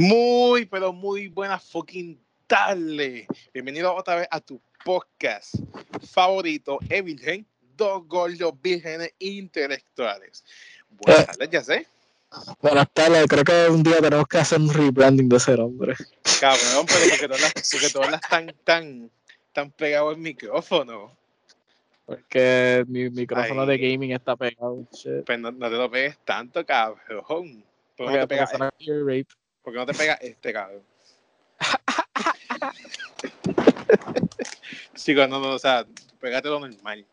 Muy, pero muy buena fucking tarde. Bienvenido otra vez a tu podcast favorito, Evilgen, dos gordos vírgenes intelectuales. Buenas tardes, ya sé. Buenas tardes, creo que un día tenemos que hacer un rebranding de ese nombre. Cabrón, pero porque todas las, porque todas las están tan, tan pegados al micrófono. Porque mi micrófono Ay. de gaming está pegado. Shit. Pues no, no te lo pegues tanto, cabrón. ¿Por qué no te Porque, porque pega, suena ear rape. Por qué no te pega este, cabrón? Chicos, no, no, o sea, pégate lo normal.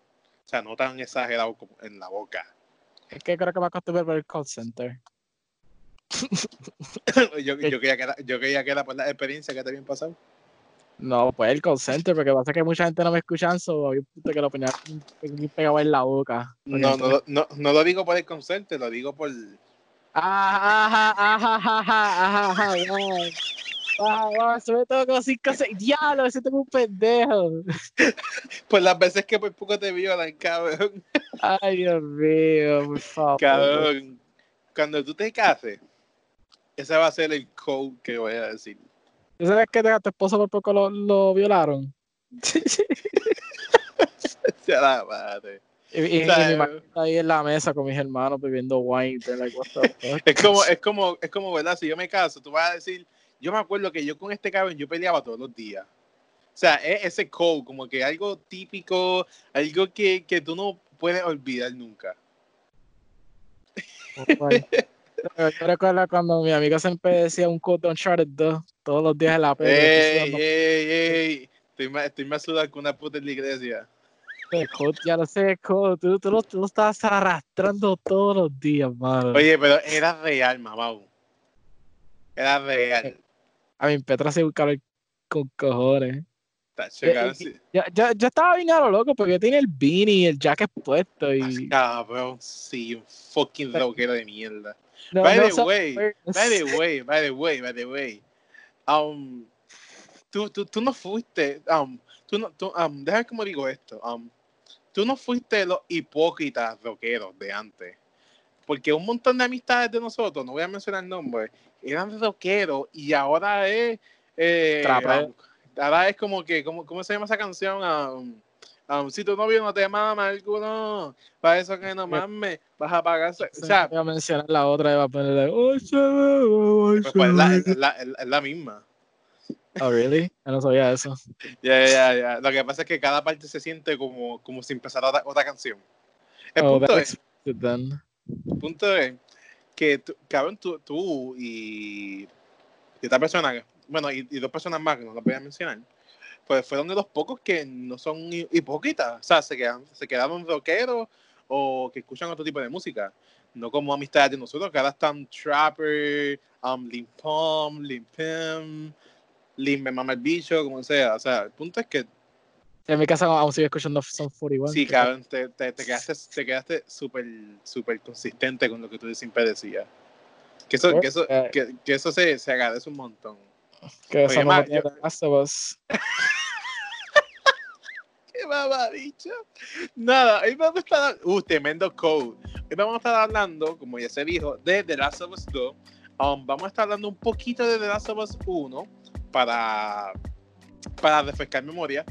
O sea, no tan exagerado como en la boca. Es que creo que me acostumbré por el call center. yo, yo, creía que era, yo creía que era por la experiencia que te habían pasado. No, pues el call center, porque pasa que mucha gente no me escucha, so un punto que lo ponía pegado en la boca. Porque No, no, entonces- no, no lo digo por el concepto, lo digo por. Ajá, ajá, ajá, ajá, ajá, wow. Wow, wow, sobre todo con cinco, seis. Diablo, ese tengo un pendejo. Por las veces que por poco te violan, cabrón. Ay, Dios mío, por favor. Cabrón. Cuando tú te cases, ese va a ser el code que voy a decir. ¿Tú sabes que a tu esposo por poco lo, lo violaron? Ya la madre. Y, y- y O sea, mi mamá está ahí en la mesa con mis hermanos bebiendo wine. Es como, es como, es como, ¿verdad? Si yo me caso, tú vas a decir, yo me acuerdo que yo con este cabrón yo peleaba todos los días. O sea, es ese code, como que algo típico, algo que, que tú no puedes olvidar nunca. Yo yo recuerdo cuando mi amigo siempre decía un code de Uncharted 2 todos los días en la peli. ¡Ey, ey, ey! Estoy más, estoy más sudado que una puta en la iglesia. Ya lo sé, code. Tú, tú, lo, tú lo estabas arrastrando todos los días, mano. Oye, pero era real, mamá. Era real. A mi Petra se buscaba con cojones. Tacho, Eh, cabrón, eh, sí. Yo, yo, yo estaba bien a lo loco porque tiene el beanie y el jacket puesto y... Cabrón, sí, un fucking rockero de mierda. No, by no the way, by the way, by the way, by the way. Um, tú, tú, tú no fuiste, um, tú no, tú, um, déjame cómo digo esto. Um, tú no fuiste los hipócritas rockeros de antes. Porque un montón de amistades de nosotros, no voy a mencionar nombres, eran rockeros y ahora es. Eh, um, ahora es como que, ¿cómo, cómo se llama esa canción? Um, um, si tu novio no te mama, alguno, para eso que no mames, vas a pagar. O sea, voy a mencionar la otra y va a ponerle... "Oh, se ve, oh, Pues, pues, es, la, ve". es, la, es la- es la misma. Oh, really? Yo no sabía eso. Ya, ya, ya. Lo que pasa es que cada parte se siente como, como si empezara otra, otra canción. El Oh, punto, es, el punto es que, tú, cabrón, tú, tú y, y esta persona, bueno, y, y dos personas más que no las voy a mencionar, pues fueron de los pocos que no son hi- hipócritas. O sea, se, quedan, se quedaron rockeros o que escuchan otro tipo de música. No como amistades de nosotros, que ahora están Trapper, um, Lim Pom, Lim Me Mama el Bicho, como sea. O sea, el punto es que En mi casa aún sigo escuchando Son 41. Sí, cabrón, te, te, te quedaste te quedaste súper súper consistente con lo que tú siempre decías. Que eso, que eso, Eh. que, que eso se, se agradece un montón. Que eso Oye, no ma, yo-. ¿Qué mamá dicho? Nada, hoy vamos a estar. Uh, tremendo code. Hoy vamos a estar hablando, como ya se dijo, de The Last of Us 2. Um, vamos a estar hablando un poquito de The Last of Us 1 para, para refrescar memoria.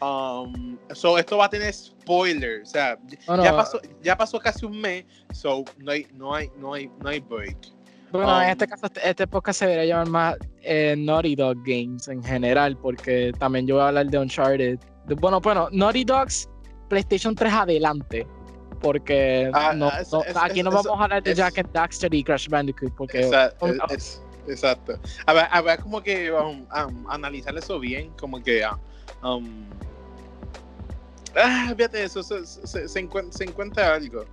Um, so, esto va a tener spoiler. O sea, Bueno, ya, pasó, ya pasó casi un mes, so no hay, no hay, no hay, no hay break. bueno, en um, este caso, este, este podcast se debería llamar más eh, Naughty Dog Games en general, porque también yo voy a hablar de Uncharted. De- bueno, bueno, Naughty Dogs, PlayStation 3 adelante. Porque Ah, no, ah, no- eso- aquí no eso- vamos a hablar de Jack and Daxter y Crash Bandicoot, porque es- es- exacto. Habrá, habrá como que um, um, analizar eso bien, como que. ah, um, ah, fíjate, eso se, se, se encuent- se encuentra algo.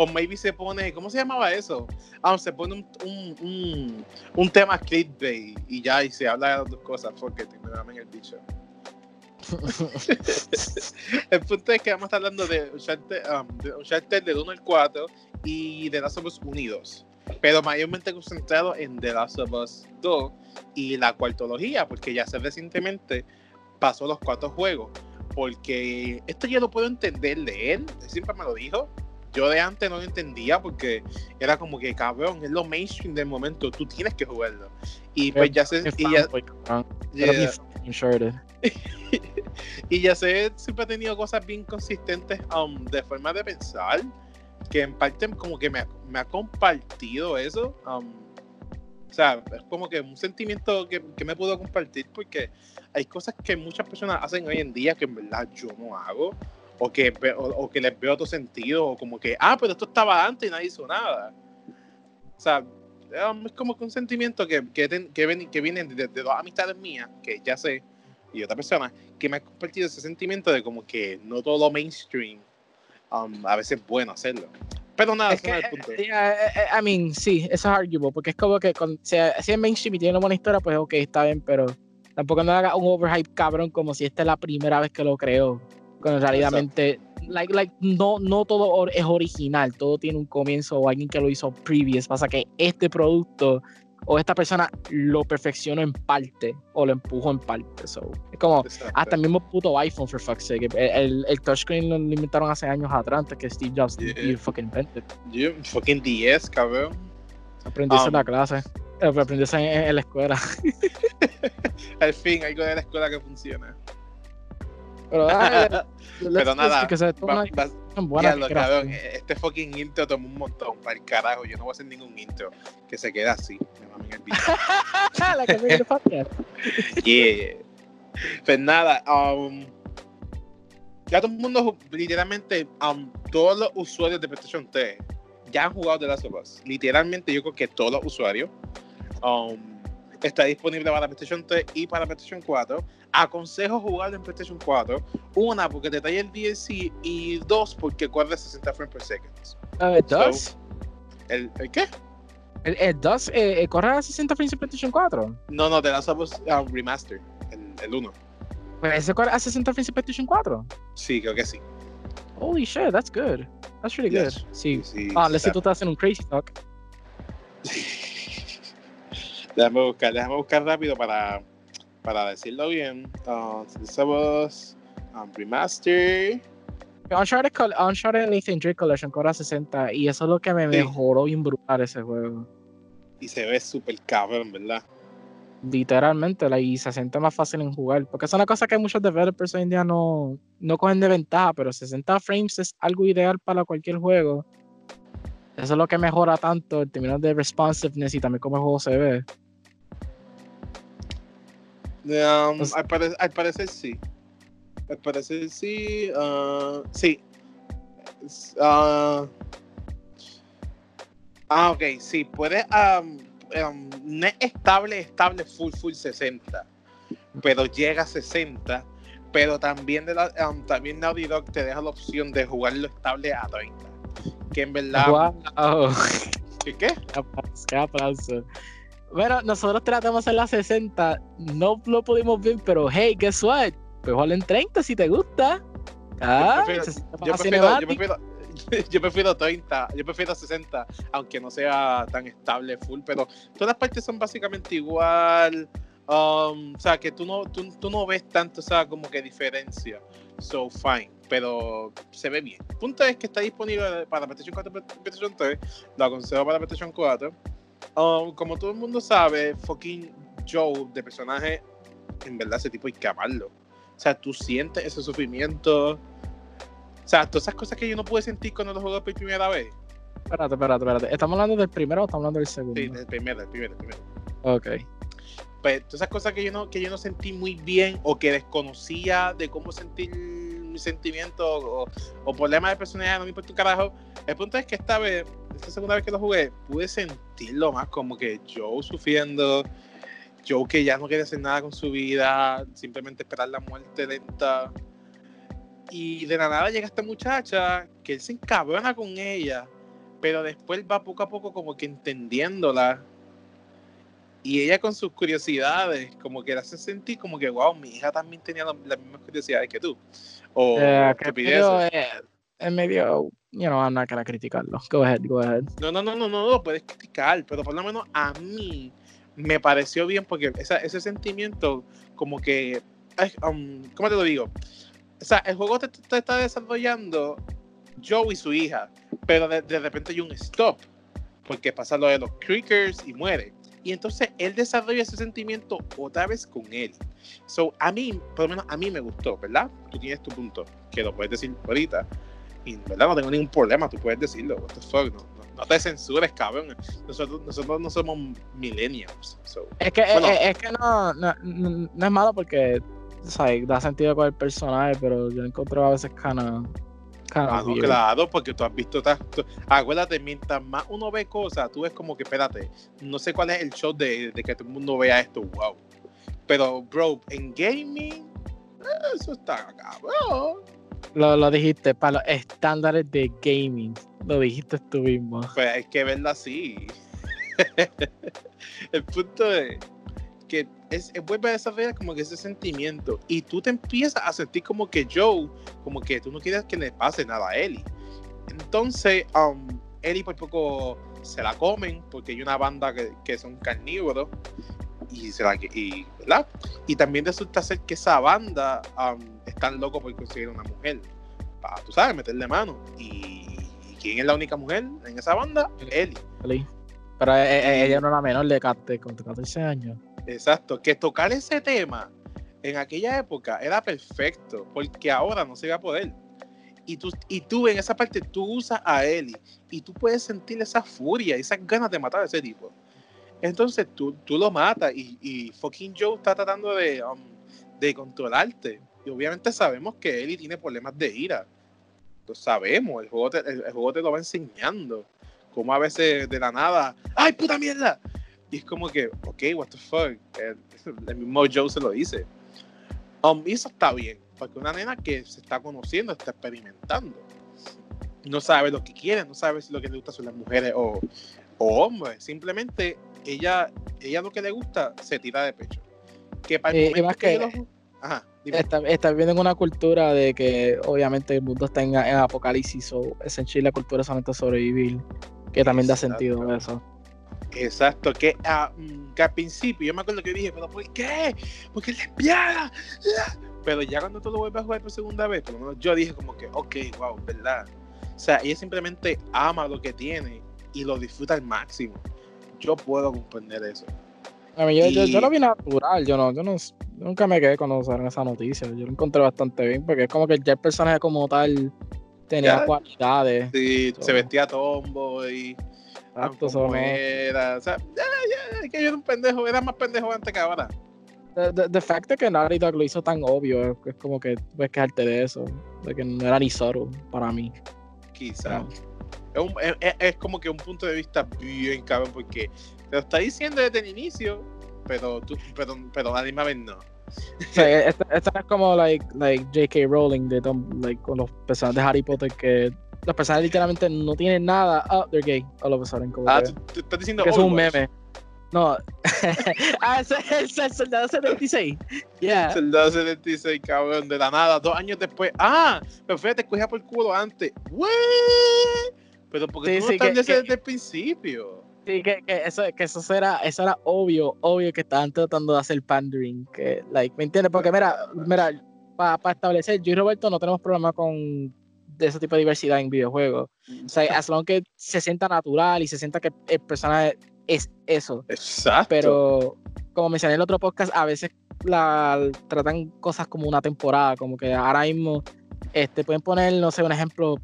O maybe se pone, ¿cómo se llamaba eso? Ah, se pone un, un, un, un tema clickbait y ya, y se habla de las dos cosas, porque te mamen el bicho. El punto es que vamos a estar hablando de Uncharted, um, de Uncharted del 1 al 4 y de Last of Us 1 y 2. Pero mayormente concentrado en The Last of Us 2 y la cuartología, porque ya hace recientemente pasó los cuatro juegos. Porque esto yo lo puedo entender de él, él siempre me lo dijo. yo de antes no lo entendía porque era como que, cabrón, es lo mainstream del momento, tú tienes que jugarlo. Y pues ya sé, y ya, Yeah. y ya sé, siempre ha tenido cosas bien consistentes um, de forma de pensar, que en parte como que me, me ha compartido eso. um, o sea, es como que un sentimiento que, que me puedo compartir porque hay cosas que muchas personas hacen hoy en día que en verdad yo no hago, o que, o, o que les veo otro sentido, o como que, ah, pero esto estaba antes y nadie hizo nada. O sea, um, es como que un sentimiento que, que, ten- que, ven- que viene de, de dos amistades mías, que ya sé, y otra persona, que me ha compartido ese sentimiento de como que no todo lo mainstream um, a veces es bueno hacerlo. Pero nada, Es que, el punto. yeah, eh, eh, I mean, sí, eso es arguable, porque es como que con- si, si es mainstream y tiene una buena historia, pues ok, está bien, pero tampoco no haga un overhype cabrón como si esta es la primera vez que lo creo. Cuando realmente, like, like, no, no todo es original, todo tiene un comienzo o alguien que lo hizo previous. Pasa que este producto o esta persona lo perfeccionó en parte o lo empujó en parte. So, es como, Exacto. hasta el mismo puto iPhone, for fuck's sake. El, el, el touchscreen lo inventaron hace años atrás, antes que Steve Jobs Yeah. y fucking invented. Yo, fucking 10, cabrón. Aprendiese en Um, la clase. Eh, Aprendiese en, en la escuela. Al fin, algo de la escuela que funciona. Pero, ay, Pero nada, Va- va- buena cabrón, gracia. este fucking intro tomó un montón para el carajo. Yo no voy a hacer ningún intro que se quede así. El la que me. Yeah. Pues nada, um, ya todo el mundo, literalmente, um, todos los usuarios de PlayStation 3 ya han jugado The Last of Us. Literalmente, yo creo que todos los usuarios. Um, está disponible para PlayStation 3 y para PlayStation 4. Aconsejo jugarlo en PlayStation 4. Una, porque te trae el DLC. Y dos, porque corre 60 frames per second. Eh, ¿Dos? ¿El, ¿El qué? ¿El, el DOS eh, eh, corre a 60 frames en PlayStation 4? No, no, Last of Us um, Remaster. El, el 1. Pues ese corre a 60 frames en PlayStation 4. Sí, creo que sí. Holy shit, that's good. That's really good. Sí. sí Ah, está- si tú estás haciendo un crazy talk. déjame buscar, déjame buscar rápido para, para decirlo bien. Us, um, Remaster. Uncharted, Uncharted Nathan Drake Collection corre a 60 y eso es lo que me Sí. mejoró bien brutal ese juego. Y se ve súper cabrón, ¿verdad? Literalmente, y se siente más fácil en jugar. Porque es una cosa que muchos developers hoy en día no, no cogen de ventaja, pero 60 frames es algo ideal para cualquier juego. Eso es lo que mejora tanto en términos de responsiveness y también cómo el juego se ve. Um, Pues- al, pare- al parecer sí. Al parecer sí. uh, sí. Uh, ah, ok, sí. Puede. Um, um, no es estable, estable full, full 60. Pero llega a 60. Pero también, de la, um, también Naughty Dog te deja la opción de jugarlo estable a 30. Que en verdad. Wow. ¿Qué? qué? Qué aplauso, qué aplauso. Bueno, nosotros tratamos en la 60, no lo pudimos ver, pero hey, guess what? Pues en 30 si te gusta. Ah, prefiero- 60 Yo prefiero, yo, prefiero, yo prefiero 30, yo prefiero 60, aunque no sea tan estable full, pero todas las partes son básicamente igual. um, o sea, que tú no, tú, tú no ves tanto, o sea, como que diferencia. So, fine, pero se ve bien. El punto es que está disponible para PlayStation 4 y PlayStation 3, lo aconsejo para PlayStation 4. Um, como todo el mundo sabe, fucking Joe de personaje, en verdad ese tipo hay que amarlo. O sea, tú sientes ese sufrimiento. O sea, todas esas cosas que yo no pude sentir cuando lo jugué por primera vez. Espérate, espérate, espérate. ¿Estamos hablando del primero o estamos hablando del segundo? Sí, el primero, el primero, el primero. Ok. Pues todas esas cosas que yo no, que yo no sentí muy bien o que desconocía de cómo sentir mis sentimientos o, problemas de personalidad, no me importa un carajo. El punto es que esta vez, esta segunda vez que lo jugué, pude sentirlo más como que Joe sufriendo, Joe que ya no quiere hacer nada con su vida, simplemente esperar la muerte lenta. Y de la nada llega esta muchacha que él se encabrona con ella, pero después va poco a poco como que entendiéndola y ella con sus curiosidades, como que la hace sentir como que, wow, mi hija también tenía la- las mismas curiosidades que tú. O Eh, estupideces. medio, eh, es medio, you know, I'm not gonna criticarlo. Go ahead, go ahead. No, no, no, no, no, lo puedes criticar, pero por lo menos a mí me pareció bien porque esa- ese sentimiento como que, um, ¿cómo te lo digo? O sea, el juego te, te está desarrollando Joe y su hija, pero de, de repente hay un stop, porque pasa lo de los creakers y muere. Y entonces él desarrolla ese sentimiento otra vez con él. So, a mí, por lo menos a mí me gustó, ¿verdad? Tú tienes tu punto, que lo puedes decir ahorita. Y, ¿verdad? No tengo ningún problema, tú puedes decirlo. What the fuck, no, no, no te censures, cabrón. Nosotros, nosotros no somos millennials. So. Es que, Bueno. es, es que no, no, no- es malo porque o sea, da sentido con el personaje, pero yo encuentro a veces cana. Ah, no, claro, porque tú has visto. tú- acuérdate, mientras más uno ve cosas, tú ves como que, espérate, no sé cuál es el show de, de que todo el mundo vea esto, wow. Pero, bro, en gaming, eh, eso está cabrón. Lo, lo dijiste, para los estándares de gaming. Lo dijiste tú mismo. Pues hay que verla así. el punto es que es, es- vuelve a desarrollar como que ese sentimiento y tú te empiezas a sentir como que Joe, como que tú no quieres que le pase nada a Ellie. Entonces, um, Ellie por poco se la comen porque hay una banda que, que son carnívoros y se la y, ¿verdad? y también resulta ser que esa banda um, están locos por conseguir una mujer para, tú sabes, meterle mano. Y, ¿y quién es la única mujer en esa banda? Ellie. Eli. Pero eh, eh, ella no era menor de 14, con 14 años. Exacto, que tocar ese tema en aquella época era perfecto, porque ahora no se va a poder. Y tú, y tú en esa parte, tú usas a Ellie y tú puedes sentir esa furia, esas ganas de matar a ese tipo. Entonces tú, tú lo matas y, fucking Joe está tratando de, um, de controlarte. Y obviamente sabemos que Ellie tiene problemas de ira. Lo sabemos, el juego te, el, juego te lo va enseñando. Como a veces de la nada, ¡ay, puta mierda! Y es como que, ok, what the fuck. El, mismo Joe se lo dice. Um, y eso está bien, porque una nena que se está conociendo, está experimentando. No sabe lo que quiere, no sabe si lo que le gusta son las mujeres o hombres. Simplemente ella, ella lo que le gusta se tira de pecho. Que para el Eh, y momento más que que- Ajá. Está, está viviendo en una cultura de que obviamente el mundo está en, en apocalipsis o essentially la cultura es solamente sobrevivir, que también da sentido eso. Exacto, que, ah, que al principio yo me acuerdo que dije, pero ¿por qué? Porque es lesbiana. Pero ya cuando tú lo vuelves a jugar por segunda vez, por lo menos yo dije como que, ok, wow, ¿verdad? O sea, ella simplemente ama lo que tiene y lo disfruta al máximo. Yo puedo comprender eso. A mí, yo, yo, yo Y- lo vi natural, yo no, yo no, nunca me quedé cuando usaron esa noticia, yo lo encontré bastante bien, porque es como que ya el personaje como tal tenía Ya. cualidades. Sí, se vestía tombo y Exacto, como era. O sea, ya, ya, es que yo era un pendejo, era más pendejo antes que ahora. de, fact que Naughty Dog lo hizo tan obvio, es, es como que puedes quejarte de eso, de que no era ni Zoro para mí. Quizá. No. Es, un- es- es- es como que un punto de vista bien cabrón porque te lo está diciendo desde el inicio, pero tú, pero, pero a la misma vez no. Esto no es como like, like J.K. Rowling de Tom, like, con los personajes de Harry Potter que los personajes literalmente no tienen nada. Oh, they're gay. All of a sudden, como Ah, que, tú, tú estás diciendo que es un meme. No. ah, ese es el soldado 76. Yeah. Soldado 76, cabrón, de la nada, dos años después. Ah, pero fíjate, cogía por culo antes. ¿What? Pero porque Sí, tú no sí, que- estableces que- desde el principio. Sí, que, que eso, que eso era, eso era obvio, obvio que estaban tratando de hacer pandering. Que, like, ¿me entiendes? Porque mira, mira, para establecer, yo y Roberto no tenemos problema con de ese tipo de diversidad en videojuegos. O sea, as long que se sienta natural y se sienta que el personaje es eso. Exacto. Pero como mencioné en el otro podcast, a veces la tratan cosas como una temporada, como que ahora mismo este, pueden poner, no sé, un ejemplo,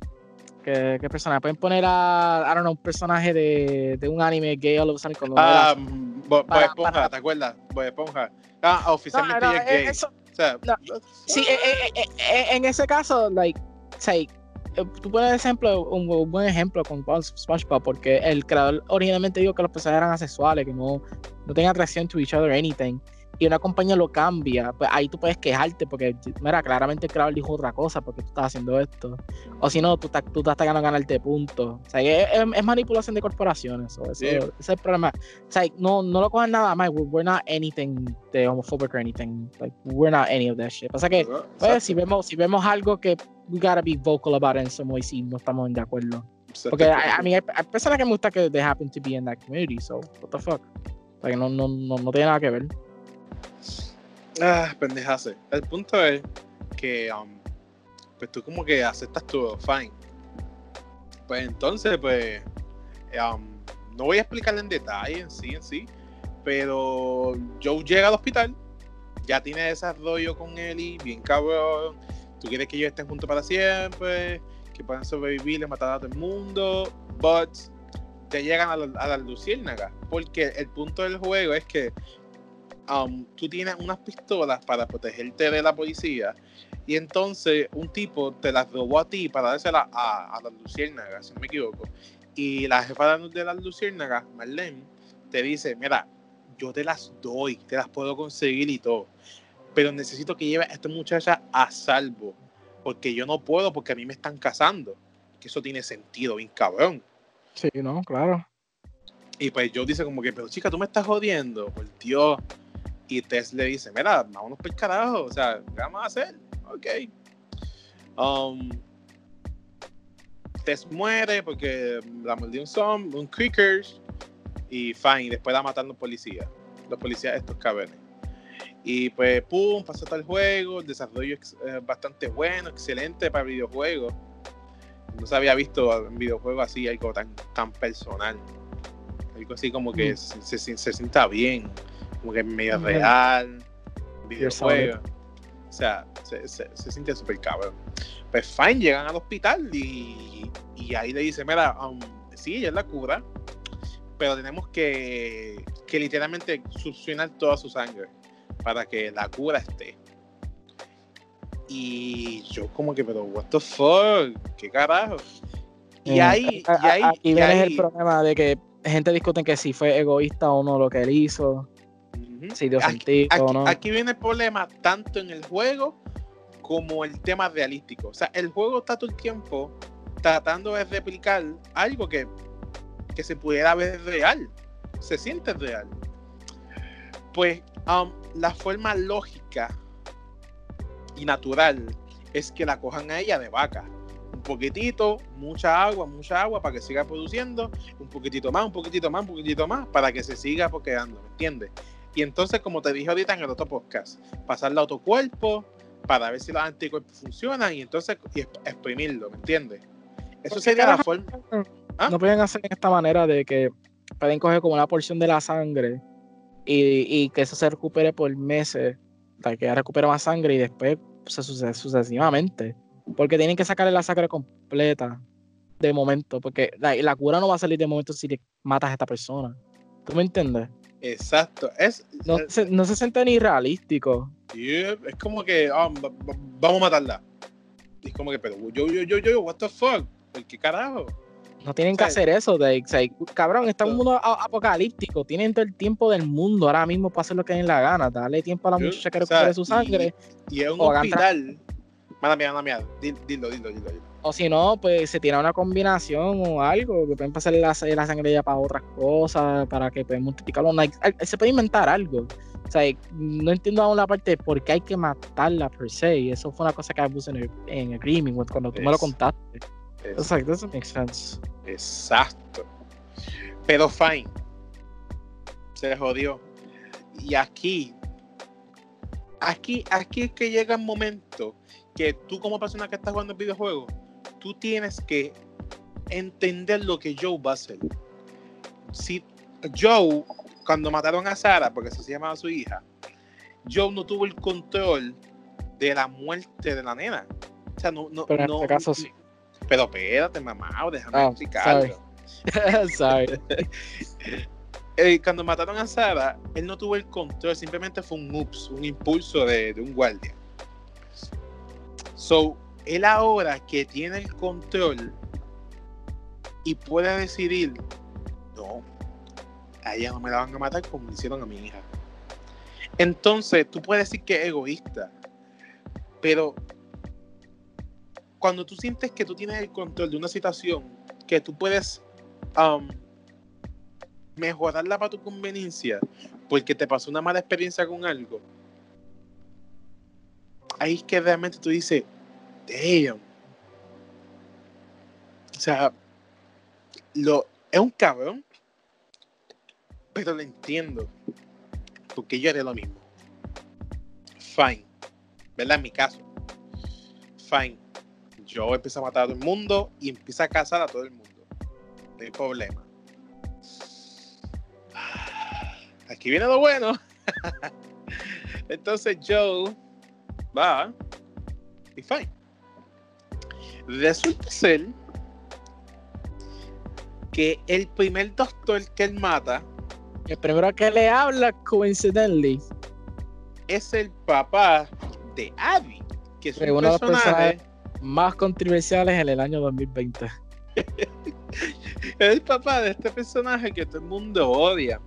¿qué, qué personaje? Pueden poner a, I don't know, un personaje de, de un anime gay all of a sudden cuando Ah, era- Bob Esponja, para- ¿te acuerdas? Bob Esponja. Ah, No, oficialmente no, ella es eh, gay. eso- O sea, no, sí, eh, eh, eh, eh, en ese caso, like, say, eh, tú pones ejemplo, un, un buen ejemplo con SpongeBob, porque el creador originalmente dijo que los personajes eran asexuales, que no, no tenían atracción to each other anything, y una compañía lo cambia, pues ahí tú puedes quejarte, porque, mira, claramente el creador dijo otra cosa, porque tú estás haciendo esto, o si no, tú, estás- tú estás ganando ganarte puntos, o sea, es, es- manipulación de corporaciones, o eso, Sí. ese es el problema, o sea, no, no lo cojan nada más, we're, not anything de homophobic or anything, like, we're not any of that shit, pasa que, ¿no? pues, si vemos, si vemos algo que we gotta be vocal about it some way, si no estamos de acuerdo. Porque a, mí hay, hay personas que me gusta que they happen to be in that community, so what the fuck. O sea, que no, no, no, no tiene nada que ver. Ah, pendejase. El punto es que um, pues tú como que aceptas todo, fine. Pues entonces, pues, um, no voy a explicarle en detalle en sí, en sí, pero Joe llega al hospital, ya tiene desarrollo con Ellie, bien cabrón, tú quieres que ellos estén juntos para siempre, que puedan sobrevivir y matar a todo el mundo, but te llegan a la, a la luciérnaga, porque el punto del juego es que um, tú tienes unas pistolas para protegerte de la policía y entonces un tipo te las robó a ti para dárselas a, a las luciérnagas, si no me equivoco. Y la jefa de las luciérnagas, Marlene, te dice, mira, yo te las doy, te las puedo conseguir y todo, pero necesito que lleves a esta muchacha a salvo, porque yo no puedo porque a mí me están casando. Que eso tiene sentido, bien cabrón. Sí, no, claro. Y pues Joe dice como que, pero chica, tú me estás jodiendo, por Dios. Y Tess le dice, mira, vámonos por el carajo, o sea, ¿qué vamos a hacer? Ok. Um, Tess muere porque la mordió un zombie, un crickers, y fine, después la matan los policías, los policías estos cabrones. Y pues, pum, pasó todo el juego, el desarrollo es eh, bastante bueno, excelente para videojuegos. No se había visto en videojuegos así algo tan, tan personal. Algo así como que Mm. se, se, se sienta bien, como que medio real, videojuego. O sea, se, se, se siente súper cabrón. Pues fine, llegan al hospital y, y ahí le dice, mira, um, sí, ella es la cura, pero tenemos que, que literalmente succionar toda su sangre para que la cura esté. Y yo como que, pero what the fuck, qué carajo. Y Eh, ahí, y ahí, aquí y viene el ahí- problema de que gente discute que si fue egoísta o no lo que él hizo, Ujú. si dio Aquí- sentido o aquí, no. aquí viene el problema tanto en el juego como el tema realístico. O sea, el juego está todo el tiempo tratando de replicar algo que, que se pudiera ver real. Se siente real. Pues um, la forma lógica y natural es que la cojan a ella de vaca. Un poquitito, mucha agua, mucha agua para que siga produciendo, un poquitito más, un poquitito más, un poquitito más, para que se siga quedando, ¿me entiendes? Y entonces, como te dije ahorita en el otro podcast, pasarla a otro cuerpo para ver si los anticuerpos funcionan y entonces y exp- exprimirlo, ¿me entiendes? Eso ¿Por qué sería la forma. ¿Ah? No pueden hacer de esta manera de que pueden coger como una porción de la sangre y, y que eso se recupere por meses, hasta que recupere más sangre y después se sucede sucesivamente. Porque tienen que sacarle la sangre completa de momento, porque la, la cura no va a salir de momento si matas a esta persona. ¿Tú me entiendes? Exacto. Es, No, eh, se, no se siente ni realístico. yeah, es como que ah, va- va- vamos a matarla. Y es como que, pero yo, yo, yo, yo, what the fuck? ¿Por qué carajo? No tienen que hacer eso. De, o sea, cabrón, está en un mundo apocalíptico. Tienen todo el tiempo del mundo ahora mismo para hacer lo que den la gana. Darle tiempo a la Yo- muchacha que o sea, recupere su y- sangre. Y es un hospital. Mala mía, mala mía. Dilo, dilo, dilo, dilo. O si no, pues se tira una combinación o algo. Que pueden pasar la, la sangre ya para otras cosas. Para que puedan multiplicarlo. Se puede inventar algo. O sea, no entiendo aún la parte de por qué hay que matarla per se. Y eso fue una cosa que I was in, en cuando tú me lo contaste. Es- like, doesn't make sense. Exacto. Pero fine. Se jodió. Y aquí, aquí, aquí es que llega el momento que tú como persona que estás jugando el videojuego, tú tienes que entender lo que Joe va a hacer. Si Joe, cuando mataron a Sara, porque así se llamaba su hija, Joe no tuvo el control de la muerte de la nena. O sea, no, no, Pero en no- este caso sí. Pero espérate, mamá, déjame Ah, explicarlo. Sorry. Eh, cuando mataron a Sara, él no tuvo el control, simplemente fue un ups, un impulso de, de un guardia. So, él ahora que tiene el control y puede decidir, no, a ella no me la van a matar como hicieron a mi hija. Entonces, tú puedes decir que es egoísta, pero cuando tú sientes que tú tienes el control de una situación, que tú puedes um, mejorarla para tu conveniencia, porque te pasó una mala experiencia con algo, ahí es que realmente tú dices, damn. O sea, lo, es un cabrón, pero lo entiendo, porque yo haré lo mismo. Fine, ¿verdad? En mi caso, fine. Joe empieza a matar a todo el mundo y empieza a cazar a todo el mundo. No hay problema. Aquí viene lo bueno. Entonces Joe va y fine. Resulta ser que el primer doctor que él mata el primero que le habla, coincidentally, es el papá de Abby, que es un uno de los personaje. personajes más controversiales en el año 2020. Es el papá de este personaje que todo el mundo odia.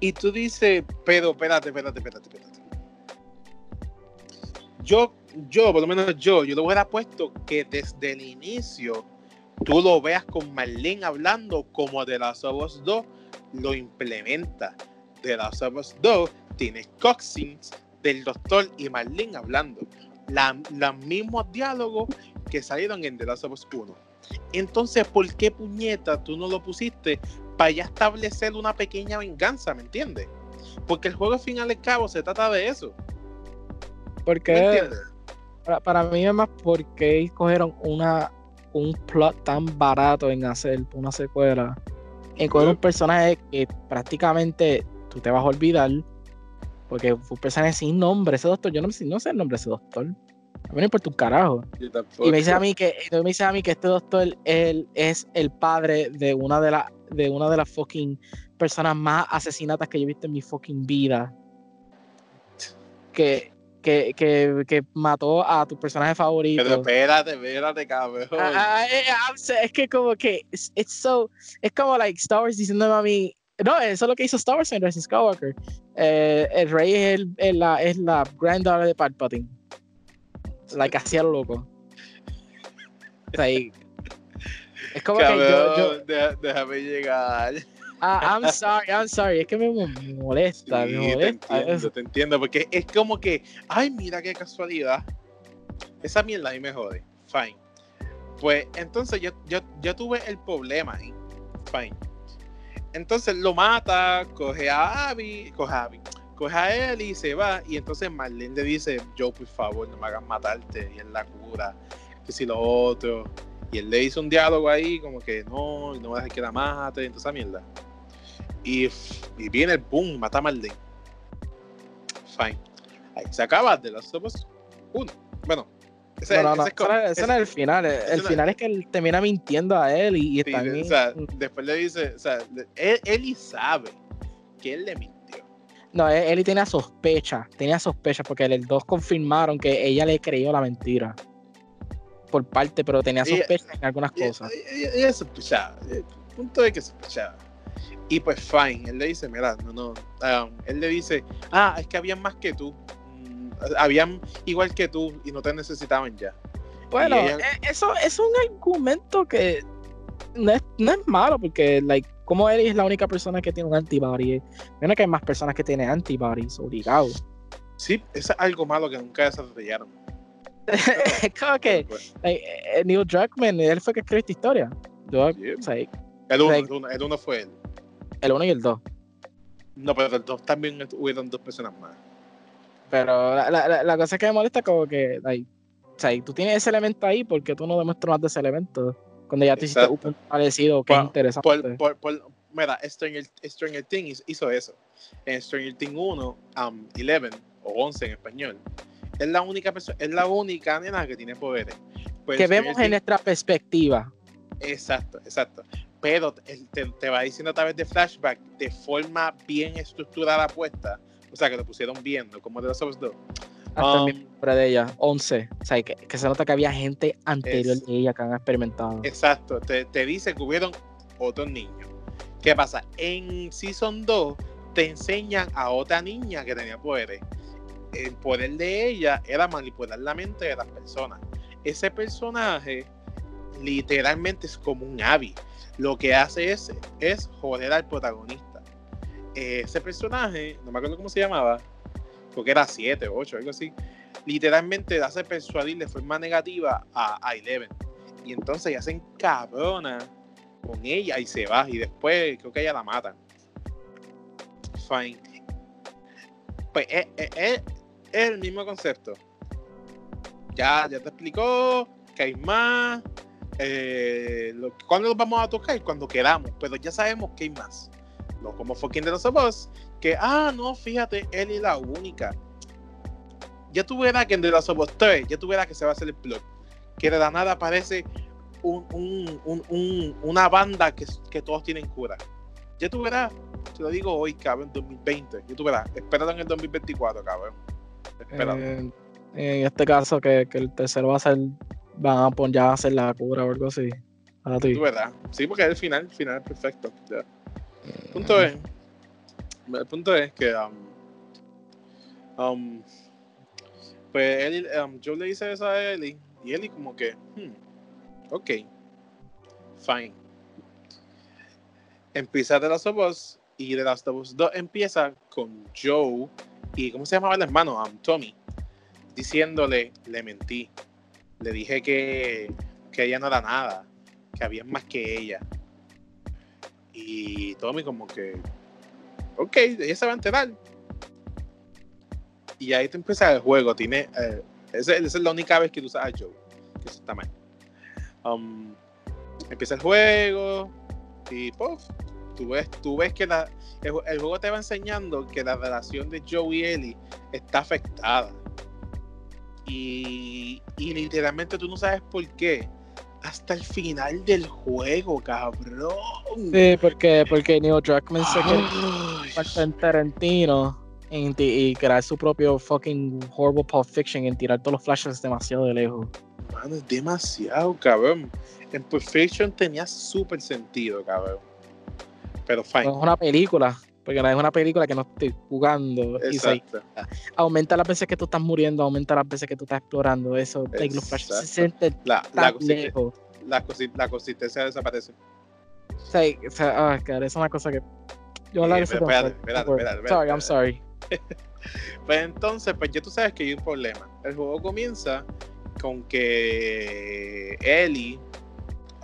Y tú dices, pero espérate, espérate, espérate, espérate. Yo, yo, por lo menos yo, yo lo hubiera puesto que desde el inicio tú lo veas con Marlene hablando como de las Us 2 lo implementa. De las Us 2 tienes cutscenes del doctor y Marlene hablando. La- los mismos diálogos que salieron en The Last of Us 1. Entonces, ¿por qué puñeta tú no lo pusiste para ya establecer una pequeña venganza, ¿me entiendes? Porque el juego al fin y al cabo se trata de eso, ¿me Porque entiendes? Para, para mí es más porque escogieron una, un plot tan barato en hacer una secuela. En coger un personaje que prácticamente tú te vas a olvidar. Porque fue un personaje sin nombre. Ese doctor, yo no, sé- no sé el nombre de ese doctor. A mí no importa un carajo. Y me dice a mí que, me dice a mí que este doctor él, es el padre de una de las de una de las fucking personas más asesinatas que yo he visto en mi fucking vida. Que, que, que, que mató a tu personaje favorito. Pero espérate, espérate, cabrón. Ah, ah, eh, I'm sa- es que como que it's, it's so es como like Star Wars diciéndome a mí no eso es lo que hizo Star Wars en Rise Skywalker Eh, el rey es, el- la es la granddaughter de Palpatine like hacía lo loco O sea, y- es como que yo, yo deja- déjame llegar. Ah, I'm sorry I'm sorry es que me molesta Sí, me te molesta entiendo, te entiendo, porque es como que, ay, mira qué casualidad. Esa mierda ahí me jode. Fine. Pues entonces yo, yo, yo tuve el problema ahí. Fine. Entonces lo mata, coge a Abby, coge a Abby, coge a él y se va. Y entonces Marlene le dice, yo por favor, no me hagas matarte. Y él la cura, que si lo otro. Y él le hizo un diálogo ahí, como que no, no voy a que la mate, entonces esa mierda. Y, y viene el boom, mata a Marlene. Fine. Ahí se acaba de las sopas. Uno. Bueno, ese, no, no, no, ese es eso eso ese- no es el final el, el no- final es que él termina mintiendo a él y, y está o sea, después le dice, o sea, él, y sabe que él le mintió. No, él tenía sospecha, tenía sospecha porque los dos confirmaron que ella le creyó la mentira. Por parte, pero tenía sospecha en algunas Y- cosas. y- sospechaba. El punto es que sospechaba. Y pues, fine. Él le dice, mira, no, no. um, él le dice, ah, es que habían más que tú. Mm, habían igual que tú y no te necesitaban ya. Bueno, ella- eh, eso es un argumento que no es, no es malo porque, like, como él es la única persona que tiene un antibody, menos que hay más personas que tienen antibodies, obligado. Sí, es algo malo que nunca desarrollaron. es como que Pues, like, eh, Neil Druckmann, él fue que escribió esta historia. Yo, o sea, el, uno, like- el, uno, el uno fue él. El uno y el dos. No, pero el dos también hubieron dos personas más. Pero la, la- la- cosa que me molesta como que, like, o sea, tú tienes ese elemento ahí, porque tú no demuestras más de ese elemento? Cuando ya hiciste Exacto. un parecido que es interesante. Por, por, por- mira, Stranger, Stranger Things hizo eso. En Stranger Things 1, um, 11 o 11 en español, es la única persona, es la única nena que tiene poderes. Pues que Stranger vemos en nuestra perspectiva. Exacto, exacto. Pero te, te va diciendo a través de flashback de forma bien estructurada puesta. O sea, que lo pusieron bien, ¿no? Como de los otros dos. Hasta Um, nombre de ella, 11. O sea, que, que se nota que había gente anterior Es- de ella que han experimentado. Exacto, te, te dice que hubieron otros niños. ¿Qué pasa? En Season 2 te enseñan a otra niña que tenía poderes. El poder de ella era manipular la mente de las personas. Ese personaje literalmente es como un Abby. Lo que hace es, es joder al protagonista. Ese personaje, no me acuerdo cómo se llamaba, porque era 7, 8, algo así. Literalmente hace persuadir de forma negativa a, a Eleven. Y entonces ella se encabrona con ella y se va. Y después creo que ella la matan. Fine. Pues es, es- es- es el mismo concepto. Ya, ya te explicó que hay más. Eh, ¿Cuándo los vamos a tocar? Cuando queramos, pero ya sabemos que hay más. No como fucking de los Us, que, ah, no, fíjate, él es la única. Ya verás que en The Last of Us 3, ya verás que se va a hacer el plot. Que de la nada aparece un- un- un- una banda que, que todos tienen cura. Ya tú verás, te lo digo hoy, cabrón, 2020. Ya tú verás, espéralo en el 2024, cabrón. Espéralo. Eh, en este caso, que, que el tercero va a ser. Van a poner ya a hacer la cura o algo así. A ti. Tú verás. Sí, porque es el final, el final es perfecto. ya. El punto es, el punto es que um, um, pues Ellie, um, yo le hice eso a Ellie y Ellie como que, hmm, ok, fine. Empieza de Last of Us y de Last of Us 2 empieza con Joe y ¿cómo se llamaba el hermano? Um, Tommy diciéndole, le mentí, le dije que, que ella no era nada, que había más que ella. Y Tommy como que, ok, ella se va a enterar. Y ahí te empieza el juego. Tiene, eh, esa, es la única vez que tú usas a Joe. Que eso está mal. Um, empieza el juego y puff, tú ves, tú ves que la, el juego te va enseñando que la relación de Joe y Ellie está afectada. Y, y literalmente tú no sabes por qué. Hasta el final del juego, cabrón. Sí, porque, porque Neil Druckmann se parte en Tarantino en y crear su propio fucking horrible Pulp Fiction en tirar todos los flashes demasiado de lejos. Mano, es demasiado, cabrón. En Perfection tenía súper sentido, cabrón. Pero fine. es una película, porque es una película que no estoy jugando. Y se Exacto. aumenta las veces que tú estás muriendo, aumenta las veces que tú estás explorando. Eso, los flashes se Exacto. sienten La, tan lejos. la, consi- la consistencia desaparece. O sea, o sea, ah, es una cosa que. Yo la Eh, espérate, Sorry, I'm sorry. Pues entonces, pues ya tú sabes que hay un problema. El juego comienza con que Ellie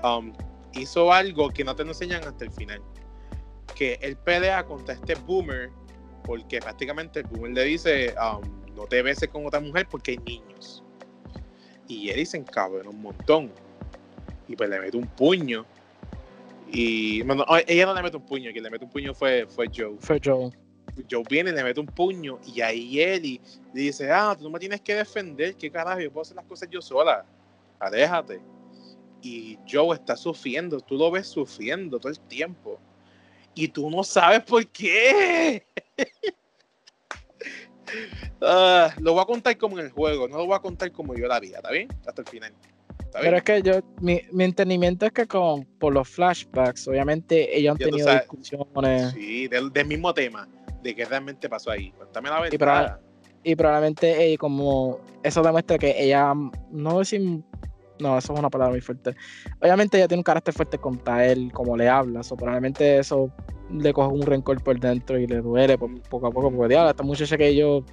um, hizo algo que no te lo enseñan hasta el final. Que él pelea contra este boomer porque prácticamente el boomer le dice um, no te beses con otra mujer porque hay niños. Y Ellie se encabrona un montón. Y pues le mete un puño. Y bueno, ella no le mete un puño, quien le mete un puño fue, fue Joe. Fue Joe. Joe viene le mete un puño y ahí Ellie le dice, ah, tú no me tienes que defender, qué carajo, yo puedo hacer las cosas yo sola, aléjate. Y Joe está sufriendo, tú lo ves sufriendo todo el tiempo. Y tú no sabes por qué. Ah, lo voy a contar como en el juego, no lo voy a contar como yo la haría, ¿está bien? Hasta el final. ¿Está Pero es que yo, mi, mi entendimiento es que con, por los flashbacks, obviamente ellos han Ya tenido discusiones Sí, del, del mismo tema, de qué realmente pasó ahí. Cuéntame la verdad. y probablemente eh, como eso demuestra que ella, no decir, no, eso es una palabra muy fuerte. Obviamente ella tiene un carácter fuerte contra él, como le habla, o probablemente eso le coge un rencor por dentro y le duele po- poco a poco, porque diablo, esta muchacha que yo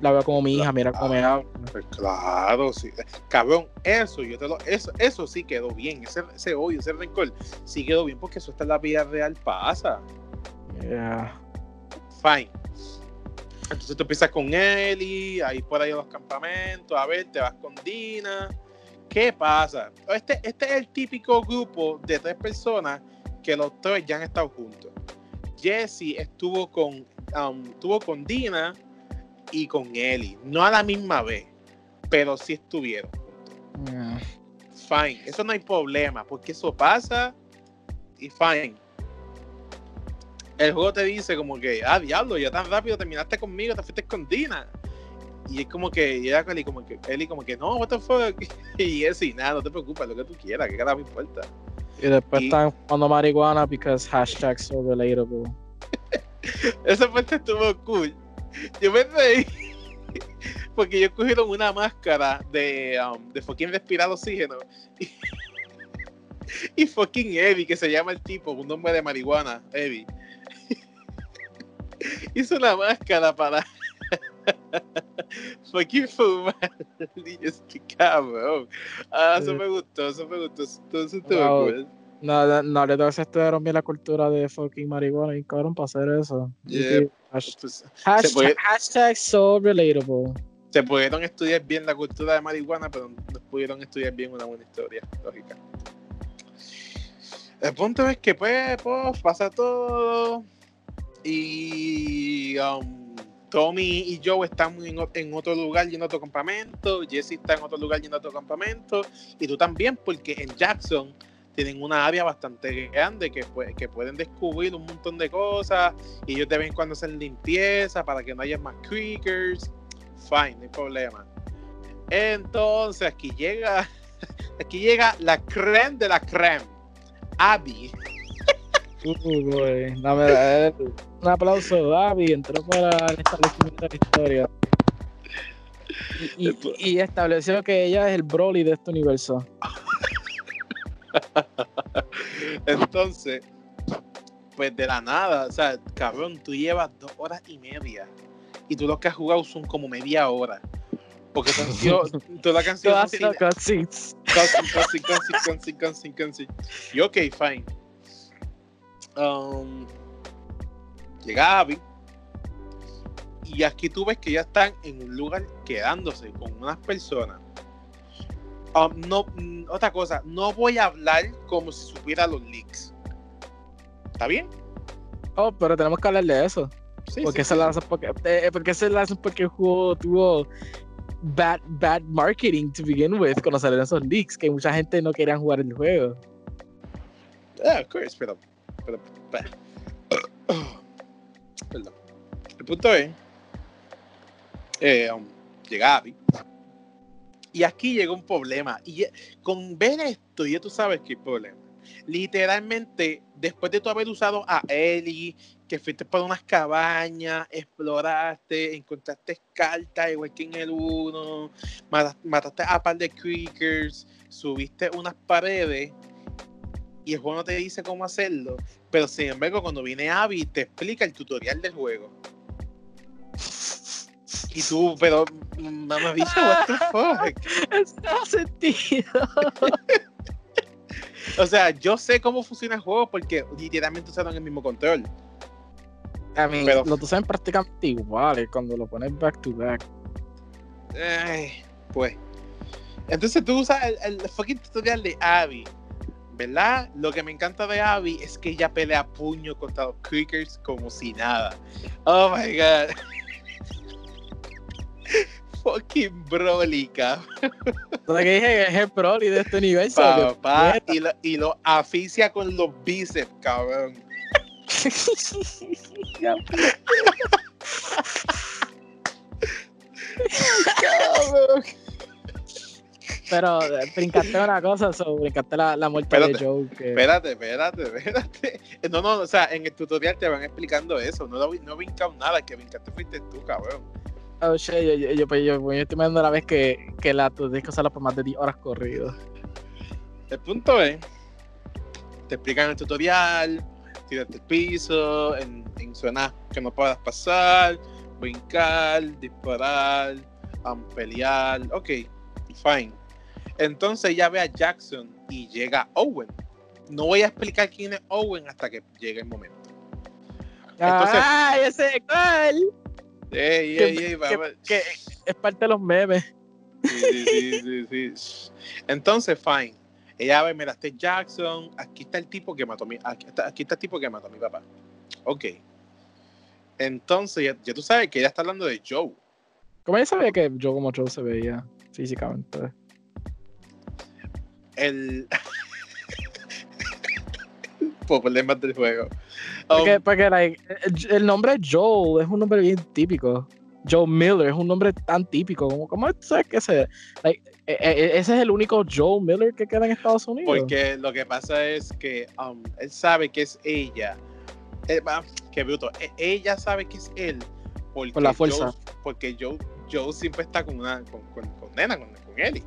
la veo como mi hija, mira cómo me habla. Pues claro, sí. Cabrón, eso yo te lo, eso, eso sí quedó bien. Ese, ese odio, ese rencor, sí quedó bien porque eso está en la vida real pasa. Yeah. Fine. Entonces tú empiezas con Eli, ahí por ahí a los campamentos, a ver, te vas con Dina. ¿Qué pasa? Este, este es el típico grupo de tres personas que los tres ya han estado juntos. Jesse estuvo con, um, con Dina y con Eli. No a la misma vez, pero sí estuvieron. Yeah. Fine. Eso no hay problema, porque eso pasa y fine. El juego te dice como que, ah, diablo, ya tan rápido terminaste conmigo, te fuiste con Dina. Y es como que, y era Eli como que, Eli como que, no, what the fuck. Y es y nada, no te preocupes, lo que tú quieras, que cada me importa. Y después Y- están fumando marihuana because hashtag so relatable. Esa parte estuvo cool. Yo me reí. Porque ellos cogieron una máscara de, um, de fucking respirar oxígeno. Y, y fucking Eddie, que se llama el tipo, un nombre de marihuana, Eddie. Hizo una máscara para fucking fumar. "Este cabrón. Ah, eso Sí. me gustó, eso me gustó. Entonces estuvo Wow. No, no, no, le estudiaron bien la cultura de fucking marihuana y cabrón para hacer eso. Yeah. sí, hash- Pues, hashtag, puede- hashtag so relatable. se pudieron estudiar bien la cultura de marihuana, pero no pudieron estudiar bien una buena historia, lógica. El punto es que, pues, pues pasa todo. Y um, Tommy y Joe están en, otro lugar yendo a otro campamento. Jesse está en otro lugar yendo a otro campamento. Y tú también, porque en Jackson tienen una área bastante grande que, pueden descubrir un montón de cosas. Y ellos de vez cuando hacen limpieza para que no haya más creakers. Fine, no hay problema. Entonces aquí llega, aquí llega la creme de la creme Abby. Dame, un aplauso, Abby. Entró para el establecimiento de la historia. Y, estableció que ella es el Broly de este universo. Entonces, pues de la nada, o sea, cabrón, tú llevas dos horas y media. Y tú lo que has jugado son como media hora. Porque toda la canción. Todas las cutscenes. Y ok, fine. Um, llega Abby. Y aquí tú ves que ya están en un lugar quedándose con unas personas. Um, no, mm, otra cosa, no voy a hablar como si supiera los leaks. ¿Está bien? Oh, pero tenemos que hablar de eso. Sí, porque, sí, se sí. porque, eh, porque se la porque el juego tuvo bad, bad marketing to begin with cuando salieron esos leaks, que mucha gente no quería jugar el juego. Ah, of course, pero, pero, perdón. El punto es, eh, um, llega Abby, y aquí llega un problema, y con ver esto, ya tú sabes que hay problema. Literalmente, después de tú haber usado a Ellie que fuiste por unas cabañas, exploraste, encontraste cartas igual que en el 1, mataste a par de creakers, subiste unas paredes y el juego no te dice cómo hacerlo, pero sin embargo cuando viene Abby te explica el tutorial del juego. Y tú, pero, mamá dicho, what the fuck? Eso sentido. o sea, yo sé cómo funciona el juego porque literalmente usaron el mismo control. A mí, pero, lo saben prácticamente iguales cuando lo pones back to back. pues. Entonces tú usas el, fucking tutorial de Abby. ¿Verdad? Lo que me encanta de Abby es que ella pelea puño contra los creakers como si nada. Oh my god. fucking Broly, cabrón. que dije es el Broly de este universo. Papá, y lo, y lo aficia con los bíceps, cabrón. Pero eh, brincaste una cosa, so, brincaste la, la muerte de Joe. Espérate, espérate, espérate. No, no, o sea, en el tutorial te van explicando eso. No, no he brincado nada, que brincaste fuiste tú, cabrón. Oh shit, yo, yo, yo, pues, yo, estoy viendo la vez que, que la tu disco sale por más de 10 horas corrido. El punto es, te explican el tutorial, tirarte el piso, en, en que no puedas pasar, brincar, disparar, um, pelear. Ok, fine. Entonces ya ve a Jackson y llega Owen. No voy a explicar quién es Owen hasta que llegue el momento. Entonces, ¡Ah! ese cuál! Ey, ey, ey, que, es parte de los memes. Sí, sí, sí, sí. Entonces, fine ella ve, mira, este Jackson, aquí está el tipo que mató a mi, aquí está, aquí está el tipo que mató a mi papá. Ok. Entonces, ya, tú sabes que ella está hablando de Joe. ¿Cómo ella sabía que Joe como Joe se veía físicamente? El... Problemas del juego. Porque, um, porque like, el, nombre Joe es un nombre bien típico. Joe Miller es un nombre tan típico. ¿Cómo, cómo sabes que se.? Like, e, e, e, ese es el único Joe Miller que queda en Estados Unidos. Porque lo que pasa es que um, él sabe que es ella. Eh, qué bruto. ella sabe que es él. Por la fuerza. porque Joe, Joe siempre está con una con, con, con Nena, con, con Ellie.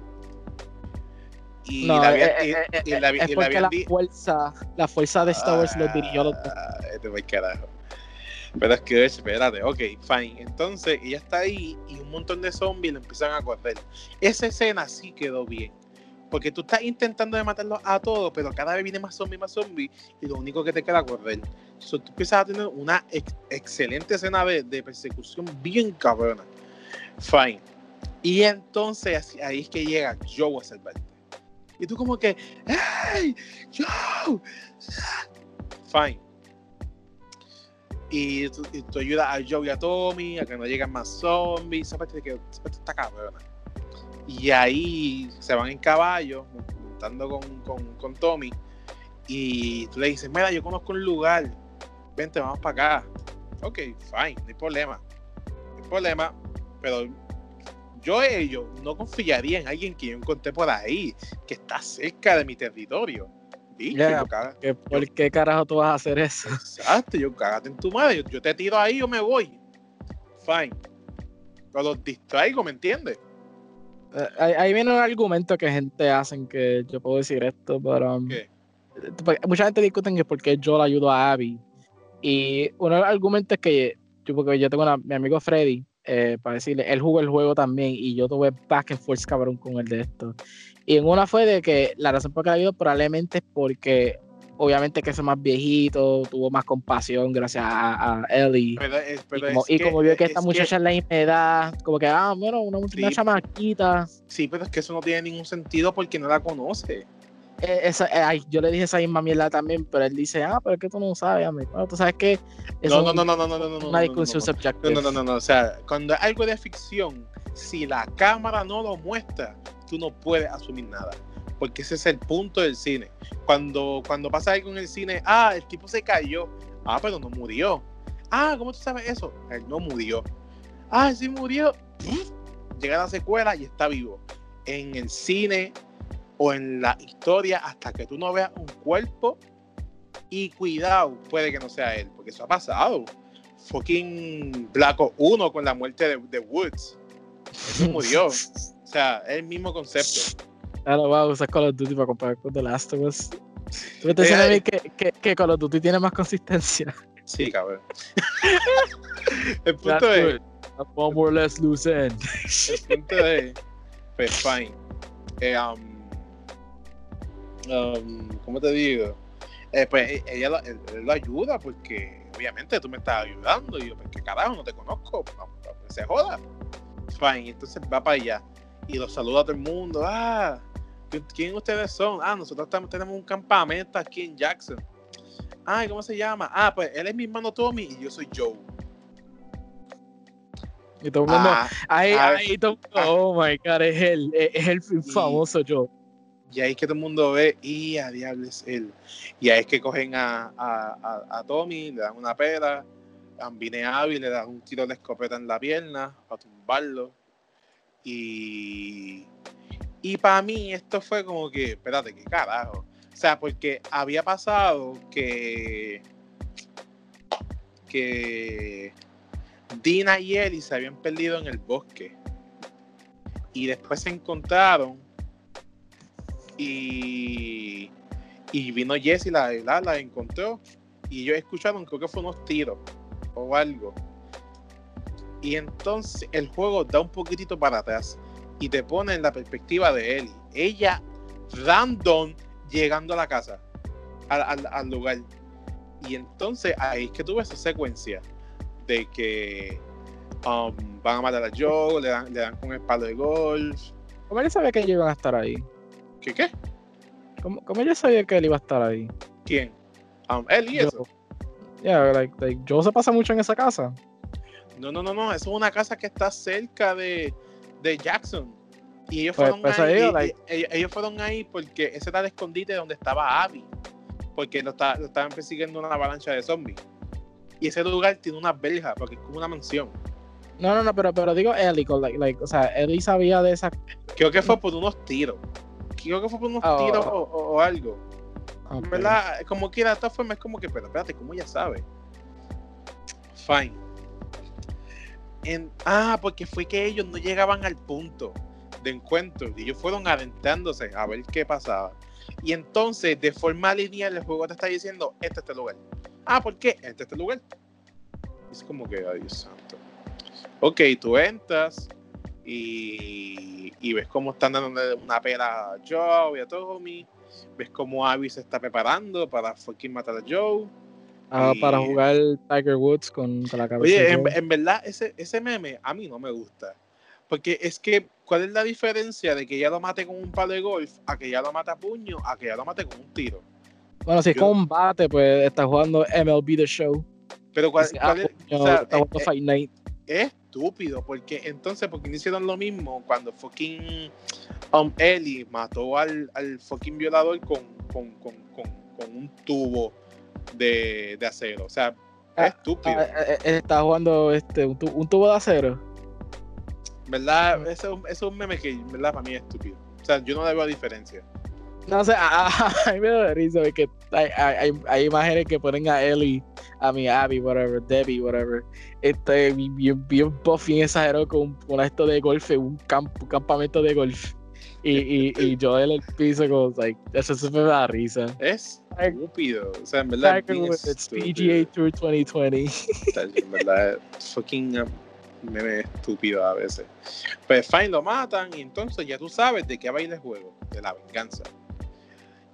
Y no, la, eh, eh, y, la, es porque la, fuerza, la fuerza de Star Wars lo dirigió los ah, Este carajo. Pero es que, espérate, ok, fine. Entonces ella está ahí y un montón de zombies le empiezan a correr. Esa escena sí quedó bien. Porque tú estás intentando de matarlos a todos, pero cada vez viene más zombies, más zombies, y lo único que te queda es correr. So, tú empiezas a tener una excelente escena de, de, persecución bien cabrona. Fine. Y entonces ahí es que llega Joe a salvarte. Y tú como que, ¡Hey! ¡Joe! Fine. Y tú, ayudas a Joe y a Tommy a que no lleguen más zombies. Esa parte, que, esa parte está cabrona. Y ahí se van en caballo, montando con, con, con Tommy. Y tú le dices, mira, yo conozco un lugar. Vente, vamos para acá. Ok, fine, no hay problema. No hay problema. Pero yo ellos no confiaría en alguien que yo encontré por ahí, que está cerca de mi territorio. ¿Por qué carajo tú vas a hacer eso? Exacto, yo cágate en tu madre, yo, te tiro ahí, yo me voy. Fine. Pero los distraigo, ¿me entiendes? Eh, ahí, viene un argumento que gente hacen que yo puedo decir esto, pero um, mucha gente discuten que por qué yo le ayudo a Abby. Y uno de los argumentos es que yo, porque yo tengo a mi amigo Freddy, eh, para decirle, él jugó el juego también y yo tuve back and forth cabrón con el de esto. Y en una fue de que la razón por la que ha ido probablemente es porque obviamente que es más viejito, tuvo más compasión gracias a, Ellie. y como, vio que esta muchacha es la misma edad, como que, ah, bueno, una, una chamaquita. Sí, pero es que eso no tiene ningún sentido porque no la conoce. Eh, esa, eh, yo le dije esa misma mierda también, pero él dice, ah, pero es que tú no sabes, amigo. Bueno, tú sabes que es no, no, no, no, no, no, no, una discusión subjetiva. No, no, no, no, o sea, cuando hay algo de ficción, si la cámara no lo muestra, tú no puedes asumir nada. Porque ese es el punto del cine. Cuando, cuando pasa algo en el cine, ah, el tipo se cayó. Ah, pero no murió. Ah, ¿cómo tú sabes eso? Él no murió. Ah, sí murió. Llega la secuela y está vivo. En el cine o en la historia, hasta que tú no veas un cuerpo, y cuidado, puede que no sea él, porque eso ha pasado. Fucking Blacko 1 con la muerte de, de Woods. Él murió. O sea, es el mismo concepto. Voy a usar Call of Duty para comparar con The Last of Us. Tú me estás diciendo que, que, que, Call of Duty tiene más consistencia. Sí, cabrón. el punto es. One more less loose end. el punto es. Pues fine. Eh, um, um, ¿Cómo te digo? Eh, pues e, ella lo, él, lo ayuda porque obviamente tú me estás ayudando. Y yo, pues qué carajo, no te conozco. Pues, se joda. Fine. Entonces va para allá y los saluda a todo el mundo. Ah, ¿quién ustedes son? Ah, nosotros tenemos un campamento aquí en Jackson. Ay, ¿cómo se llama? Ah, pues él es mi hermano Tommy y yo soy Joe. Y todo el mundo, ah, ahí, ah, ahí todo ah. oh my god, es él, es, el famoso Joe. Y ahí es que todo el mundo ve, y a diablo es él. Y ahí es que cogen a, a, a, Tommy, le dan una pera, a Vine Avi le dan un tiro de escopeta en la pierna para tumbarlo. Y, y para mí esto fue como que, espérate, qué carajo. O sea, porque había pasado que, que Dina y Ellie se habían perdido en el bosque. Y después se encontraron y, y vino Jessie, la, la, la encontró. Y ellos escucharon, creo que fue unos tiros o algo. Y entonces el juego da un poquitito para atrás y te pone en la perspectiva de Ellie. Ella, random, llegando a la casa, al, lugar. Y entonces ahí es que tuve esa secuencia de que um, van a matar a Joe, le dan, le dan con el palo de golf. ¿Cómo ella sabía que ellos iban a estar ahí? ¿Qué qué? ¿Cómo, cómo ella sabía que él iba a estar ahí? ¿Quién? Um, él y eso. Yeah, like, like, Joe se pasa mucho en esa casa. No, no, no, no. Es una casa que está cerca de, de Jackson. Y ellos pues, fueron pues ahí. ellos, fueron ahí porque ese era el escondite donde estaba Abby. Porque lo, lo estaban persiguiendo una avalancha de zombies. Y ese lugar tiene una verja, porque es como una mansión. No, no, no, pero, pero digo Ellie, like, o sea, Ellie sabía de esa. Creo que fue por unos tiros. Creo que fue por unos oh. tiros o, algo. ¿Verdad? Como quiera, de todas formas es como que, pero espérate, ¿cómo ya sabe? Fine ah, porque fue que ellos no llegaban al punto de encuentro y ellos fueron adentrándose a ver qué pasaba. Y entonces, de forma lineal, el juego te está diciendo: Este es este lugar. Ah, ¿por qué? Este es este lugar. Es como que, ay Dios santo. Ok, tú entras y, y ves cómo están dando una pera a Joe y a Tommy. Ves cómo Abby se está preparando para fucking matar a Joe Ah, para jugar Tiger Woods con, la cabeza. Oye, en, verdad, ese, ese meme a mí no me gusta. Porque es que, ¿cuál es la diferencia de que ella lo mate con un palo de golf a que ella lo mate a puño a que ella lo mate con un tiro? Bueno, si es combate, pues está jugando MLB The Show. Pero ¿cuál, cuál ah, es? puño, o sea, está jugando eh, Fight Night. es estúpido, porque entonces, ¿por qué no hicieron lo mismo cuando fucking um, Ellie mató al, al fucking violador con, con, con, con, con un tubo de, de acero? O sea, Ah, es estúpido. Ah, eh, eh, está jugando este, un, tu- un tubo de acero. ¿Verdad? Eso, es un- eso es un meme que, ¿verdad? Para mí es estúpido. O sea, yo no le veo diferencia. No sé, a, a- a mí me da risa porque hay, hay, hay- hay imágenes que ponen a Ellie, a mi Abby, whatever, Debbie, whatever. Este, bien, bien, buff, bien exagerado con, con esto de golf, un, camp- un campamento de golf. Y, y, y yo en el piso, como, like, eso se me da risa. Es estúpido. O sea, en verdad. estúpido. PGA Tour 2020. O sea, En verdad, fucking meme estúpido a veces. Pues fine, lo matan y entonces ya tú sabes de qué va a ir el juego, de la venganza.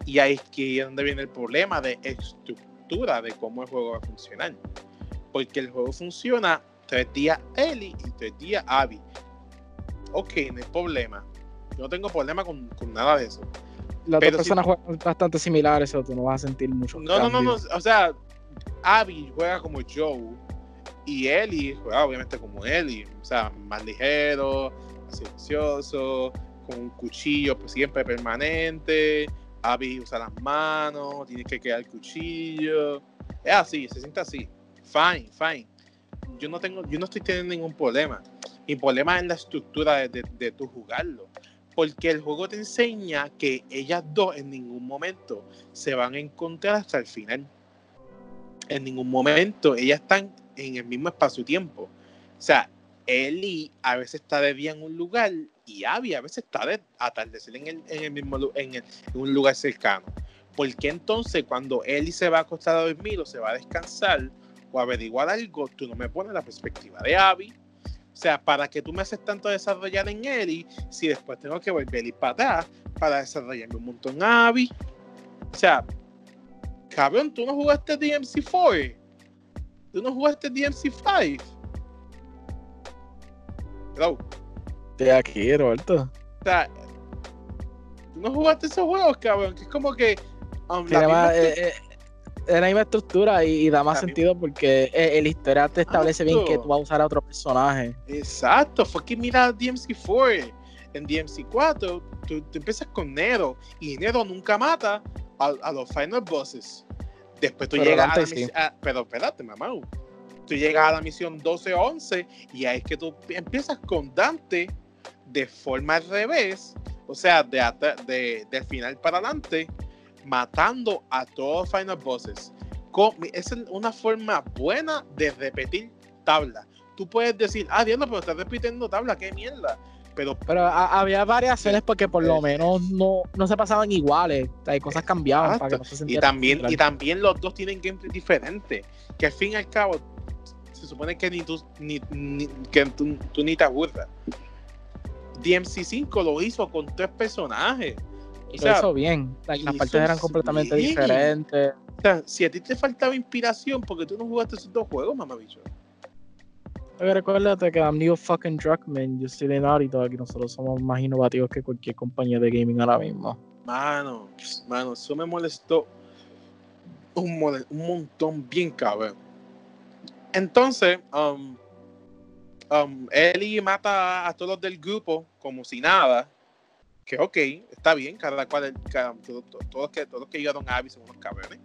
Y ahí es que es donde viene el problema de estructura de cómo el juego va a funcionar. Porque el juego funciona tres días Ellie y tres días Abby. Ok, no hay problema. Yo no tengo problema con, con nada de eso. Las Pero dos si- personas juegan bastante similares, o tú no vas a sentir mucho. No, no, no, no. O sea, Abby juega como Joe y Ellie juega obviamente como Ellie. O sea, más ligero, más silencioso, con un cuchillo pues, siempre permanente. Abby usa las manos, tiene que quedar el cuchillo. Es así, se siente así. Fine, fine. Yo no tengo, yo no estoy teniendo ningún problema. Mi problema es la estructura de, de, de tu jugarlo. Porque el juego te enseña que ellas dos en ningún momento se van a encontrar hasta el final. En ningún momento ellas están en el mismo espacio-tiempo. O sea, Ellie a veces está de día en un lugar y Abby a veces está de atardecer en, el, en, el mismo, en, en un lugar cercano. ¿Por qué entonces cuando Ellie se va a acostar a dormir o se va a descansar o averiguar algo, tú no me pones la perspectiva de Abby? O sea, ¿para que tú me haces tanto desarrollar en Ellie si después tengo que volver ir para atrás para desarrollarme un montón a Abby? O sea, cabrón, tú no jugaste DMC4. Tú no jugaste DMC5. Hello. Estoy aquí, Roberto. O sea, tú no jugaste esos juegos, cabrón. Que es como que. um, la misma estru- eh, eh, es la misma estructura y, y da más La sentido porque eh, el historia te establece bien que tú vas a usar a otro personaje. Exacto, fue que mira DMC4. En DMC4, tú, tú empiezas con Nero y Nero nunca mata a, a los final bosses. Después tú Pero llegas a la sí. misión. pero espérate, mamá. Tú llegas a la misión 12 o 11 y ahí es que tú empiezas con Dante de forma al revés, o sea, de, de- del final para adelante, matando a todos los final bosses. Con- es una forma buena de repetir tabla. Tú puedes decir, ah, diablo, pero estás repitiendo tabla, qué mierda. Pero Pero a- había variaciones porque por lo Eh. menos no, no se pasaban iguales. Hay cosas cambiaban para que no se Y también, y también los dos tienen gameplay diferente. Que al fin y al cabo, se supone que ni tú ni, ni- que tú, tú ni te aburras. DMC5 lo hizo con tres personajes. O lo sea, hizo bien. Las hizo partes eran completamente bien. diferentes. o sea, si a ti te faltaba inspiración, porque tú no jugaste esos dos juegos, mamá bicho? Pero recuérdate que I'm Neil fucking Druckmann, yo soy de Naughty Dog y nosotros somos más innovativos que cualquier compañía de gaming ahora mismo. Mano, mano, eso me molestó un, un montón bien cabrón. Entonces, um, um, Ellie mata a todos los del grupo como si nada. Que ok, está bien, cada cual, todos, que, todos que llegaron a Abby son unos cabrones.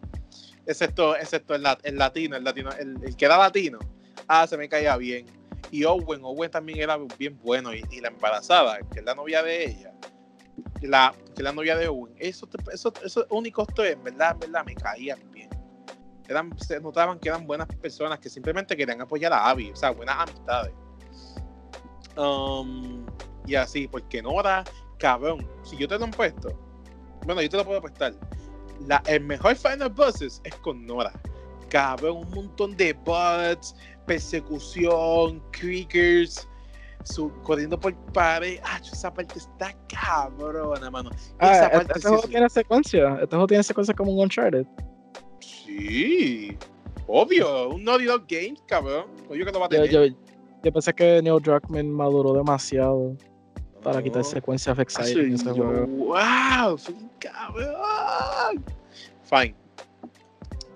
Excepto, excepto el, lat- el latino, el latino, el, que era latino. Ah, se me caía bien. Y Owen, Owen también era bien bueno. Y, y la embarazada, que es la novia de ella, la, que es la novia de Owen, esos, esos, esos únicos tres, en verdad, en verdad, me caían bien. Eran, se notaban que eran buenas personas que simplemente querían apoyar a Abby, o sea, buenas amistades. Um, y así, porque Nora, cabrón, si yo te lo he puesto, bueno, yo te lo puedo prestar. La, el mejor Final Bosses es con Nora. Cabrón, un montón de bots, persecución, creakers, su, corriendo por pared. Ah, esa parte está cabrona, mano. Ah, Esa este, parte este sí juego es- tiene secuencia. Este juego tiene secuencia como un Uncharted. Sí, obvio, un Naughty Dog Game, cabrón. Oye que lo va a Yo, tener. yo, Yo pensé que Neil Druckmann maduró demasiado para quitar secuencia of exciting en ese juego. ¡Wow! cabrón! Fine.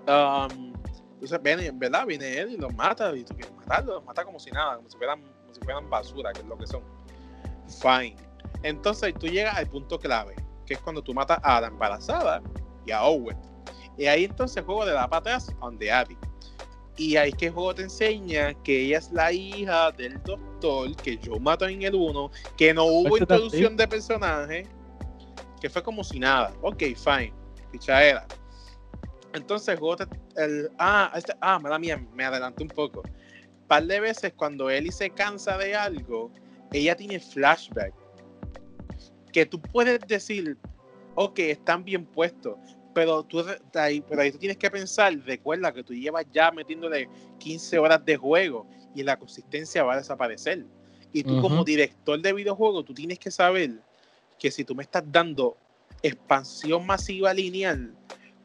Um, entonces viene, ¿verdad? Viene él y los mata y tú quieres matarlo, los mata como si nada, como si fueran, como si fueran basura, que es lo que son. Fine. Entonces tú llegas al punto clave, que es cuando tú matas a la embarazada y a Owen. Y ahí entonces el juego le da para atrás a donde Abby. Y ahí es que el juego te enseña que ella es la hija del doctor que yo mato en el 1, que no hubo introducción de personaje, que fue como si nada. Ok, fine. Fichadera. Entonces el juego te, el, ah, este, ah, mala mía, me adelanté un poco. Un par de veces cuando Ellie se cansa de algo, ella tiene flashback. Que tú puedes decir, ok, están bien puestos, pero tú, ahí, pero ahí tú tienes que pensar, recuerda que tú llevas ya metiéndole 15 horas de juego y la consistencia va a desaparecer. Y tú como director de videojuego, tú tienes que saber que si tú me estás dando expansión masiva lineal,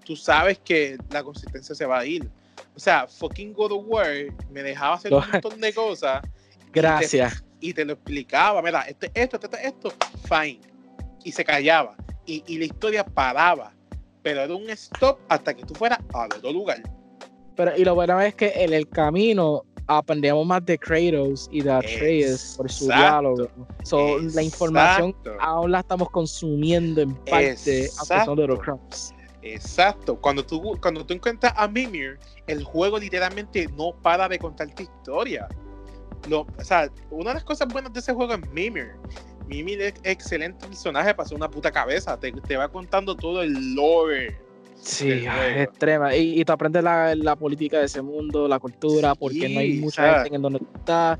tú sabes que la consistencia se va a ir. O sea, fucking God of War me dejaba hacer un montón de cosas. Gracias. Y te, lo explicaba, mira, esto, esto, esto, esto, fine. Y se callaba. Y, y la historia paraba pero era un stop hasta que tú fueras a otro lugar. Pero, y lo bueno es que en el camino aprendemos más de Kratos y de Atreus por su diálogo. So, la información aún la estamos consumiendo en parte, a son de los crops. Exacto. Cuando tú, cuando tú encuentras a Mimir, el juego literalmente no para de contarte historia. Lo, o sea, una de las cosas buenas de ese juego es Mimir. Mimi es excelente personaje para una puta cabeza. Te, te, va contando todo el lore. Sí, es extrema. Y, y, te aprendes la, la, política de ese mundo, la cultura, porque no hay mucha gente en donde está.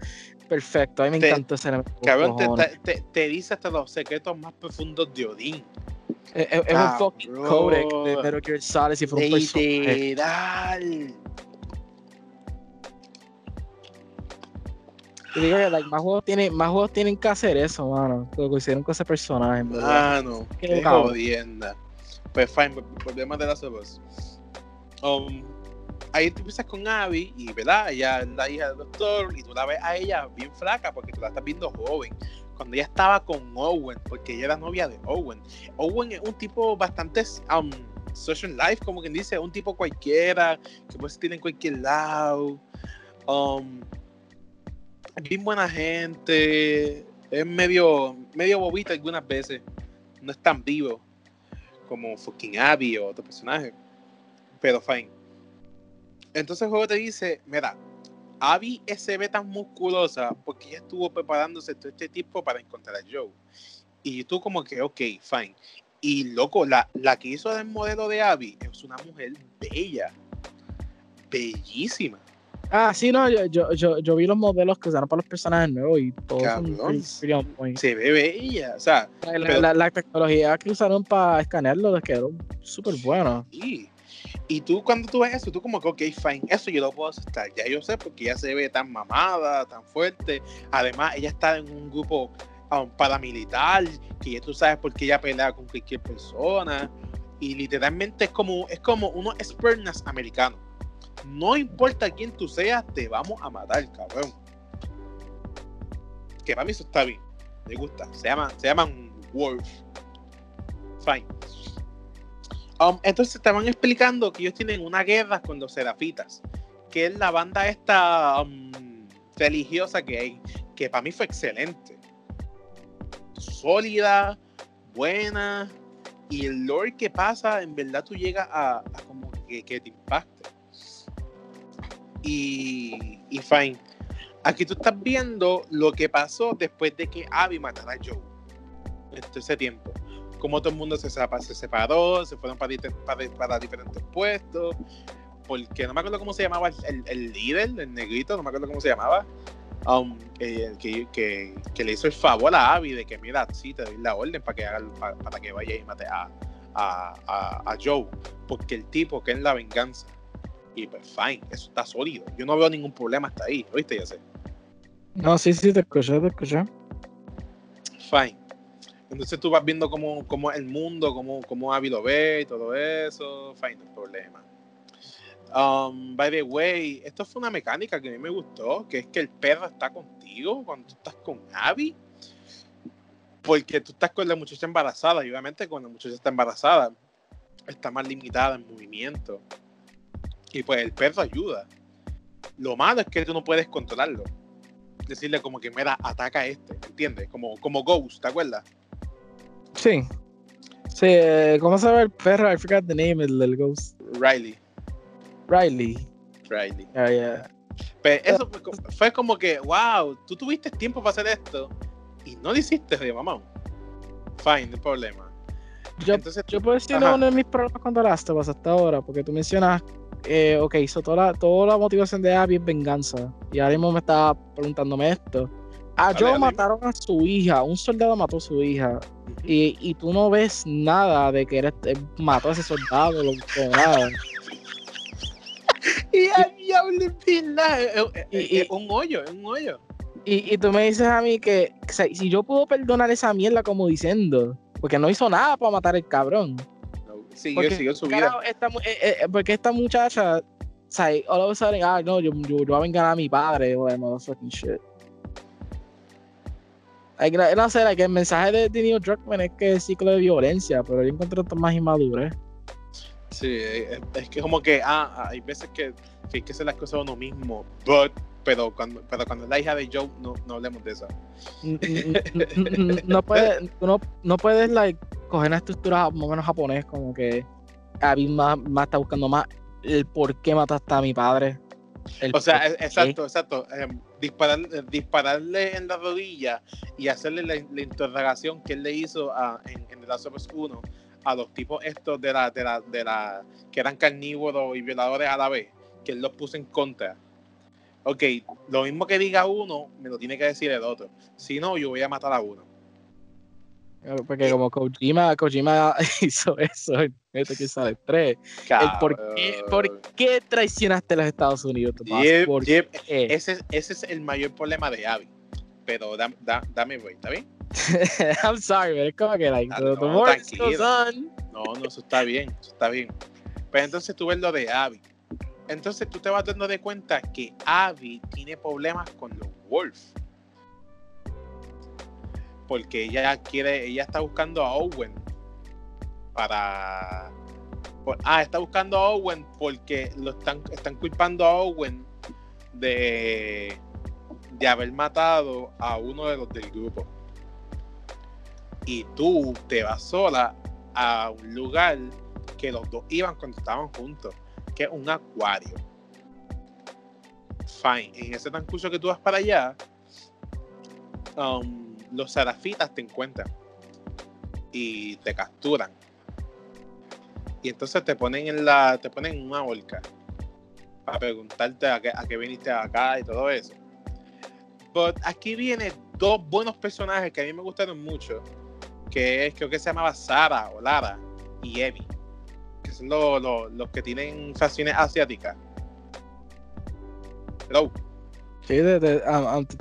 Perfecto, a mí me encanta ese Cabrón, te, te, te, dice hasta los secretos más profundos de Odín. Es, es un fucking codec de Metal Gear Solid si fuera un personaje. Y digo que más, juegos tienen, más juegos tienen que hacer eso, mano. Lo que hicieron con ese personaje, Mano, qué, jodienda. Pues fine, volvemos de las dos. Um, ahí tú empiezas con Abby y, ¿verdad? Ella es la hija del doctor y tú la ves a ella bien flaca porque tú la estás viendo joven. Cuando ella estaba con Owen, porque ella era novia de Owen. Owen es un tipo bastante um, social life, como quien dice, un tipo cualquiera, que puede estar en cualquier lado. Um, bien buena gente, es medio, medio bobita algunas veces, no es tan vivo como fucking Abby o otro personaje, pero fine. Entonces el juego te dice, mira, Abby se ve tan musculosa porque ella estuvo preparándose todo este tiempo para encontrar a Joe. Y tú como que, ok, fine. Y loco, la, la que hizo el modelo de Abby es una mujer bella, bellísima. Ah, sí, no, yo, yo, yo, yo vi los modelos que usaron para los personajes nuevos y todos son Se ve bella, o sea. La, la, tecnología que usaron para escanearlo les quedó súper buena. Sí. Y tú cuando tú ves eso, tú como que, ok, fine, eso yo lo puedo aceptar. Ya yo sé porque ella se ve tan mamada, tan fuerte. Además, ella está en un grupo um, paramilitar, que ya tú sabes por qué ella pelea con cualquier persona. Y literalmente es como, es como unos espernas americanos no importa quién tú seas, te vamos a matar, cabrón. Que para mí eso está bien. Me gusta. Se llaman, se llaman Wolf. Fine. Um, entonces estaban explicando que ellos tienen una guerra con los Serafitas, que es la banda esta um, religiosa que hay, que para mí fue excelente. Sólida, buena, y el lore que pasa, en verdad tú llegas a, como que, que te impacte y, fine. Aquí tú estás viendo lo que pasó después de que Abby matara a Joe. En ese tiempo. Como todo el mundo se, se separó, se fueron para, para, diferentes puestos. Porque no me acuerdo cómo se llamaba el, el, líder, el negrito, no me acuerdo cómo se llamaba. Um, que, que, le hizo el favor a Abby de que, mira, sí, te doy la orden para que, haga, para, que vaya y mate a, a, a Joe. Porque el tipo que es la venganza y pues fine, eso está sólido. Yo no veo ningún problema hasta ahí, ¿oíste? Ya sé. No, sí, sí, te escuché, te escuché. Fine. Entonces tú vas viendo cómo, cómo el mundo, cómo, cómo Abby lo ve y todo eso. Fine, no hay problema. Um, by the way, esto fue una mecánica que a mí me gustó, que es que el perro está contigo cuando tú estás con Abby. Porque tú estás con la muchacha embarazada y obviamente cuando la muchacha está embarazada está más limitada en movimiento. Y pues el perro ayuda. Lo malo es que tú no puedes controlarlo. Decirle como que, mira, ataca a este, ¿entiendes? Como, como Ghost, ¿te acuerdas? Sí. Sí, eh, ¿cómo se llama el perro? I forgot the name del Ghost. Riley. Riley. Riley. Ah, yeah. Pero eso fue, co- fue como que, wow, tú tuviste tiempo para hacer esto y no lo hiciste de mamá. Fine, no problema. Yo, Entonces, yo puedo decir Ajá. uno de mis problemas con The Last of Us hasta ahora, porque tú mencionas, eh, ok, so toda, la, toda la motivación de Abby es venganza. Y ahora mismo me estaba preguntándome esto. A Dale, Joe dale. mataron a su hija, un soldado mató a su hija, y, y tú no ves nada de que él, él mató a ese soldado, lo o nada. Y al diablo, es verdad, es- un hoyo, es un hoyo. Y, y tú me dices a mí que, o sea, si yo puedo perdonar esa mierda como diciendo, porque no hizo nada para matar al cabrón. Siguió, Porque, siguió su vida. esta eh, eh, porque esta muchacha, o sea, all of a sudden, ah, no, yo, yo, yo voy a vengar a mi padre, o motherfucking shit. Like, no, sé, like, el mensaje de, de Neil Druckmann es que es ciclo de violencia, pero yo encuentro esto más inmadurez. Sí, es, es que como que, ah, ah, hay veces que, que hay que hacer las cosas uno mismo, but, pero cuando, pero cuando es la hija de Joe, no, no hablemos de eso. No puedes, no, no puedes, like, coger una estructura más o menos japonés, como que Abby más, más está buscando más el por qué mataste a mi padre. el O sea, qué. exacto, exacto. eh, disparar, eh, dispararle en la rodilla y hacerle la, la interrogación que él le hizo a- en, en The Last of Us 1 a los tipos estos de la, de la, de la, que eran carnívoros y violadores a la vez, que él los puso en contra. Ok, lo mismo que diga uno, me lo tiene que decir el otro. Si no, yo voy a matar a uno. Porque como Kojima, Kojima hizo eso Gear Solid 3. El por, qué, ¿Por qué traicionaste a los Estados Unidos, Tomás? Yep, ¿Por yep. qué? Ese, es- ese es el mayor problema de Abby. Pero da- da- dame break, ¿está bien? I'm sorry, pero es como que like, Ah, no, No, no, eso está bien, eso está bien. Pero entonces tú ves lo de Abby. Entonces tú te vas dando de cuenta que Abby tiene problemas con los Wolves. Porque ella quiere, ella está buscando a Owen para. ah, está buscando a Owen porque lo están, están culpando a Owen de, de haber matado a uno de los del grupo. Y tú te vas sola a un lugar que los dos iban cuando estaban juntos, que es un acuario. Fine, en ese transcurso que tú vas para allá, um, los serafitas te encuentran y te capturan. Y entonces te ponen en la, te ponen en una horca para preguntarte a qué, a qué viniste acá y todo eso. But aquí vienen dos buenos personajes que a mí me gustaron mucho, que es, creo que se llamaba Sara o Lara y Evie, que son los, los, los que tienen facciones asiáticas. Hello, sí, te, te, te-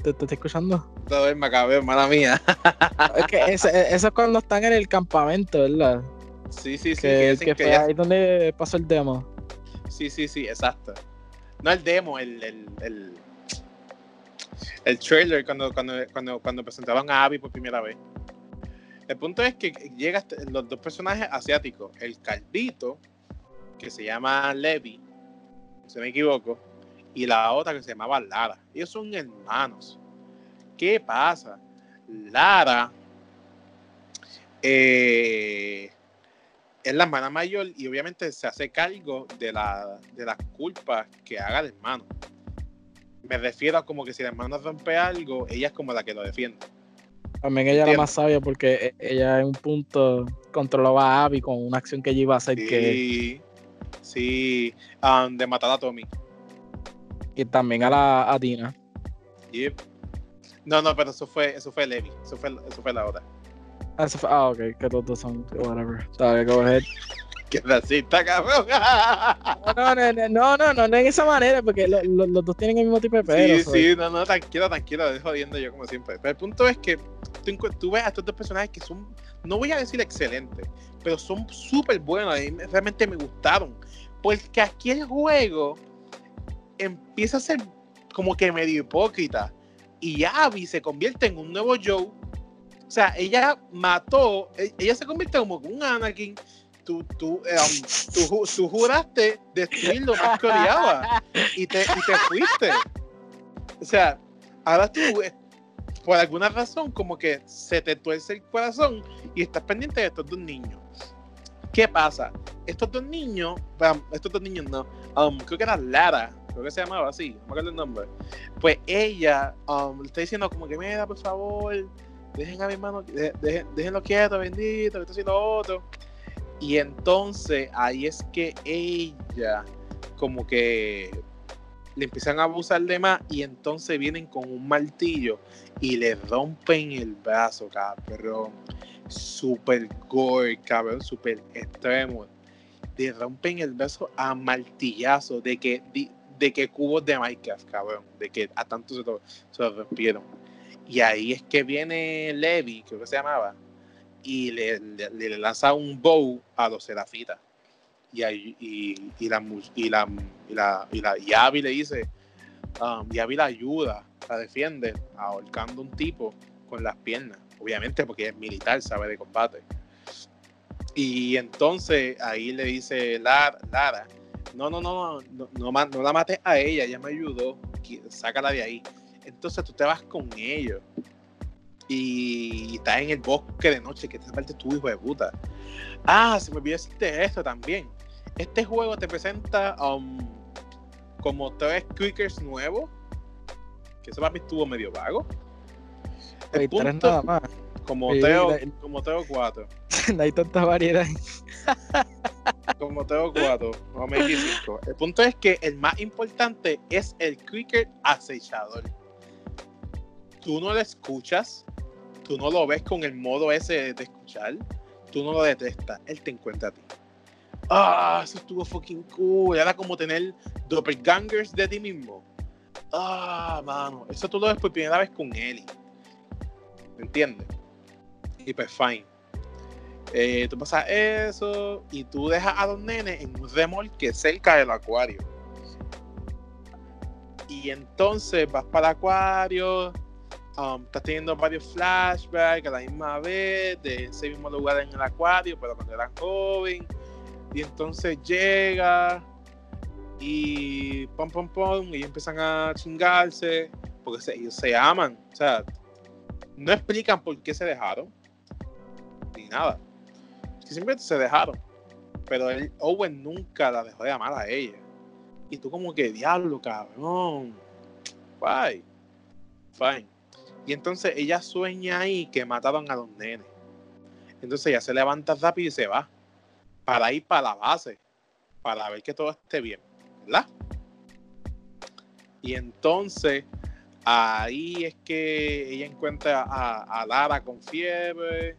te- estoy escuchando. todo es macabeo, mala mía. Es que ese- eso es cuando están en el campamento, ¿verdad? Sí, sí, sí. que que dicen que que fue ya- ahí donde pasó el demo. Sí, sí, sí, exacto. No el demo, el, el, el, el trailer cuando, cuando, cuando, cuando presentaban a Abby por primera vez. El punto es que llegan los dos personajes asiáticos, el calvito, que se llama Levi, si me equivoco, y la otra que se llamaba Lara. Ellos son hermanos. ¿Qué pasa? Lara eh, es la hermana mayor y obviamente se hace cargo de, la, de las culpas que haga el hermano. Me refiero a como que si el hermano rompe algo, ella es como la que lo defiende. También ella era Entiendo. más sabia porque e- ella en un punto controlaba a Abby con una acción que ella iba a hacer que Sí, sí, um, de matar a Tommy. y también a la a Tina. Yep. No, no, pero eso fue, eso fue Levi, eso fue, eso fue la otra. Ah, ah, ok, que los dos son whatever. Bien, go ahead. Que racista, cabrón. No, no, no, no, no, no, no en esa manera, porque lo- lo- los dos tienen el mismo tipo de pelo. Sí, sí, no, no, tranquilo, tranquilo, jodiendo yo como siempre. Pero el punto es que tú, ves a estos dos personajes que son, no voy a decir excelentes, pero son súper buenos, y me- realmente me gustaron. Porque aquí el juego empieza a ser como que medio hipócrita. Y Abby se convierte en un nuevo Joe. O sea, ella mató, e, ella se convierte como un Anakin. Tú, tú, eh, tú, juraste destruir lo más que odiaba y te, y te fuiste. O sea, ahora tú, eh, por alguna razón, como que se te tuerce el corazón y estás pendiente de estos dos niños. ¿Qué pasa? Estos dos niños, estos dos niños no, um, creo que era Lara, creo que se llamaba así, no me acuerdo el nombre. Pues ella le está diciendo como que mira, por favor, dejen a mi hermano, déjenlo quieto, bendito, esto y lo otro. Y entonces ahí es que ella como que le empiezan a abusar de más y entonces vienen con un martillo y le rompen el brazo, cabrón. Super gore, cabrón, super extremo. Le rompen el brazo a martillazo de que, de, que cubos de Minecraft, cabrón. De que a tanto se, se rompieron. Y ahí es que viene Levi, creo que se llamaba, y le, le, lanza un bow a los serafitas. Y, y, y, la, y, la, y, la, y, la, y le dice, um, la ayuda, la defiende, ahorcando un tipo con las piernas, obviamente porque es militar, sabe de combate. Y entonces ahí le dice Lara, Lara no, no, no, no, no la mates a ella, ella me ayudó, sácala de ahí. Entonces tú te vas con ellos y estás en el bosque de noche, que esta parte tu hijo de puta. Ah, se me olvidó decirte esto también. Este juego te presenta um, como tres quickers nuevos, que eso mí estuvo medio vago. El punto, nada más. Como Teo, como Teo 4. no hay tanta variedad. como Teo 4, o 5. El punto es que el más importante es el quicker acechador tú no lo escuchas, tú no lo ves con el modo ese de escuchar, tú no lo detestas, él te encuentra a ti. Ah, eso estuvo fucking cool. Era como tener doppelgangers de ti mismo. Ah, mano, eso tú lo ves por primera vez con Ellie. ¿Me entiendes? Y pues, fine. Eh, tú pasas eso y tú dejas a los nenes en un remolque cerca del acuario. Y entonces vas para el acuario, um, estás teniendo varios flashbacks a la misma vez de ese mismo lugar en el acuario, pero cuando eran joven. Y entonces llega y pom pom pom y empiezan a chingarse porque ellos se aman. O sea, no explican por qué se dejaron ni nada. que simplemente se dejaron. Pero el Owen nunca la dejó de amar a ella. Y tú como que diablo, cabrón. Bye. Fine. Y entonces ella sueña ahí que mataron a los nenes. Entonces ella se levanta rápido y se va para ir para la base, para ver que todo esté bien, ¿verdad? Y entonces ahí es que ella encuentra a, Lara con fiebre,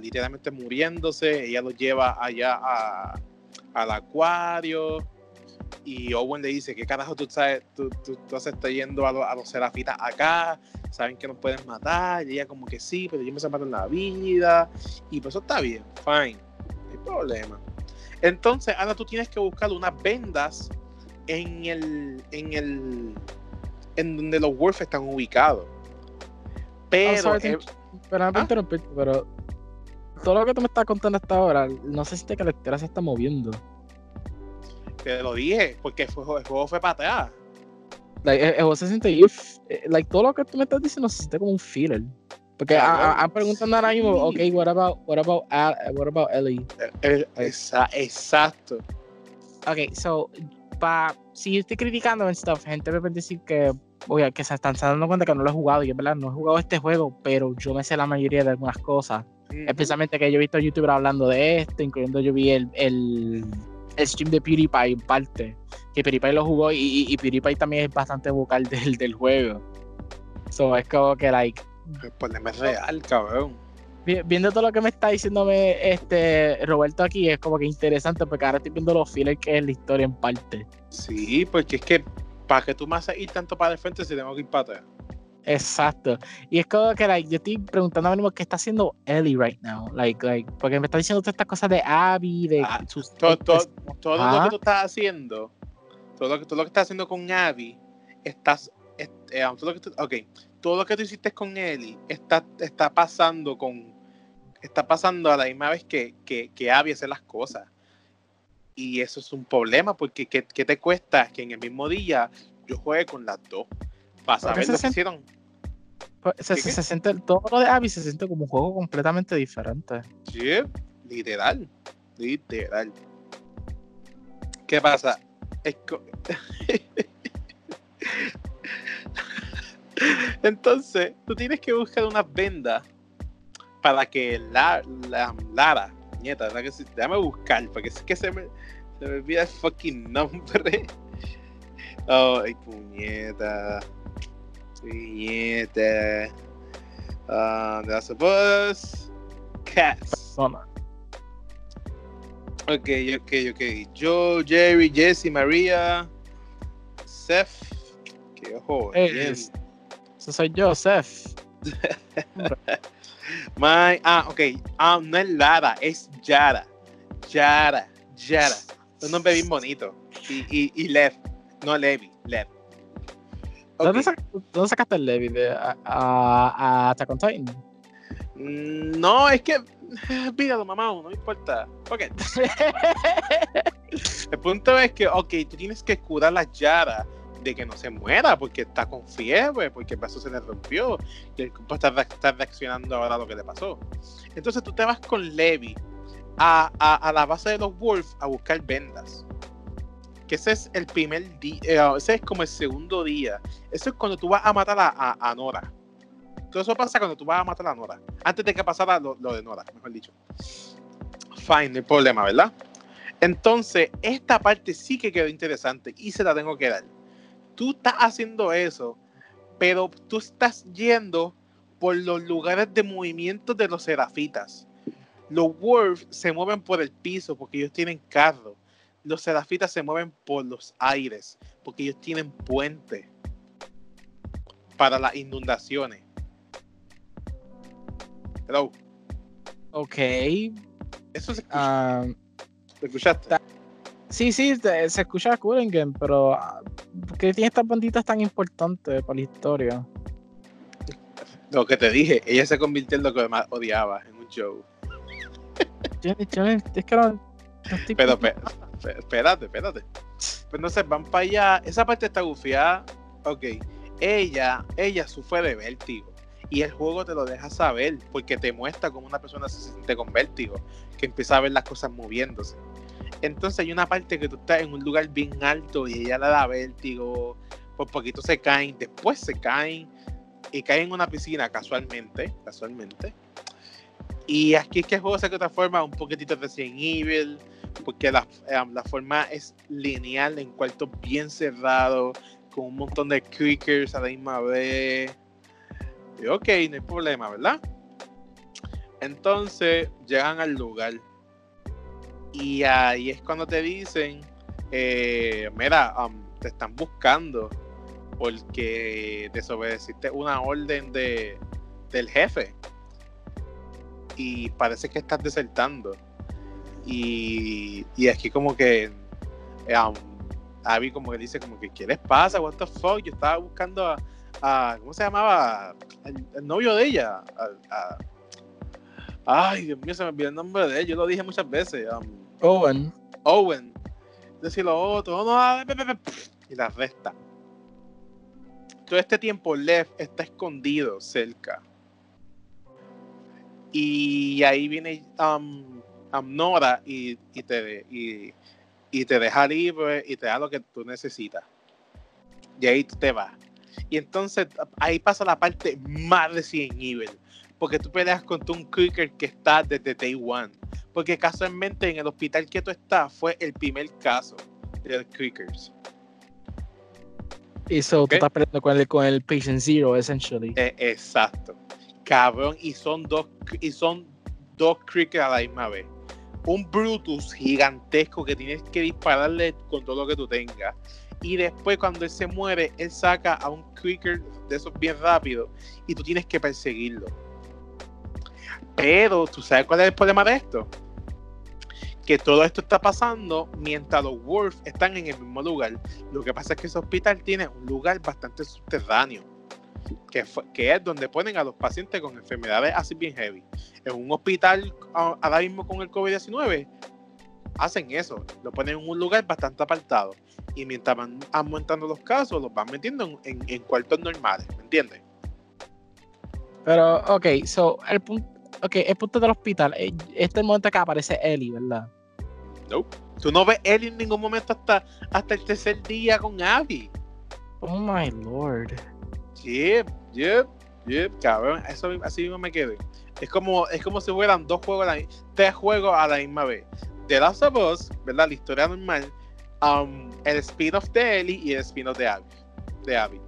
literalmente muriéndose. Ella lo lleva allá al acuario y Owen le dice, ¿qué carajo tú sabes? Tú, tú, tú estás yendo a, los serafitas acá, saben que nos pueden matar, y ella como que sí, pero yo me matar en la vida, y pues eso está bien, fine, no hay problema. Entonces, ahora tú tienes que buscar unas vendas en el, en el, en donde los Wolves están ubicados. Pero, pero, ¿Ah? pero todo lo que tú me estás contando hasta ahora, no sé si te característica se está moviendo. Te lo dije, porque el juego, fue pateado. Like, el, juego se siente eh, like, todo lo que tú me estás diciendo se siente como un filler. Porque han preguntando ahora mismo, ok, what about, what about, what about Ellie? Eh, eh, exacto. Ok, so, pa, si yo estoy criticando en stuff, gente me puede decir que, oye, que se están dando cuenta que no lo he jugado. Yo, ¿verdad? No he jugado este juego, pero yo me sé la mayoría de algunas cosas. Especialmente que yo he visto youtubers hablando de esto, incluyendo yo vi el, el el stream de PewDiePie en parte. Que PewDiePie lo jugó y, y, PewDiePie también es bastante vocal del, del juego. So es como que, like. El problema es real, cabrón. Viendo todo lo que me está diciéndome este Roberto aquí, es como que interesante porque ahora estoy viendo los fillers que es la historia en parte. Sí, porque es que para que tú me haces ir tanto para el frente si tengo que ir para atrás. Exacto. Y es como que like, yo estoy preguntando ahora mismo qué está haciendo Ellie right now. Like, like, porque me está diciendo todas estas cosas de Abby, de Ah, sus todo, lo que tú estás haciendo, todo lo que, todo lo que estás haciendo con Abby, estás, es- eh, todo lo que tú, ok, todo lo que tú hiciste con Ellie está, está pasando con, está pasando a la misma vez que, que, que Abby hace las cosas. Y eso es un problema, porque ¿qué, qué te cuesta que en el mismo día yo juegue con las dos? Para saber se lo que hicieron. Pues, se, siente, todo lo de Abby se siente como un juego completamente diferente. Sí, literal, literal. ¿Qué pasa? Es Entonces, tú tienes que buscar unas vendas para que la, la Lara, nieta, ¿verdad que déjame buscar, porque es que se me, se me olvida el fucking nombre. Ay, puñeta. Puñeta. Uh, that's a bus. Cats. Persona. Ok, ok, ok. Joe, Jerry, Jesse, María, Seth. Que ojo. Jim, es- Eso soy yo, Seth. My, ah, ok. Ah, no es Lara, es Yara. Yara, Yara. Un nombre bien bonito. Y, y, y Lev. No Levi, Lev. ¿Dónde, sac- dónde sacaste el Levi? De, a, a, a Attack on Titan. Mm, No, es que. Pídalo, mamá, no me importa. Ok. El punto es que, ok, tú tienes que curar a Yara de que no se muera porque está con fiebre, porque el brazo se le rompió y el cuerpo está reaccionando ahora a lo que le pasó. Entonces tú te vas con Levi a, a- a la base de los Wolves a buscar vendas. Ese es el primer día, ese es como el segundo día. Eso es cuando tú vas a matar a, Nora. Todo eso pasa cuando tú vas a matar a Nora. Antes de que pasara lo, lo de Nora, mejor dicho. Fine, no hay problema, ¿verdad? Entonces, esta parte sí que quedó interesante y se la tengo que dar. Tú estás haciendo eso, pero tú estás yendo por los lugares de movimiento de los serafitas. Los Wolves se mueven por el piso porque ellos tienen carro. Los serafitas se mueven por los aires porque ellos tienen puente para las inundaciones. Hello. ok. Eso se escucha- ah, ¿Lo escuchaste? sí, sí, te- se escucha Cullingham, pero ah, ¿por qué tiene estas banditas tan importantes para la historia? Lo que te dije, ella se convirtió en lo que más odiaba en un show. Yo, yo es que no, no estoy- Pero pe- pe- espérate, espérate. Pues entonces van para allá. Esa parte está gufiada. Ok. Ella, ella sufre de vértigo. Y el juego te lo deja saber. Porque te muestra cómo una persona se siente con vértigo. Que empieza a ver las cosas moviéndose. Entonces hay una parte que tú estás en un lugar bien alto y ella le da vértigo. Por poquito se caen. Después se caen. Y caen en una piscina casualmente. Casualmente. Y aquí es que el juego se transforma un poquitito de Resident Evil, porque la, eh, la forma es lineal en cuartos bien cerrados, con un montón de creakers a la misma vez. Y ok, no hay problema, ¿verdad? Entonces llegan al lugar. Y ahí es cuando te dicen, eh, mira, um, te están buscando porque desobedeciste una orden de, del jefe y parece que estás desertando. Y, y aquí como que um, Abby como que dice como que ¿qué les pasa? What the fuck? Yo estaba buscando a, a- ¿cómo se llamaba? El, el novio de ella. A- a- ay, Dios mío, se me olvidó el nombre de él. Yo lo dije muchas veces. um, Owen. Owen. Decir lo otro. No, y la resta. Todo este tiempo Lev está escondido cerca. Y ahí viene um, um, Nora y, y te, y, y te deja libre y te da lo que tú necesitas. Y ahí tú te vas. Y entonces ahí pasa la parte más de 100 Evil. Porque tú peleas contra un creeper que está desde day one. Porque casualmente en el hospital que tú estás fue el primer caso de los. Y so, Ok. tú estás peleando con el, con el Patient Zero, essentially. Eh, exacto. Cabrón, y son dos y son dos creekers a la misma vez. Un Brutus gigantesco que tienes que dispararle con todo lo que tú tengas. Y después cuando él se muere, él saca a un creeker de esos bien rápido y tú tienes que perseguirlo. Pero, ¿tú sabes cuál es el problema de esto? Que todo esto está pasando mientras los Wolves están en el mismo lugar. Lo que pasa es que ese hospital tiene un lugar bastante subterráneo, que, que es donde ponen a los pacientes con enfermedades así bien heavy. En un hospital ahora mismo con el COVID-19, hacen eso, lo ponen en un lugar bastante apartado. Y mientras van aumentando los casos, los van metiendo en, cuartos normales, ¿me entiendes? Pero, ok, so, el punto, okay, el punto del hospital, eh, este es el momento que aparece Ellie, ¿verdad? No. Tú no ves Ellie en ningún momento hasta, hasta el tercer día con Abby. Oh my lord. Yep, yep, yep, cabrón. Eso así mismo me quedé. Es como, es como si fueran dos juegos, tres juegos a la misma vez. The Last of Us, ¿verdad? La historia normal, um, el spin-off de Ellie y el spin-off de Abby. De Abby.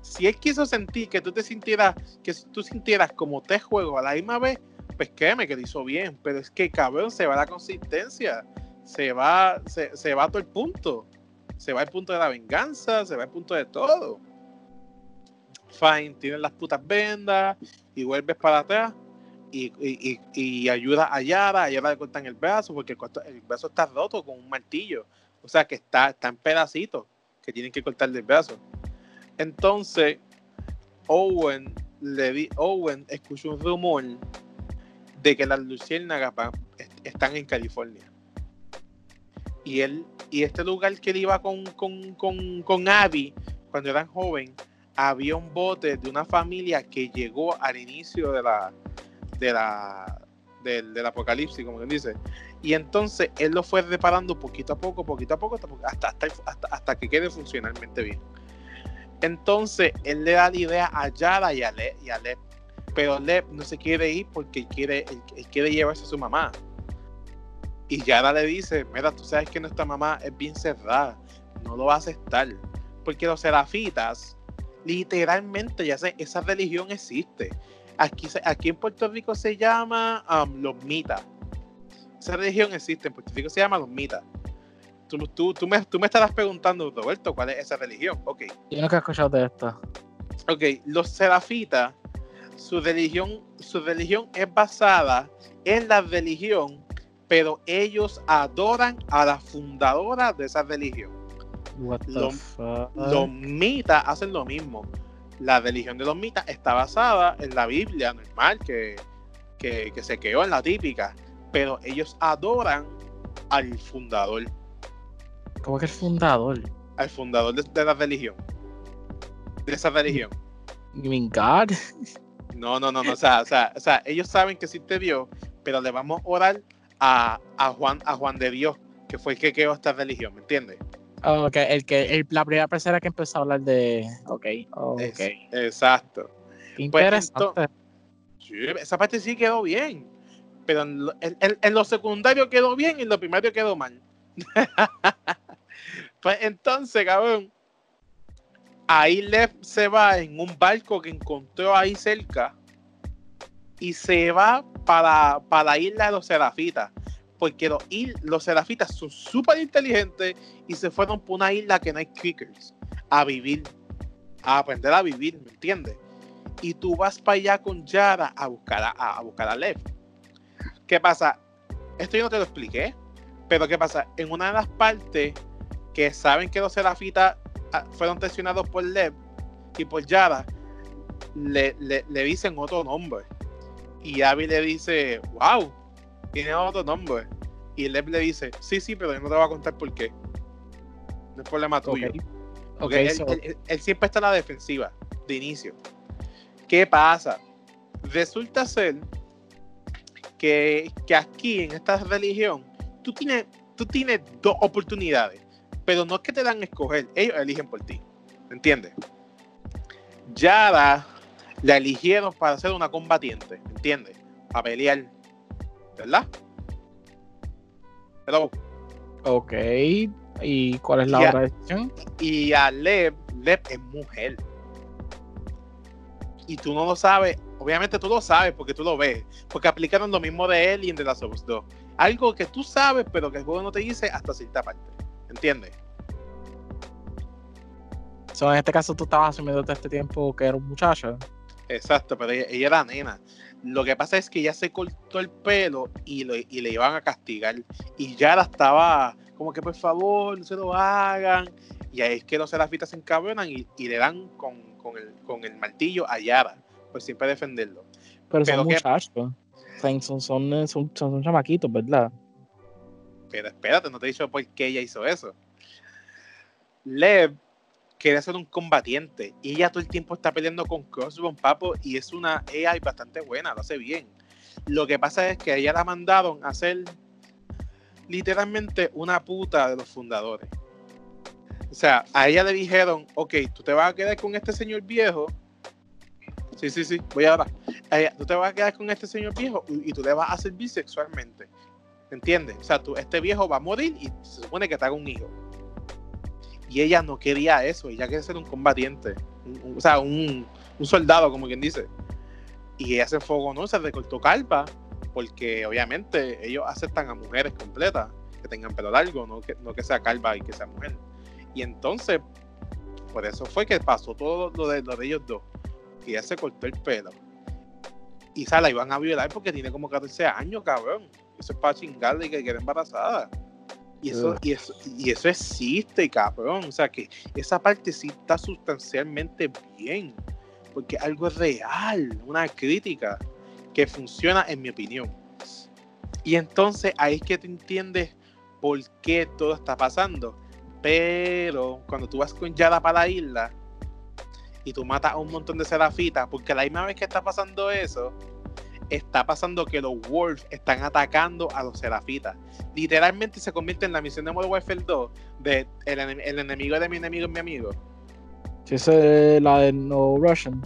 Si él quiso sentir que tú te sintieras, que tú sintieras como te juego a la misma vez, pues créeme que lo hizo bien. Pero es que cabrón, se va la consistencia. Se va, se, se va todo el punto. Se va el punto de la venganza, se va el punto de todo. Fine, tienes las putas vendas y vuelves para atrás y, ayuda a Yara, a Yara le cortan el brazo porque el, brazo está roto con un martillo, o sea que está, está en pedacitos que tienen que cortarle el brazo. Entonces, Owen, le di, Owen escuchó un rumor de que las luciérnagas están en California. Y él, y este lugar que él iba con, con, con, con Abby cuando eran joven, había un bote de una familia que llegó al inicio de la, de la, del, apocalipsis, como quien dice. Y entonces él lo fue reparando poquito a poco, poquito a poco, hasta, hasta, hasta, que quede funcionalmente bien. Entonces él le da la idea a Yara y a, Le, y a Lep, pero Lep no se quiere ir porque él quiere, él, quiere llevarse a su mamá. Y Yara le dice, mira, tú sabes que nuestra mamá es bien cerrada, no lo va a aceptar. Porque los serafitas, literalmente, ya sé, esa religión existe. Aquí, aquí en Puerto Rico se llama um, los mitas. Esa religión existe, en Puerto Rico se llama los mitas. Tú, tú, tú, me, tú me estarás preguntando, Roberto, ¿cuál es esa religión? Ok. Yo nunca he escuchado de esto. Ok, los serafitas, su religión, su religión es basada en la religión, pero ellos adoran a la fundadora de esa religión. Fuck? los mitas hacen lo mismo la religión de los mitas está basada en la Biblia normal, que, que, se quedó en la típica, pero ellos adoran al fundador. ¿Cómo que el fundador? Al fundador de, la religión. De esa religión. You God? No, no, no, no. O sea, o sea, o sea, ellos saben que existe Dios, pero le vamos a orar a, a, Juan, a Juan de Dios, que fue el que creó esta religión, ¿me entiendes? Ok, el que, el, la primera persona que empezó a hablar de. Ok, exacto. Pues interesante. esa parte sí quedó bien. Pero en, en, lo secundario quedó bien y en lo primario quedó mal. pues entonces, cabrón. Ahí Lev se va en un barco que encontró ahí cerca y se va para, para la isla de los Serafitas porque los, los serafitas son súper inteligentes y se fueron por una isla que no hay clickers a vivir, a aprender a vivir, ¿me entiendes? Y tú vas para allá con Yara a buscar a, a buscar a Lev. ¿Qué pasa? Esto yo no te lo expliqué, pero ¿qué pasa? En una de las partes que saben que los serafitas ah, fueron tensionados por Lev y por Yara, le, le, le dicen otro nombre. Y Abby le dice, wow, tiene otro nombre. Y Lev le dice, sí, sí, pero yo no te voy a contar por qué. No es problema tuyo. Okay. él, siempre está en la defensiva, de inicio. ¿Qué pasa? Resulta ser que, que aquí, en esta religión, tú tienes, tú tienes dos oportunidades, pero no es que te dan a escoger, ellos eligen por ti. ¿Me entiendes? Yara la eligieron para ser una combatiente, ¿me entiendes? Para pelear ¿verdad? Hello. Ok. ¿Y cuál es la otra decisión? Y a Lev, Lev es mujer. Y tú no lo sabes, obviamente tú lo sabes porque tú lo ves, porque aplicaron lo mismo de él y de las otras dos. Algo que tú sabes, pero que el juego no te dice hasta cierta parte. ¿Entiendes? So, en este caso tú estabas asumiendo todo este tiempo que era un muchacho. Exacto, pero ella, ella era nena. Lo que pasa es que ella se cortó el pelo y, lo- y le iban a castigar. Y ya la estaba como que por favor, no se lo hagan. Y ahí es que los serafitas se encabronan y, y le dan con, con el, con el martillo a Yara, por siempre defenderlo. Pero, Pero son que- muchachos. Son, son, son, son, son chamaquitos, ¿verdad? Pero espérate, no te he dicho por qué ella hizo eso. Lev quiere ser un combatiente y ella todo el tiempo está peleando con Crossbone Papo y es una AI bastante buena, lo hace bien. Lo que pasa es que a ella la mandaron a ser literalmente una puta de los fundadores. O sea, a ella le dijeron, ok, tú te vas a quedar con este señor viejo. Sí, sí, sí, voy. A ella, tú te vas a quedar con este señor viejo y, y tú le vas a servir sexualmente. ¿Entiendes? O sea, tú, este viejo va a morir y se supone que te haga un hijo. Y ella no quería eso, ella quería ser un combatiente. o sea, un, un soldado, como quien dice. Y ella se enfocó, ¿no? Se recortó calva, porque obviamente ellos aceptan a mujeres completas, que tengan pelo largo, no que, no que sea calva y que sea mujer. Y entonces, por eso fue que pasó todo lo de, lo de ellos dos. Que ella se cortó el pelo. Y se la iban a violar porque tiene como 14 años, cabrón. Eso es para chingarle y que quede embarazada. Y eso, y, eso, y eso existe, cabrón. O sea que esa parte sí está sustancialmente bien. Porque algo es real, una crítica que funciona en mi opinión. Y entonces ahí es que te entiendes por qué todo está pasando. Pero cuando tú vas con Yara para la isla y tú matas a un montón de serafitas, porque la misma vez que está pasando eso, está pasando que los Wolves están atacando a los serafitas. Literalmente se convierte en la misión de Modern Warfare 2 de el, enem- el enemigo de mi enemigo es mi amigo. Si esa es la de No Russian.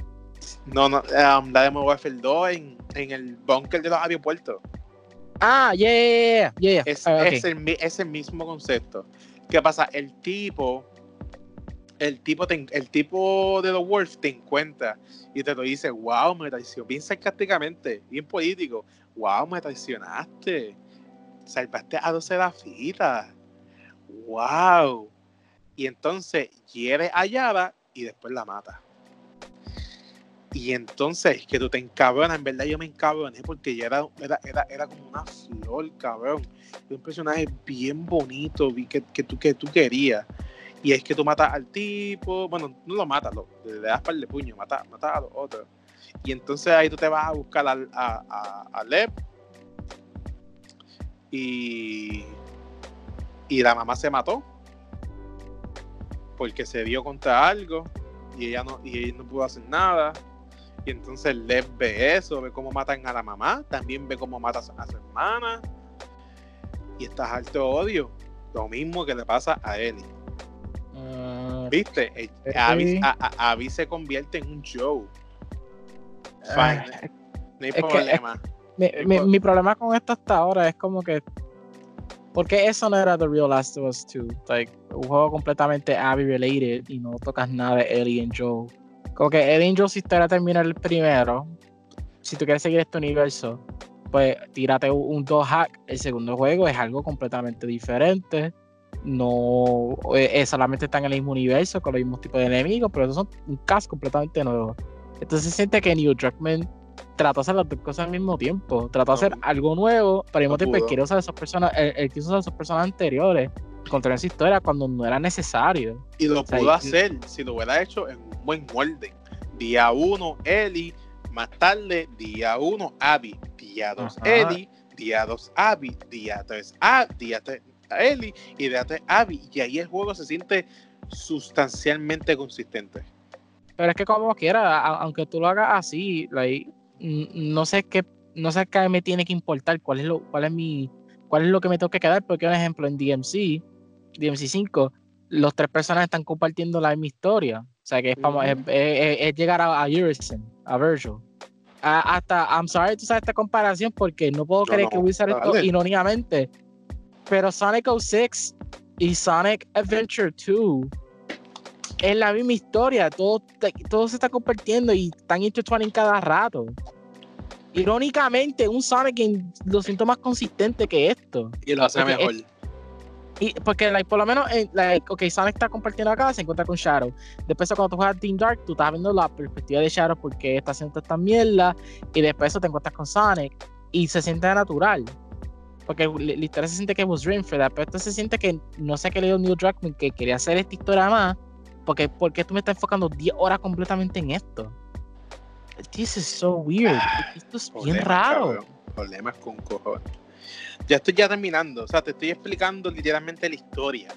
No, no, um, la de Modern Warfare 2 en, en el bunker de los aeropuertos. Ah, yeah, yeah, yeah. yeah. Es, Ah, ok. es el, es el mismo concepto. ¿Qué pasa? El tipo, el tipo, te el tipo de los Wolves te encuentra y te lo dice, wow, me traicionó, bien sarcásticamente, bien político, wow, me traicionaste, salvaste a dos serafitas, wow. Y entonces hiere a Yara y después la mata. Y entonces que tú te encabronas, en verdad yo me encabroné porque ya era, era, era, era como una flor, cabrón. Un personaje bien bonito, que, que, tú, que tú querías. Y es que tú matas al tipo, bueno, no lo matas, lo, le das par de puño, matas mata a los otros. Y entonces ahí tú te vas a buscar al- a, a, Lev. Y, y la mamá se mató porque se dio contra algo y ella no, y ella no pudo hacer nada. Y entonces Lev ve eso, ve cómo matan a la mamá, también ve cómo matan a su hermana. Y estás alto de odio. Lo mismo que le pasa a Ellie. Ah, ¿Viste? Eh. Abby, a- a- Abby se convierte en un Joe. ah, Fine. No hay que- problema. mi, Sí, mi- mi problema con esto hasta ahora es como que. ¿Por qué eso no era The Real Last of Us 2? Like, un juego completamente Abby related y no tocas nada de Ellie y Joel. Como que Ellie y Joel, si historia termina el primero, si tú quieres seguir este universo, pues tírate un, un dos hack. El segundo juego es algo completamente diferente. No eh, eh, solamente están en el mismo universo con los mismos tipos de enemigos, pero esos son un cast completamente nuevo. Entonces se siente que Neil Druckmann trató de hacer las dos cosas al mismo tiempo. Trató de hacer algo nuevo, pero al mismo No tiempo quiere usar esas personas, él, quiso usar esas personas anteriores, contar esa historia cuando no era necesario. Y lo sea, pudo y- hacer si lo hubiera hecho en un buen molde. Día 1, Ellie. Más tarde, día 1, Abby. Día 2, Ajá. Ellie. Día 2, Abby. Día 3, Abby. Día 3, Ellie. Y día 3, Abby. Y ahí el juego se siente sustancialmente consistente. Pero es que como quiera, a- aunque tú lo hagas así, like, no sé qué, no sé qué me tiene que importar, cuál es lo, cuál es mi, cuál es lo que me tengo que quedar, porque un ejemplo en DMC, DMC 5, los tres personas están compartiendo la misma historia. O sea que es, como- Ujú. es, es- es llegar a, a Urison, a Virgil. A- hasta, I'm sorry tú sabes esta comparación porque no puedo No, creer no, que voy a usar esto irónicamente. Pero Sonic 06 y Sonic Adventure 2 es la misma historia, todo, todo se está compartiendo y están intertwining cada rato. Irónicamente, un Sonic en- lo siento más consistente que esto. Y lo hace Porque mejor. Y porque, like, por lo menos, like, ok, Sonic está compartiendo acá, se encuentra con Shadow. Después, cuando tú juegas Team Dark, tú estás viendo la perspectiva de Shadow porque está haciendo esta mierda. Y después eso te encuentras con Sonic. Y se siente natural. Porque la historia se siente que dream for Pero esto se siente que no sé qué le dio Neil Druckmann que quería hacer esta historia más. Porque, porque tú me estás enfocando 10 horas completamente en esto. This is so weird. Ah, esto es bien raro. Problemas con cojones. Ya estoy ya terminando. O sea, te estoy explicando literalmente la historia.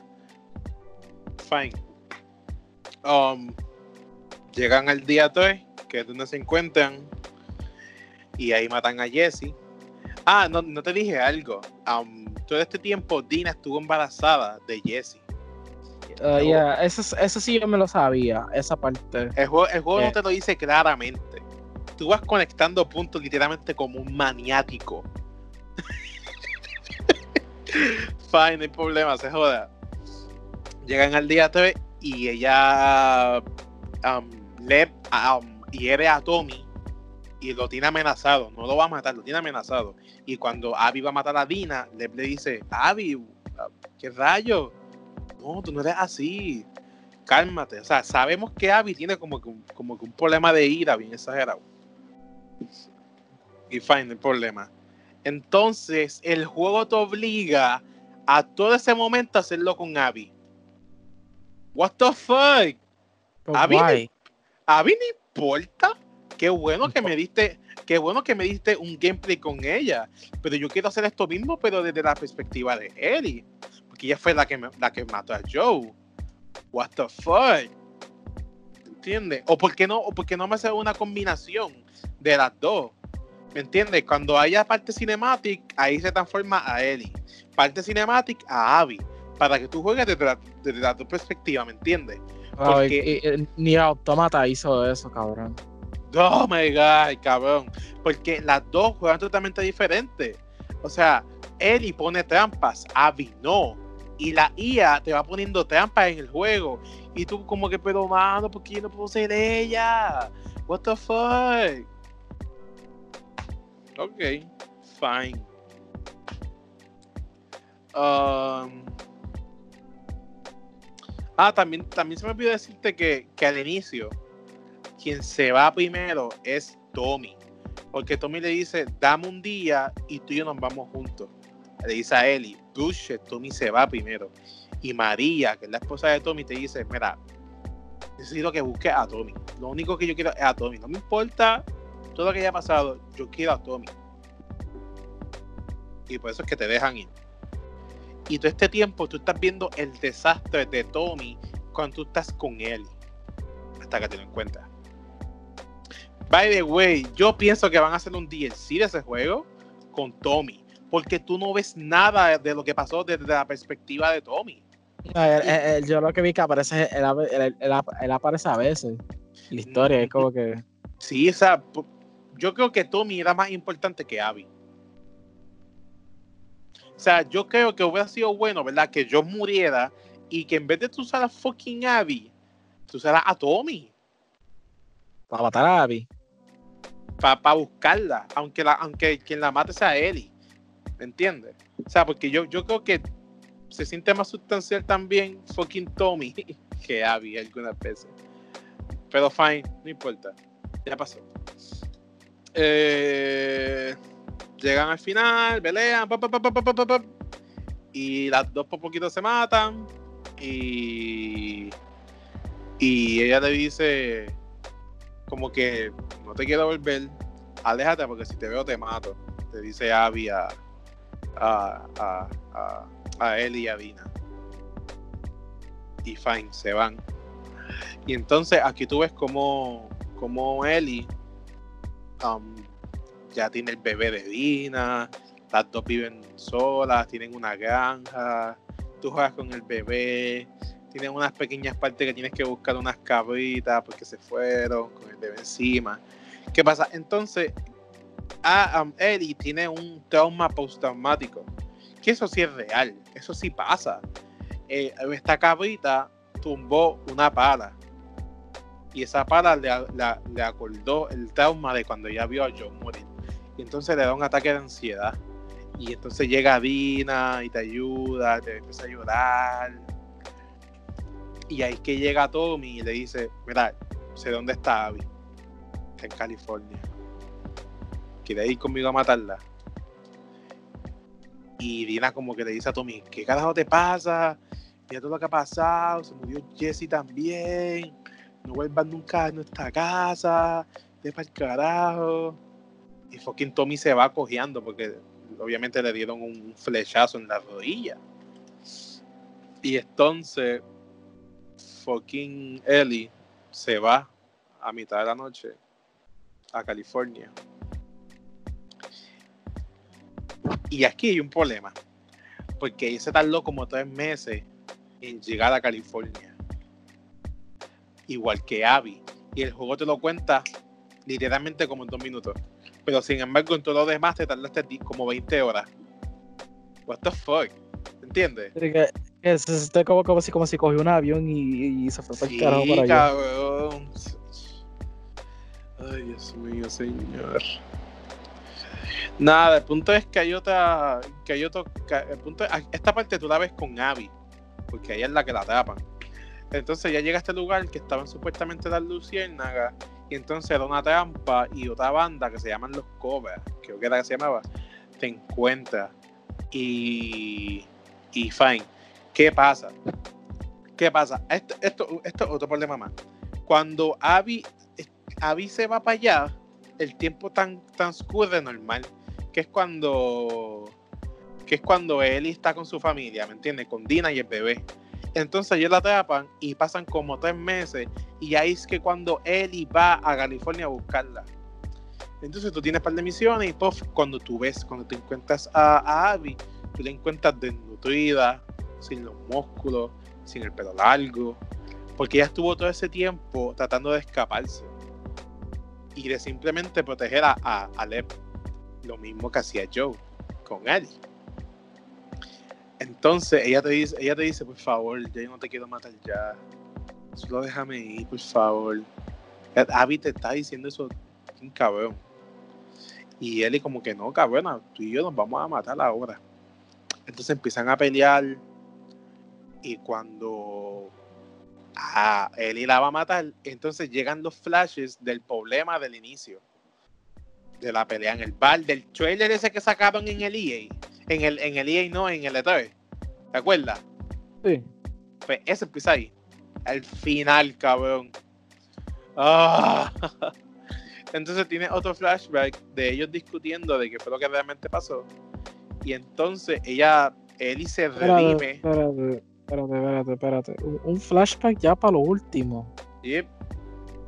Fine. Um, llegan al día 3, que es donde se encuentran. Y ahí matan a Jesse. Ah, no, no te dije algo. Um, todo este tiempo Dina estuvo embarazada de Jesse. Uh, eso, eso, sí yo me lo sabía, esa parte. El juego, el juego no te lo dice claramente. Tú vas conectando puntos literalmente como un maniático. Fine, no hay problema, se joda. Llegan al día 3 y ella um, le um, hiere a Tommy y lo tiene amenazado. No lo va a matar, lo tiene amenazado. Y cuando Abby va a matar a Dina, le dice: Abby, ¿qué rayo? No, tú no eres así. Cálmate. O sea, sabemos que Abby tiene como que, como que un problema de ira bien exagerado. Y fine, el problema. Entonces, el juego te obliga a todo ese momento a hacerlo con Abby. What the fuck? Abby, no, Abby no importa. Qué bueno que me diste, qué bueno que me diste un gameplay con ella. Pero yo quiero hacer esto mismo, pero desde la perspectiva de Ellie. Porque ella fue la que, la que mató a Joe. What the fuck? ¿Entiendes? O por qué no, o por qué no me hace una combinación de las dos. ¿Me entiendes? Cuando haya parte cinematic, ahí se transforma a Ellie. Parte cinematic a Abby. Para que tú juegues desde la, desde tu perspectiva, ¿me entiendes? Porque, ni Automata hizo eso, cabrón. Oh my god, cabrón. Porque las dos juegan totalmente diferentes. O sea, Ellie pone trampas, Abby no. Y la IA te va poniendo trampas en el juego. Y tú como que, pero mano, ¿por qué no puedo ser ella? What the fuck? Ok, fine. Um, ah, también, también se me olvidó decirte que, que al inicio, quien se va primero es Tommy. Porque Tommy le dice, dame un día y tú y yo nos vamos juntos. Le dice a Eli, bullshit, Tommy se va primero. Y María, que es la esposa de Tommy, te dice, mira, necesito que busques a Tommy. Lo único que yo quiero es a Tommy. No me importa todo lo que haya pasado, yo quiero a Tommy. Y por eso es que te dejan ir. Y todo este tiempo tú estás viendo el desastre de Tommy cuando tú estás con él. Hasta que te lo encuentras. By the way, yo pienso que van a hacer un DLC de ese juego con Tommy. Porque tú no ves nada de lo que pasó desde la perspectiva de Tommy. yo lo que vi que aparece, él, aparece a veces. La historia es como que. Sí, o sea, yo creo que Tommy era más importante que Abby. O sea, yo creo que hubiera sido bueno, ¿verdad? Que yo muriera y que en vez de tú usar a fucking Abby, tú usaras a Tommy. Para matar a Abby. Para buscarla, aunque, aunque quien la mate sea Ellie. ¿Me entiendes? O sea, porque yo, yo creo que se siente más sustancial también fucking Tommy que Abby algunas veces. Pero fine, no importa. Ya pasó. Eh, llegan al final, pelean, y las dos por poquito se matan. Y, y ella le dice, como que no te quiero volver, aléjate porque si te veo te mato. Te dice Abby a, a, a, él y a Dina. Y fine, se van. Y entonces aquí tú ves como, como Ellie Um, ya tiene el bebé de Dina, las dos viven solas, tienen una granja, tú juegas con el bebé, tienen unas pequeñas partes que tienes que buscar unas cabritas porque se fueron con el bebé encima. ¿Qué pasa? Entonces, a, um, Eddie tiene un trauma postraumático, que eso sí es real, eso sí pasa. Eh, esta cabrita tumbó una pala y esa pala le, acordó el trauma de cuando ya vio a John morir. Y entonces le da un ataque de ansiedad. Y entonces llega Dina y te ayuda, te empieza a ayudar. Y ahí que llega Tommy y le dice, mira, sé dónde está Abby. Está en California. ¿Quiere ir conmigo a matarla? Y Dina como que le dice a Tommy, ¿qué carajo te pasa? Mira todo lo que ha pasado, se murió Jesse también. No vuelvas nunca a nuestra casa, de para el carajo. Y fucking Tommy se va cojeando porque obviamente le dieron un flechazo en la rodilla. Y entonces, fucking Ellie se va a mitad de la noche a California. Y aquí hay un problema, porque ella se tardó como tres meses en llegar a California. Igual que Abby. Y el juego te lo cuenta literalmente como en dos minutos. Pero sin embargo, en todo lo demás te tardaste como 20 horas. What the fuck? ¿Entiendes? Es, es, es como, como, si, como si cogió un avión y, y se fue para el carajo para allá. cabrón. Ay, Dios mío, señor. Nada, el punto es que hay otra. Que hay otro. el punto es- esta parte tú la ves con Abby. Porque ella es la que la atrapan. Entonces ya llega a este lugar que estaban supuestamente las luciérnagas. Y entonces era una trampa y otra banda que se llaman los Cobras. Creo que era que se llamaba. Te encuentra. Y. Y fine. ¿Qué pasa? ¿Qué pasa? Esto, esto, esto es otro problema más. Cuando Abby, Abby se va para allá, el tiempo tan, transcurre normal. Que es cuando. Que es cuando Ellie está con su familia, ¿me entiendes? Con Dina y el bebé. Entonces ellos la atrapan y pasan como tres meses. Y ahí es que cuando Ellie va a California a buscarla. Entonces tú tienes un par de misiones y puff, cuando tú ves, cuando te encuentras a, a Abby, tú la encuentras desnutrida, sin los músculos, sin el pelo largo. Porque ella estuvo todo ese tiempo tratando de escaparse. Y de simplemente proteger a, a, a. Lo mismo que hacía Joe con Ellie. Entonces ella te dice, ella te dice, por favor, yo no te quiero matar ya. Solo déjame ir, por favor. Abby te está diciendo eso, un cabrón. Y Ellie como que no, cabrona, tú y yo nos vamos a matar ahora. Entonces empiezan a pelear. Y cuando a Ellie la va a matar, entonces llegan los flashes del problema del inicio. De la pelea en el bar, del trailer ese que sacaron en el EA. En el, en el EA no, en el E3. ¿Te acuerdas? Sí. Pues ese empieza ahí. El final, cabrón. Ah. Entonces tiene otro flashback de ellos discutiendo de qué fue lo que realmente pasó. Y entonces ella, Ellie se redime. Espérate, espérate, espérate, espérate. Un, un flashback ya para lo último.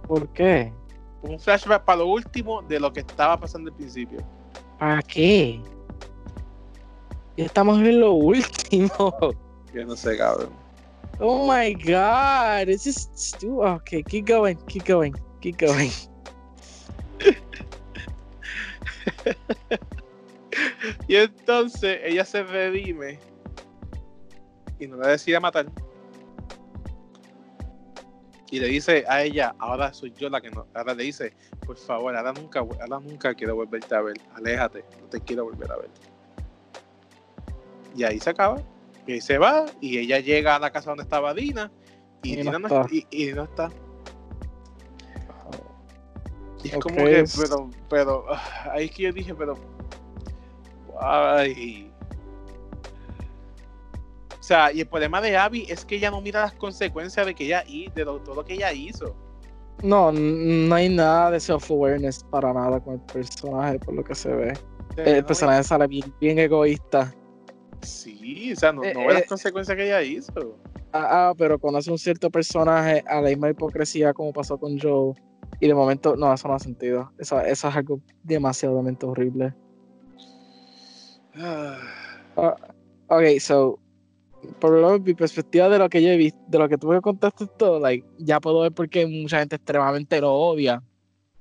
¿Por qué? un flashback para lo último de lo que estaba pasando al principio. ¿Para qué? Ya estamos en lo último. Yo no sé, cabrón. Oh my god, this is stupid. Okay, keep going, keep going, keep going. Y entonces ella se redime y no la decide matar. Y le dice a ella, ahora soy yo la que no. Ahora le dice, por favor, ahora nunca, ahora nunca quiero volverte a ver. Aléjate, no te quiero volver a ver. Y ahí se acaba. Y ahí se va. Y ella llega a la casa donde estaba Dina. Y, Dina no, está. y, y no está. Y es como que, pero, pero, ah, ahí es que yo dije, pero, ay. O sea, y el problema de Abby es que ella no mira las consecuencias de que ella de todo lo que ella hizo. No, no hay nada de self-awareness para nada con el personaje, por lo que se ve. El No, personaje sale bien, bien egoísta. Sí, o sea, no, Eh, no ve las eh, consecuencias que ella hizo. Ah, ah, pero conoce un cierto personaje a la misma hipocresía como pasó con Joe. Y de momento, no, eso no ha sentido. Eso, eso es algo demasiadamente horrible. Ah, Ok, so, por lo menos mi perspectiva de lo que yo he visto, de lo que tú me contaste todo, like, ya puedo ver por qué mucha gente extremadamente lo odia.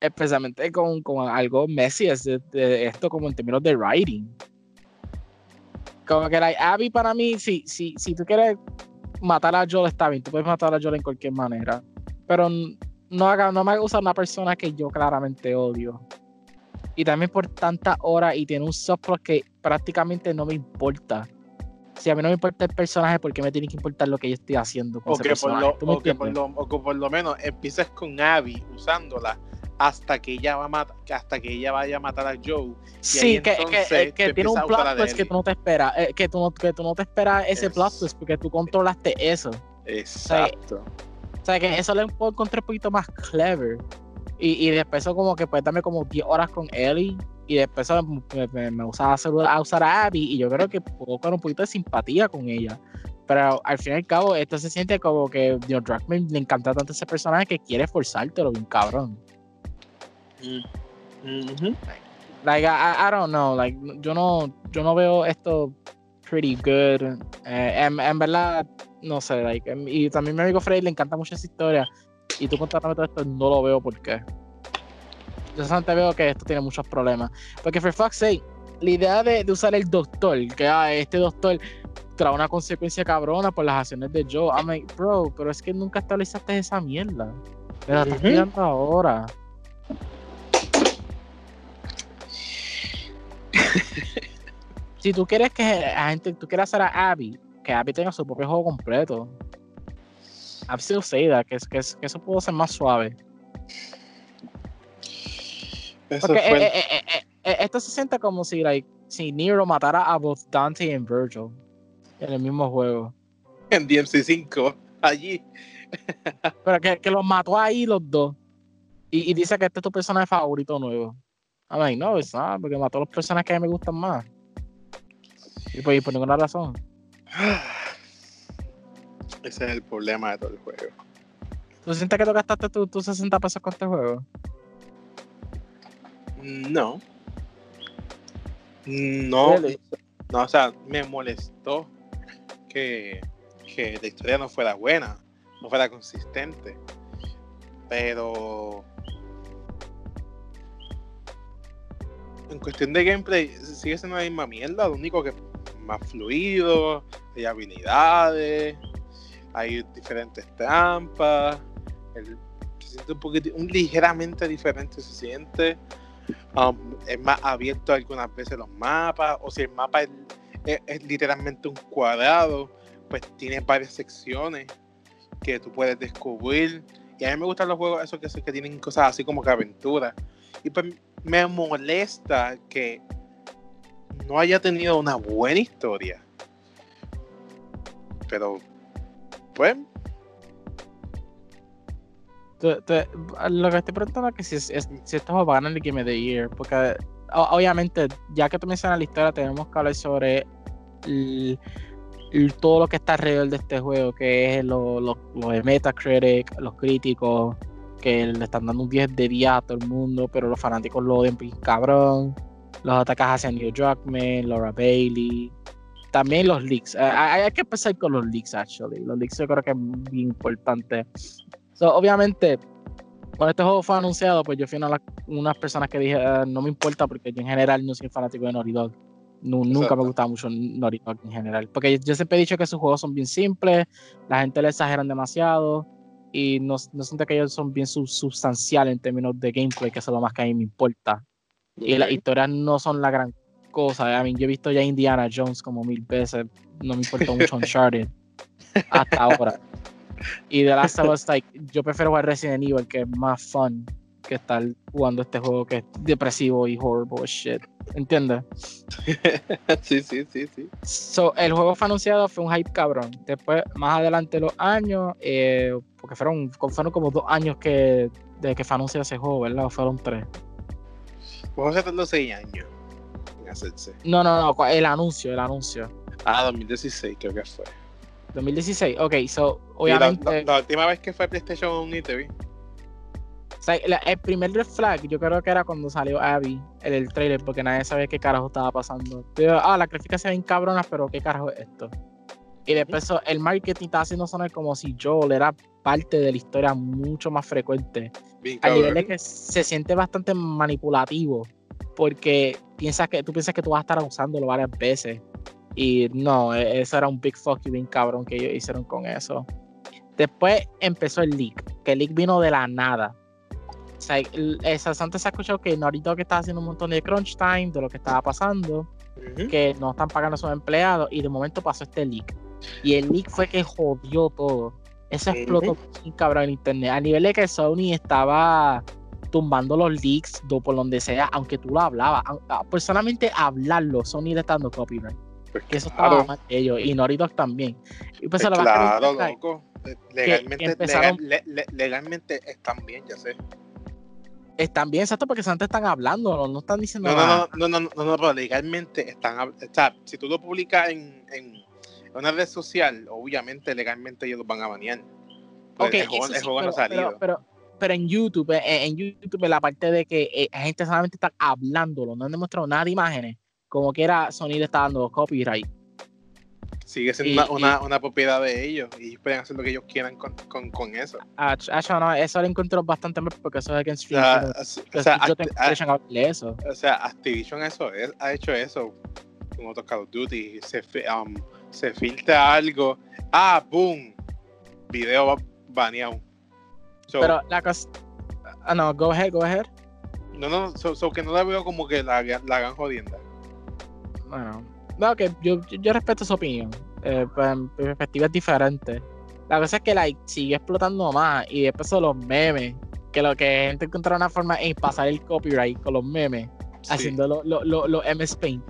Especialmente con, con algo messy es de, esto como en términos de writing. Como que like, Abby para mí, si, si, si tú quieres matar a Joel está bien, tú puedes matar a Joel en cualquier manera. Pero no, haga, no me usar una persona que yo claramente odio. Y también por tantas horas y tiene un subplot que prácticamente no me importa. Si a mí no me importa el personaje, ¿por qué me tiene que importar lo que yo estoy haciendo con O ese que, por lo, ¿Tú me o, que por lo, o que por lo menos empieces con Abby usándola hasta que ella va a matar, hasta que ella vaya a matar a Joe. Sí, que, que, que tú tiene un plot twist que tú no te esperas, eh, que, tú no, que tú no te esperas ese Es- plot twist porque tú controlaste eso. Exacto. O sea, que eso lo puedo encontrar un poquito más clever. Y, y después eso como que pues dame como 10 horas con Ellie y después me, me, usaba a, a usar a Abby y yo creo que puedo con un poquito de simpatía con ella. Pero al fin y al cabo, esto se siente como que Neil Druckmann le encanta tanto ese personaje que quiere forzártelo bien cabrón. Mm. Ujú. Like, I, I don't know, like, yo no, yo no veo esto pretty good. Eh, en, en verdad, no sé, like, em, y también mi amigo Freddy le encanta mucho esa historia. Y tú contándome todo esto, no lo veo por qué. Yo solamente veo que esto tiene muchos problemas. Porque, for fuck's sake, la idea de, de usar el doctor, que ah, este doctor trae una consecuencia cabrona por las acciones de Joe. I'm like, bro, pero es que nunca estabilizaste esa mierda. Me la estás tirando ahora. si tú quieres que la gente, tú quieres hacer a Abby, que Abby tenga su propio juego completo. I've still say that, que, que, que eso pudo ser más suave. Fue- eh, eh, eh, esto se siente como si, like, si Nero matara a both Dante y Virgil en el mismo juego. en DMC5, allí. Pero que, que los mató ahí los dos. Y, y dice que este es tu personaje favorito nuevo. I'm like, no, it's not, porque mató a los personajes que a mí me gustan más. Y por, y por ninguna razón. Ese es el problema de todo el juego. ¿Tú sientes que tú gastaste tus tu 60 pesos con este juego? No. No, Really? no, o sea, me molestó que, que la historia no fuera buena, no fuera consistente. Pero en cuestión de gameplay sigue siendo la misma mierda, lo único que es más fluido, hay habilidades, hay diferentes trampas, el- se siente un poquito, un ligeramente diferente se siente. Um, es más abierto algunas veces los mapas, o si el mapa es, literalmente un cuadrado, pues tiene varias secciones que tú puedes descubrir. Y a mí me gustan los juegos esos que, que tienen cosas así como que aventuras. Y pues me molesta que no haya tenido una buena historia. Pero, pues, Lo que estoy preguntando es que si, es- si a ganar el Game of the Year. Porque obviamente, ya que tú mencionas la historia, tenemos que hablar sobre todo lo que está alrededor de este juego, que es lo, lo- de Metacritic, los críticos, que le están dando un 10 de 10 a todo el mundo, pero los fanáticos lo odian cabrón. Los ataques hacia Neil Druckmann, Laura Bailey. También los leaks. Hay, hay que empezar con los leaks, actually. Los leaks yo creo que es bien importante. So, obviamente, cuando este juego fue anunciado, pues yo fui una de las unas personas que dije, "Ah, no me importa porque yo en general no soy fanático de Naughty Dog. Nu- nunca me gustaba mucho Naughty Dog en general. Porque yo siempre he dicho que sus juegos son bien simples, la gente le exageran demasiado y no, no siento que ellos son bien sub- sustanciales en términos de gameplay, que eso es lo más que a mí me importa. Y las historias no son la gran cosa. I mean, yo he visto ya Indiana Jones como mil veces. No me importa mucho Uncharted hasta ahora. Y The Last of Us, like, yo prefiero jugar Resident Evil, que es más fun que estar jugando este juego que es depresivo y horrible shit. ¿Entiendes? sí, sí, sí, sí. So, el juego fue anunciado, fue un hype cabrón. Después, más adelante los años, eh, porque fueron, fueron como dos años que de que fue anunciado ese juego, ¿verdad? O fueron tres. Pues se tardó 6 años en hacerse. No, no, no, el anuncio, el anuncio. Ah, 2016 creo que fue. 2016, ok, so, la- obviamente, la, la última vez que fue PlayStation y TV. o sea, la- el primer red flag yo creo que era cuando salió Abby en el trailer, porque nadie sabía qué carajo estaba pasando. Ah, las gráficas se ven cabronas, pero qué carajo es esto. Y después el marketing estaba haciendo sonar como si Joel era parte de la historia mucho más frecuente. Bien Al nivel de que se siente bastante manipulativo, porque piensas que tú piensas que tú vas a estar usándolo varias veces. Y no, e- eso era un big fuck you bien cabrón que ellos hicieron con eso. Después empezó el leak, que el leak vino de la nada. O sea, antes se ha escuchado que Naughty Dog estaba haciendo un montón de crunch time de lo que estaba pasando. que no están pagando a sus empleados y de momento pasó este leak. Y el leak fue que jodió todo. Eso explotó cabrón en internet. A nivel de que Sony estaba tumbando los leaks por donde sea, aunque tú lo hablabas. Personalmente hablarlo, Sony le está dando copyright. Pues que eso estaba mal de ellos. Y Naughty también. Y pues, pues claro, loco. Legalmente, legalmente están bien, ya sé. Están bien, exacto, porque antes están hablando, no, están diciendo no, nada. No, no, no, no, no, pero legalmente están. O sea, si tú lo publicas en, en una red social, obviamente legalmente ellos los van a banear. Ok, el juego, el juego no ha salido. Pero, pero, en YouTube, eh, en, YouTube, la parte de que eh, la gente solamente está hablándolo, no han demostrado nada de imágenes, como que era Sony le está dando copyright sigue siendo una, una, propiedad de ellos y pueden hacer lo que ellos quieran con, con, con eso. Ah, no, eso lo encuentro bastante mal porque eso es against free. O sea, yo tengo eso. O sea, Activision eso es, ha hecho eso con otros Call of Duty. Se, um, se filtra algo. Ah, boom. Video baneado. Pero la cosa. Ah, no, go ahead, go ahead. No, no, so, que no la veo como que la, la hagan jodienda. Bueno no, que yo, yo, respeto su opinión. Eh, pues, mi perspectiva es diferente. La cosa es que like, sigue explotando más y después son los memes. Que lo que gente encontró una forma es pasar el copyright con los memes, haciendo los lo, lo, lo MS Paint.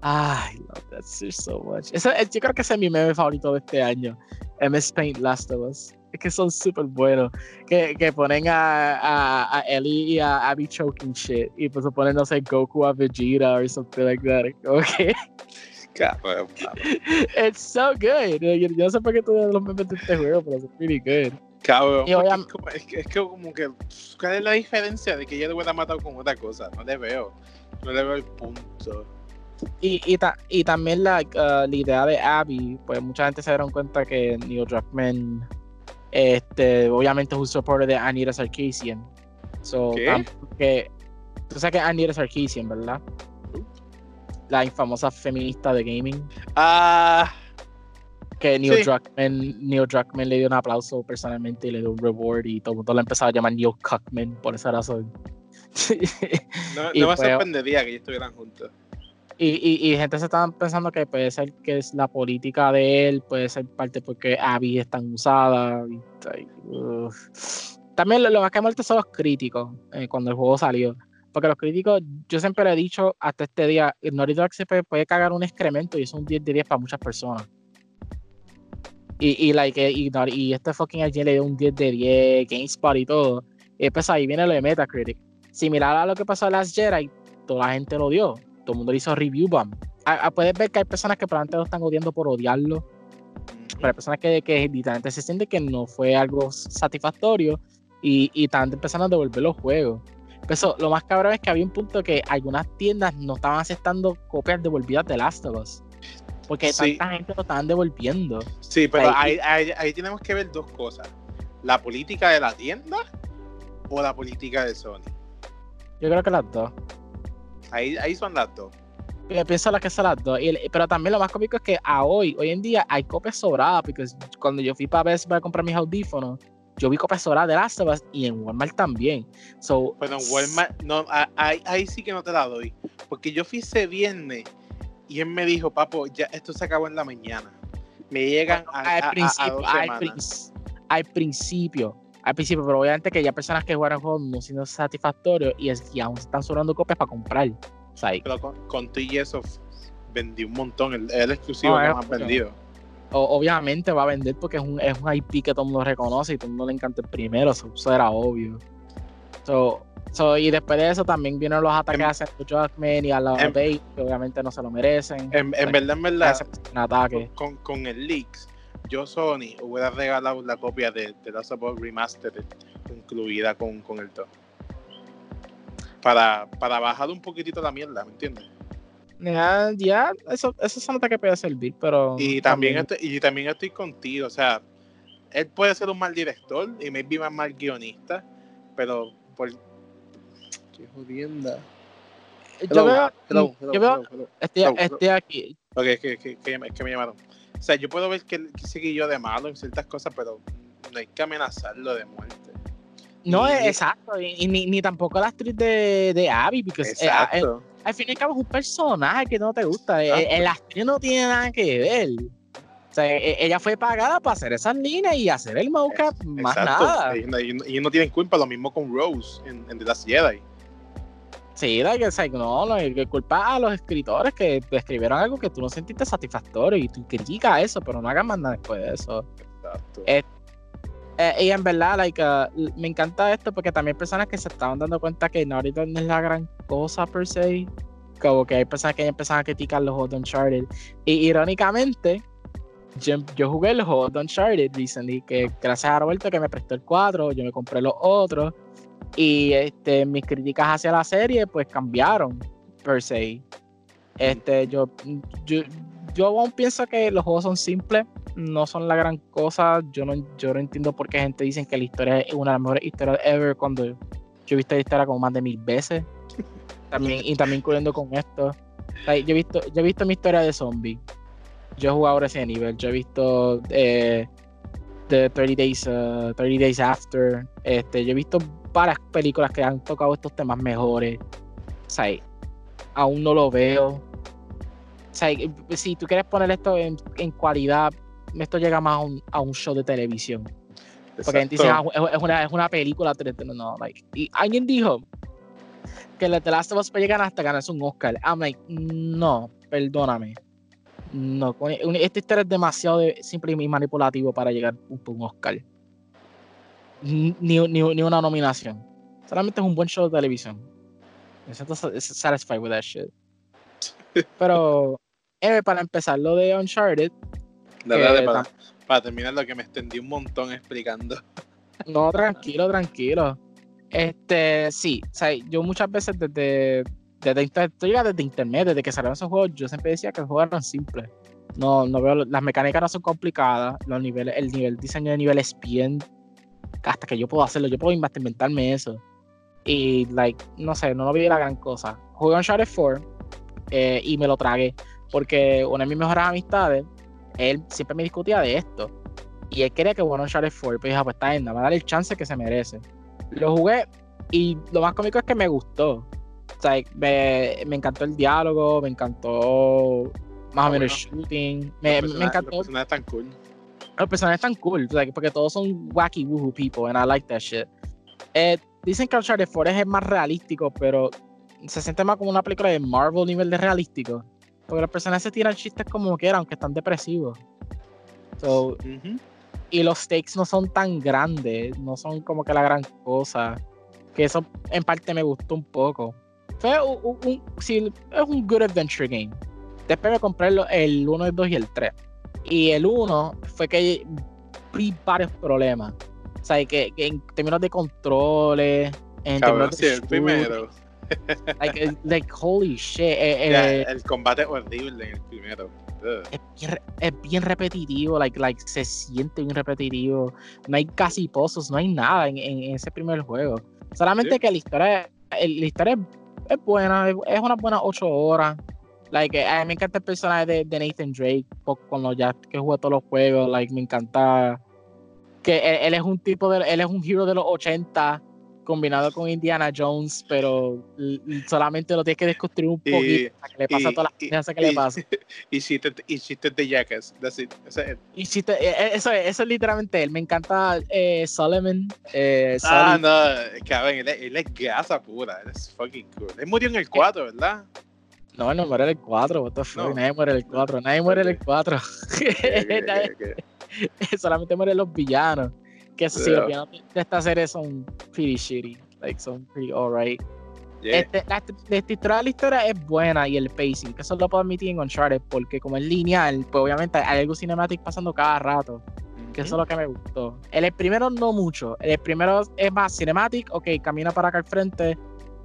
Ay, love that so much. Eso, yo creo que ese es mi meme favorito de este año. MS Paint Last of Us. Es que son súper buenos. Que, que ponen a, a, a, Ellie y a Abby choking shit. Y pues se ponen, no sé, Goku a Vegeta or something like that. Okay. Cabrón, It's so good. Yo, no sé por qué todos los memes de este juego, pero es pretty good. Cabrón, es, que, es, que, como que, ¿cuál es la diferencia de que ella le hubiera matado con otra cosa? No le veo, no le veo el punto. Y, y, ta, y también la, uh, la, idea de Abby, pues mucha gente se dieron cuenta que Neil Druckmann, este, obviamente es un supporter de Anita Sarkeesian. So, ¿Qué? Que, tú sabes que Anita Sarkeesian, ¿verdad? la infamosa feminista de gaming. Ah. Que Neil, Druckmann, Neil Druckmann le dio un aplauso personalmente y le dio un reward y todo el mundo lo empezaba a llamar Neil Cuckman por esa razón. no, no me sorprendería que ellos estuvieran juntos. Y, y, gente se estaba pensando que puede ser que es la política de él, puede ser parte porque Abby es tan usada. También lo, más que muerto son los críticos eh, cuando el juego salió. Porque los críticos, yo siempre le he dicho hasta este día, Naughty Dog se puede, cagar un excremento y es un 10 de 10 para muchas personas. Y, like, y, y este fucking allí le dio un 10 de 10, GameSpot y todo. Y después ahí viene lo de Metacritic. Similar a lo que pasó en Last Jedi, toda la gente lo odió. Todo el mundo le hizo review bomb. puedes ver que hay personas que probablemente lo están odiando por odiarlo. Pero hay personas que, que literalmente se sienten que no fue algo satisfactorio y, y están empezando a devolver los juegos. Eso, lo más cabrón es que había un punto que algunas tiendas no estaban aceptando copias devolvidas de Last of Us. Porque tanta gente lo estaban devolviendo. Sí, pero ahí, ahí, tenemos que ver dos cosas. La política de la tienda o la política de Sony. Yo creo que las dos. Ahí, ahí son las dos. Yo pienso que son las dos. pero también lo más cómico es que a hoy, hoy en día, hay copias sobradas. Porque cuando yo fui para Best a comprar mis audífonos, yo vi copias sobradas de Last of Us y en Walmart también. So, pero en Walmart, no, ahí, ahí, sí que no te la doy. Porque yo fui ese viernes y él me dijo, papo, ya esto se acabó en la mañana. Me llegan a, al, principio, al, principio, al principio, pero obviamente que ya personas que jugaron juegos no siendo satisfactorios y, es, y aún están sobrando copias para comprar. O sea, pero con, con y eso vendí un montón, el, el exclusivo que más vendido obviamente va a vender porque es un, es un IP que todo el mundo reconoce y todo el mundo le encanta el primero, eso, era obvio. So, y después de eso también vienen los ataques em, a Sergio Jackman y a la Bay, que obviamente no se lo merecen. En, verdad, en verdad. Con, con, el Leaks, yo Sony hubiera regalado la copia de, de Last of Us Remastered incluida con, con el top. Para, para bajar un poquitito la mierda, ¿me entiendes? Ya, ya, eso, eso se nota que puede servir, pero. Y también, Estoy, y también estoy contigo, o sea, él puede ser un mal director y maybe un mal guionista, pero por. Qué jodienda. yo veo, yo veo estoy, aquí. Ok, es que, que, que, me llamaron. O sea, yo puedo ver que, que yo de malo en ciertas cosas, pero no hay que amenazarlo de muerte. No, exacto, y, ni, ni, tampoco la actriz de, de Abby, porque exacto al fin y al cabo es un personaje que no te gusta. El, el actriz no tiene nada que ver. O sea, e, ella fue pagada para hacer esas líneas y hacer el mocap, más nada. Y, y, no tienen culpa, lo mismo con Rose en, en The Last Jedi. Sí, like, like, no, no, que culpa a los escritores que escribieron algo que tú no sentiste satisfactorio y tú criticas eso, pero no hagas más nada después de eso. Exacto. Eh, y en verdad, like, uh, me encanta esto porque también hay personas que se estaban dando cuenta que Naughty Dog no es la gran cosa per se. Como que hay personas que empezaron a criticar los juegos de Uncharted. Y irónicamente, yo, jugué los juegos de Uncharted recently, que gracias a Roberto que me prestó el 4, yo me compré los otros. Y este, mis críticas hacia la serie, pues cambiaron, per se. Este, yo, yo, yo aún pienso que los juegos son simples, no son la gran cosa. Yo no, yo no entiendo por qué gente dice que la historia es una de las mejores historias ever cuando yo he visto la historia como más de mil veces. También, y también incluyendo con esto. yo, he visto, yo he visto mi historia de zombie. Yo he jugado ese nivel. Yo he visto eh, The 30 Days, 30 uh, Days After. Este, yo he visto varias películas que han tocado estos temas mejores. O sea, aún no lo veo. O sea, si tú quieres poner esto en, en cualidad, esto llega más a un, a un show de televisión. Porque gente dice, ah, es, una, es una película. No, like, y alguien dijo que The Last of Us llegar hasta ganarse un Oscar. I'm like, no, perdóname. No, esta historia es demasiado simple y manipulativo para llegar a un, Oscar. Ni, ni, ni, una nominación. Solamente es un buen show de televisión. Me siento satisfied with that shit. Pero, eh, para empezar, lo de Uncharted, para, terminar lo que me extendí un montón explicando. No, tranquilo, tranquilo. Este, sí, o sea, yo muchas veces desde, desde, desde internet, desde que salieron esos juegos, yo siempre decía que los juegos eran simples. No, no veo, las mecánicas no son complicadas, los niveles, el nivel diseño de nivel es bien, hasta que yo puedo hacerlo, yo puedo inventarme eso. Y, like, no sé, no lo vi la gran cosa. Jugué Uncharted 4 eh, y me lo tragué, porque una de mis mejores amistades él siempre me discutía de esto. Y él quería que bueno Uncharted 4. Pues dije, ah, pues está bien, me va a dar el chance que se merece. Lo jugué y lo más cómico es que me gustó. O sea, me, encantó el diálogo, me encantó más o menos el shooting. Me, me, encantó. Están cool. Los personajes están cool, porque todos son wacky woohoo people, and I like that shit. Eh, dicen que Uncharted 4 es más realístico, pero se siente más como una película de Marvel nivel de realístico. Porque los personajes se tiran chistes como quieran, aunque están depresivos. Y los stakes no son tan grandes, no son como que la gran cosa. Que eso en parte me gustó un poco. Fue un, sí, es un good adventure game. Después me compré el 1, el 2 y el 3. Y el 1 fue que vi varios problemas. O sea, que, en términos de controles, en términos de el primero like, like, holy shit. Eh, eh, el combate es horrible en el primero. Es bien, repetitivo, like, like, se siente bien repetitivo. No hay casi pozos, no hay nada en, en ese primer juego. Solamente que la historia, la historia es, buena, es una buena 8 horas. Like, a mí me encanta el personaje de, de Nathan Drake, cuando ya que juega todos los juegos, like, me encanta que él, él, es un tipo de, él es un hero de los 80 combinado con Indiana Jones, pero solamente lo tienes que desconstruir un poquito para que le pase a todas las cosas que le pasa. Y hiciste de Jackass, that's it. E, e, eso, es, eso es literalmente él. Me encanta eh, Solomon. Eh, ah, no, cabrón, él, él, es gasa pura, él es fucking cool. Él murió en el 4, ¿verdad? No, no muere el 4, what the fuck? Nadie muere el 4, nadie muere el 4. Solamente mueren los villanos. Que eso sí, los de esta serie son pretty shitty. Like, son pretty alright. Este, la, historia de la historia es buena y el pacing, que eso lo puedo admitir en Uncharted, porque como es lineal, pues obviamente hay algo cinemático pasando cada rato. Que eso es lo que me gustó. El, primero no mucho. El primero es más cinematic, ok, camina para acá al frente,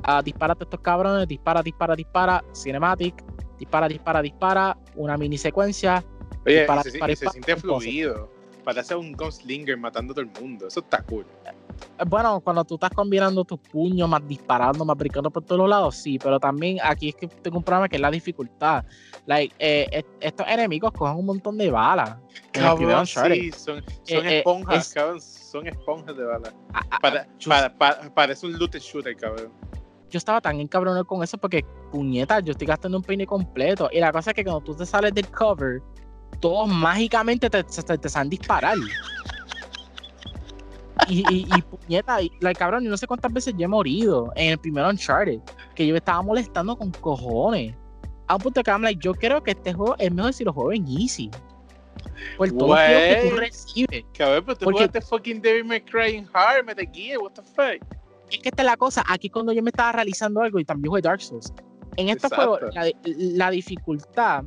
uh, dispara a estos cabrones, dispara, dispara, dispara, cinematic, dispara, dispara, dispara, una mini secuencia. Oye, dispara, se, dispara, se siente fluido parece un gunslinger matando a todo el mundo. Eso está cool. Eh, bueno, cuando tú estás combinando tus puños, más disparando, más brincando por todos lados, sí, pero también aquí es que tengo un problema que es la dificultad. Like, eh, estos enemigos cogen un montón de balas. Cabrón, sí, son, son eh, esponjas, cabrón, son esponjas de balas. Ah, ah, para, para, para, parece un loot shooter, cabrón. Yo estaba tan encabronado con eso porque, puñeta, yo estoy gastando un peine completo. Y la cosa es que cuando tú te sales del cover, todos mágicamente te, te, te saben disparar. Y, y, y puñeta, y, like, cabrón, yo no sé cuántas veces yo he morido en el primer Uncharted, que yo me estaba molestando con cojones. A un punto que I'm like, yo creo que este juego es mejor si lo juego en easy. Por todo lo que tú recibes. Cabrón, pero tú Porque- jugaste fucking Devil May Cry en Hard, Metal Gear, what the fuck? Es que esta es la cosa, aquí cuando yo me estaba realizando algo y también jugué Dark Souls. En este Exacto. juego, la, la dificultad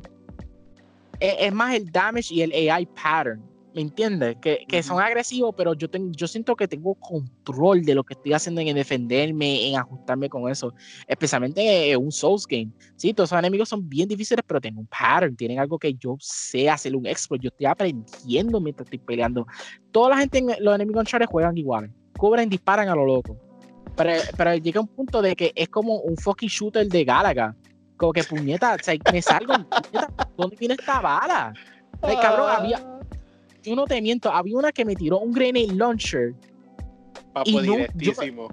es, es más el damage y el AI pattern. ¿Me entiendes? Que, que son agresivos, pero yo, tengo, yo siento que tengo control de lo que estoy haciendo en defenderme, en ajustarme con eso. Especialmente en un Souls game. Sí, todos esos enemigos son bien difíciles, pero tienen un pattern, tienen algo que yo sé hacer un exploit. Yo estoy aprendiendo mientras estoy peleando. Toda la gente, en los enemigos en Uncharted juegan igual. Cubren, disparan a lo loco. Pero, pero llega un punto de que es como un fucking shooter de Galaga. Como que puñeta, o sea, me salgo, puñeta, ¿dónde viene esta bala? Ay, cabrón, había- Yo no te miento, había una que me tiró un grenade launcher Papo y no, yo- directísimo.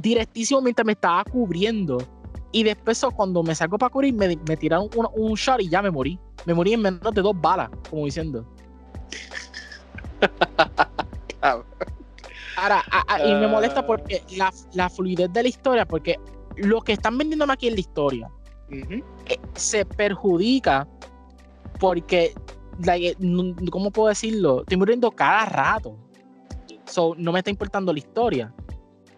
directísimo mientras me estaba cubriendo. Y después cuando me salgo para cubrir, me, me tiraron un, un shot y ya me morí. Me morí en menos de dos balas, como diciendo. Ahora, a- a- y me molesta Ah. porque la, la fluidez de la historia, porque lo que están vendiéndome aquí es la historia. Eh, se perjudica porque, like, eh, ¿cómo puedo decirlo? Estoy muriendo cada rato. So, no me está importando la historia.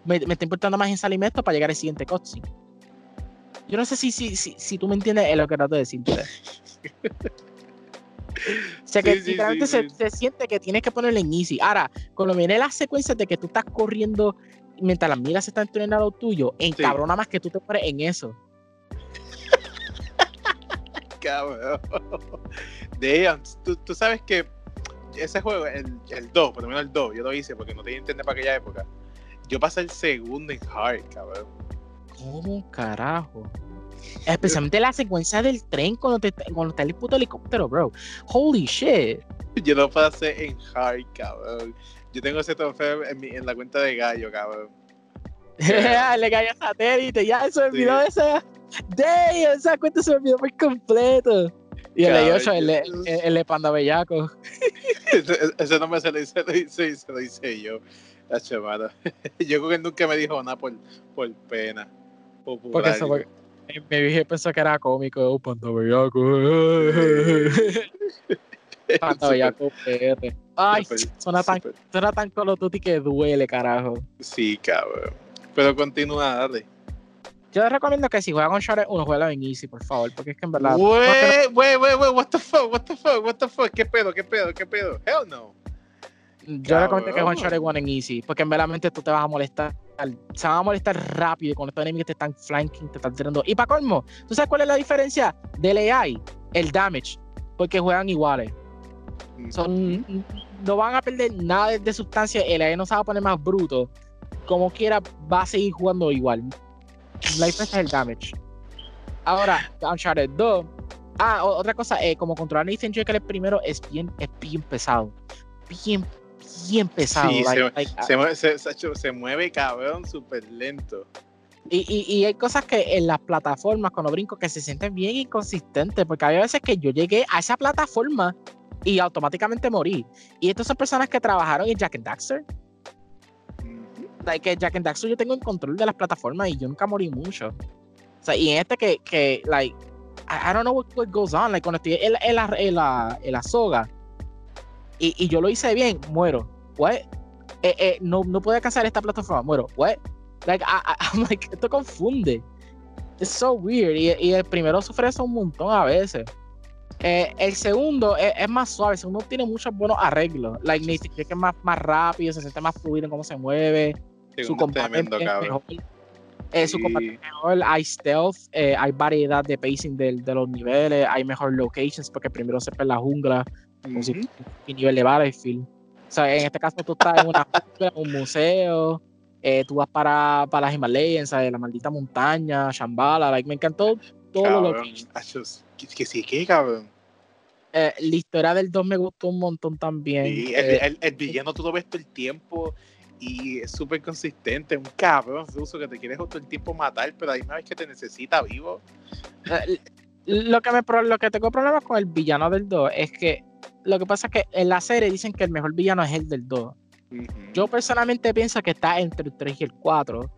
Me, me está importando más en esto para llegar al siguiente cutscene. Yo no sé si, si, si, si tú me entiendes en lo que trato de decirte. O sea que Sí, sí, literalmente sí, se, siente que tienes que ponerle en easy. Ahora, cuando viene la secuencia de que tú estás corriendo mientras las miras están entrenando al lado tuyo, encabrona más que tú te pones en eso. Cabrón. Damn, tú, tú sabes que ese juego, el, el 2, por lo menos el 2, yo lo hice porque no tenía internet para aquella época. Yo pasé el segundo en hard, cabrón. ¿Cómo carajo? Especialmente la secuencia del tren cuando, te, cuando está el puto helicóptero, bro. Holy shit. Yo lo pasé en hard, cabrón. Yo tengo ese trofeo en, mi- en la cuenta de gallo, cabrón. Le cayó satélite, ya se olvidó de esa. Damn, esa cuenta se olvidó por completo. Y el de Cabrón, 8, el, el, el de Panda Bellaco. ese, ese nombre se lo hice, lo hice, se lo hice yo. La. Yo creo que nunca me dijo nada por, por pena. Popular. Porque eso, porque mi viejo pensó que era cómico. Oh, Panda Bellaco. Panda Bellaco, PR. Ay, suena tan, suena tan Call of Duty que duele, carajo. Sí, cabrón. Pero continúa, dale. Yo les recomiendo que si juegan con Shore, uno juega en Easy, por favor, porque es que en verdad. Wey, wey, wey, wey, what the fuck, what the fuck, what the fuck, qué pedo, qué pedo, qué pedo. Hell no. Yo recomiendo que jueguen Shore One en Easy, porque en verdad tú te vas a molestar. Se van a molestar rápido cuando estos enemigos te están flanking, te están tirando. Y para colmo, ¿tú sabes cuál es la diferencia del AI? El damage, porque juegan iguales. Son, no van a perder nada de sustancia, el AI no se va a poner más bruto. Como quiera, va a seguir jugando igual. La diferencia es el damage. Ahora, Uncharted 2. Ah, otra cosa, eh, como controlar Nathan Drake el primero es bien, es bien pesado. Bien, bien pesado. Sí, like- like, ah, Se, mueve, se, se- se mueve cabrón súper lento. y, y, y hay cosas que en las plataformas, cuando brinco, que se sienten bien inconsistentes, porque hay veces que yo llegué a esa plataforma y automáticamente morí. Y estas son personas que trabajaron en Jack and Daxter. Like, Jack and Daxter yo tengo el control de las plataformas y yo nunca morí mucho. O sea, y en este que, que like, I, I don't know what, what goes on, like, cuando estoy en, en la, en, la, en la soga y, y yo lo hice bien, muero. What? Eh, eh, no, no puedo alcanzar esta plataforma, muero. What? Like, I, I- I'm like, esto confunde. It's so weird. Y, y el primero sufre eso un montón a veces. Eh, el segundo es, es más suave, el segundo tiene muchos buenos arreglos. Like, Nathan Drake es más, más rápido, se siente más fluido en cómo se mueve su combate tremendo, es mejor. Eh, su combate es mejor, hay stealth, eh, hay variedad de pacing del- de, los niveles, hay mejor locations porque primero se ve la jungla, Ujú. fuera un nivel de Battlefield. O sea, en este caso tú estás en una un museo, eh, tú vas para, para las Himalayas, ¿sabes? la maldita montaña, Shambhala, like, me encantó todo lo Cabrón. Achos, Que, que sí, que cabrón. Eh, la historia del 2 me gustó un montón también. Sí, el, eh, el- el villano tú lo ves todo el tiempo y es súper consistente. Un cabrón ruso que te quieres todo el tiempo matar, pero hay una vez que te necesita vivo. Eh, lo que, me, lo que tengo problemas con el villano del 2 es que lo que pasa es que en la serie dicen que el mejor villano es el del 2. Yo personalmente pienso que está entre el 3 y el 4.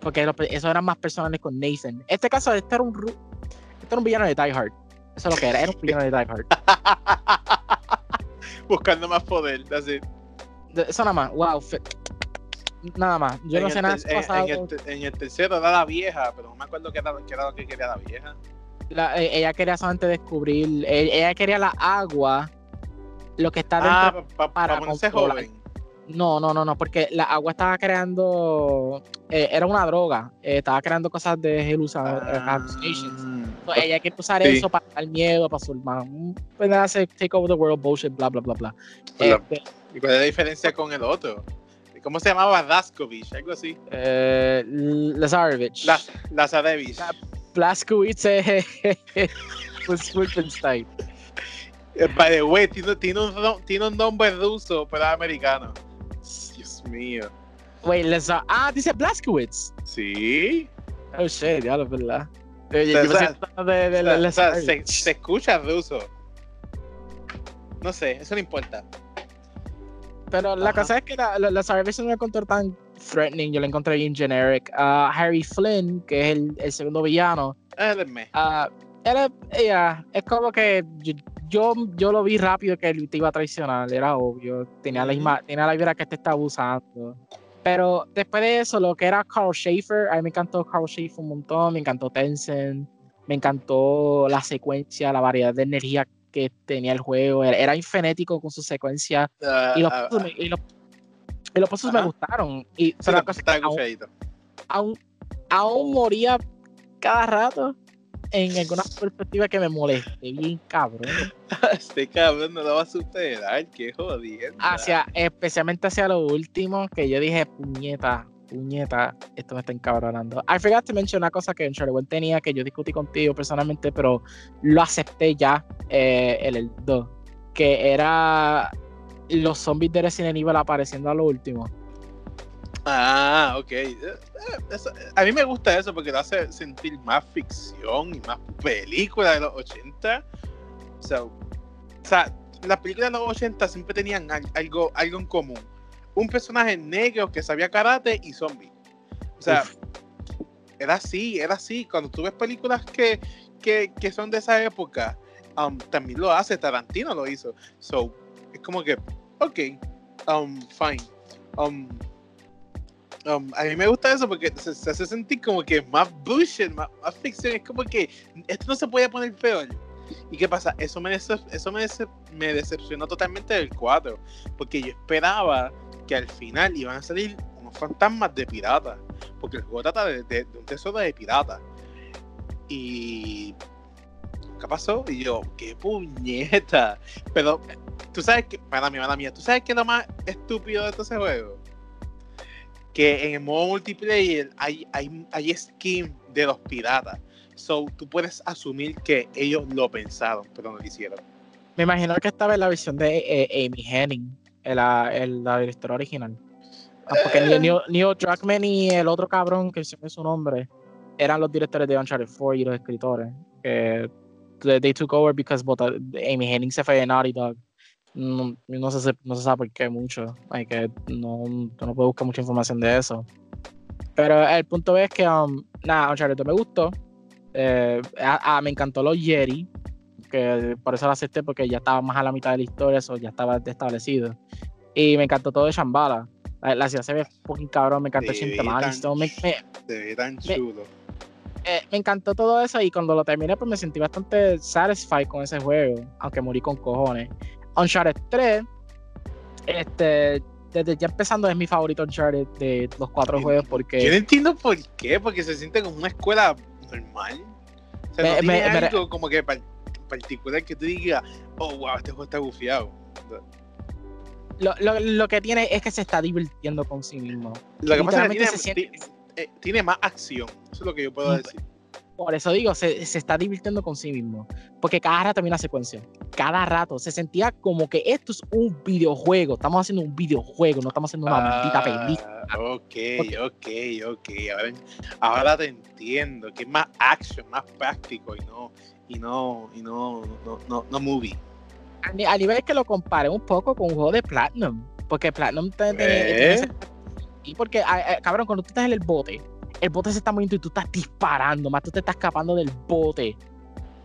Porque eso eran más personales con Nathan. Este caso, este era un, este era un villano de Die Hard. Eso es lo que era, era un villano de Die Hard. Buscando más poder, así. Eso nada más, wow. Nada más. Yo no sé nada. En, el, tercero era la vieja, pero no me acuerdo qué era, qué era lo que quería la vieja. Eh, ella quería solamente descubrir. Eh, ella quería la agua. Lo que está ah, dentro. Ah, para ponerse joven. No, no, no, no, porque la agua estaba creando, eh, era una droga, eh, estaba creando cosas de hallucinations. Ah, ella quiere usar eso para dar miedo, para su hermano. Pues hace take over the world bullshit, bla, bla, bla, bla. Este, ¿Y cuál es la diferencia con el otro? ¿Cómo se llamaba? Daskovich, algo así. Eh, Lazarevich. La, Lazarevich. Blaskowitz es Wolfenstein. By the way, tiene, tiene, un, tiene un nombre ruso, pero es americano. Dios mío. Wait, les ah, dice Blaskowitz. Sí. Oh shit, ya lo verdad. se, escucha ruso. No sé, eso no importa. Pero la cosa es que la, la, la no la encontré tan threatening, yo la encontré bien generic. Uh, Harry Flynn, que es el, el segundo villano. Él es me. Uh, él es, es como que yo, yo lo vi rápido que él te iba a traicionar, era obvio. Tenía, la, tenía la idea que te estaba usando. Pero después de eso, lo que era Carl Schaefer, a mí me encantó Carl Schaefer un montón, me encantó Tencent, me encantó la secuencia, la variedad de energía que tenía el juego, era, infenético con su secuencia. y los uh, y los, y los me gustaron. Y, sí, aún, aún moría cada rato en alguna perspectiva que me moleste, bien cabrón. este cabrón no lo va a superar, qué jodiendo. Hacia, especialmente hacia lo último, que yo dije, puñeta, puñeta, esto me está encabronando. I forgot to mention una cosa que en Charlie tenía que yo discutí contigo personalmente, pero lo acepté ya eh, en el 2, que era los zombies de Resident Evil apareciendo a lo último. Ah, ok. Eh, eh, a mí me gusta eso porque lo hace sentir más ficción y más película de los 80. o sea, las películas de los 80 siempre tenían algo, algo en común. Un personaje negro que sabía karate y zombie. O sea, era así, era así. Cuando tú ves películas que, que, que son de esa época, um, también lo hace. Tarantino lo hizo. So, es como que, ok, um, fine. Um, A mí me gusta eso porque se, hace sentir como que más bullshit, más, ficción. Es como que esto no se puede poner peor. ¿Y qué pasa? Eso me, eso me, me decepcionó totalmente del 4. Porque yo esperaba que al final iban a salir unos fantasmas de piratas. Porque el juego trata de, un tesoro de piratas. Y. ¿Qué pasó? Y yo, qué puñeta. Pero, tú sabes que, para mí, para mí, ¿tú sabes qué es lo más estúpido de todo ese juego? Que en el modo multiplayer hay, hay, hay skin de los piratas. So, tú puedes asumir que ellos lo pensaron, pero no lo hicieron. Me imagino que estaba en la visión de eh, Amy Henning, la, la directora original. Ah, porque eh. Neil, Neil Druckmann y el otro cabrón, que se me su nombre, eran los directores de Uncharted 4 y los escritores. Que they took over because both, Amy Henning se fue de Naughty Dog no, no, se, no se sabe por qué mucho. Hay que no, no puedo buscar mucha información de eso. Pero el punto es que, um, nada, Uncharted me gustó. Eh, me encantó los Jerry, que por eso lo acepté, porque ya estaba más a la mitad de la historia, eso ya estaba establecido. Y me encantó todo de Shambhala. La, ciudad se ve fucking cabrón, me encantó Shinta Me, se ve tan chulo. Eh, me encantó todo eso y cuando lo terminé pues me sentí bastante satisfied con ese juego, aunque morí con cojones. Uncharted 3, este, desde ya empezando es mi favorito Uncharted de los cuatro juegos porque... Yo no entiendo por qué, porque se siente como una escuela normal. O sea, no tiene algo como que particular que tú digas, oh, wow, este juego está bufiado. Lo, lo, lo, que tiene es que se está divirtiendo con sí mismo. Lo que pasa es que tiene, tiene, eh, tiene, más acción, eso es lo que yo puedo mm, decir. Por eso digo, se, se, está divirtiendo con sí mismo. Porque cada rato había una secuencia. Cada rato. Se sentía como que esto es un videojuego. Estamos haciendo un videojuego, no estamos haciendo una maldita película. Ah, ok, ok, ok. Ahora, ahora te entiendo. Que es más action, más práctico y no, y no, y no, no, no, no movie. A, nivel que lo compare un poco con un juego de Platinum. Porque Platinum tiene. ¿Eh? Y porque, cabrón, cuando tú estás en el bote, el bote se está moviendo y tú estás disparando, más tú te estás escapando del bote.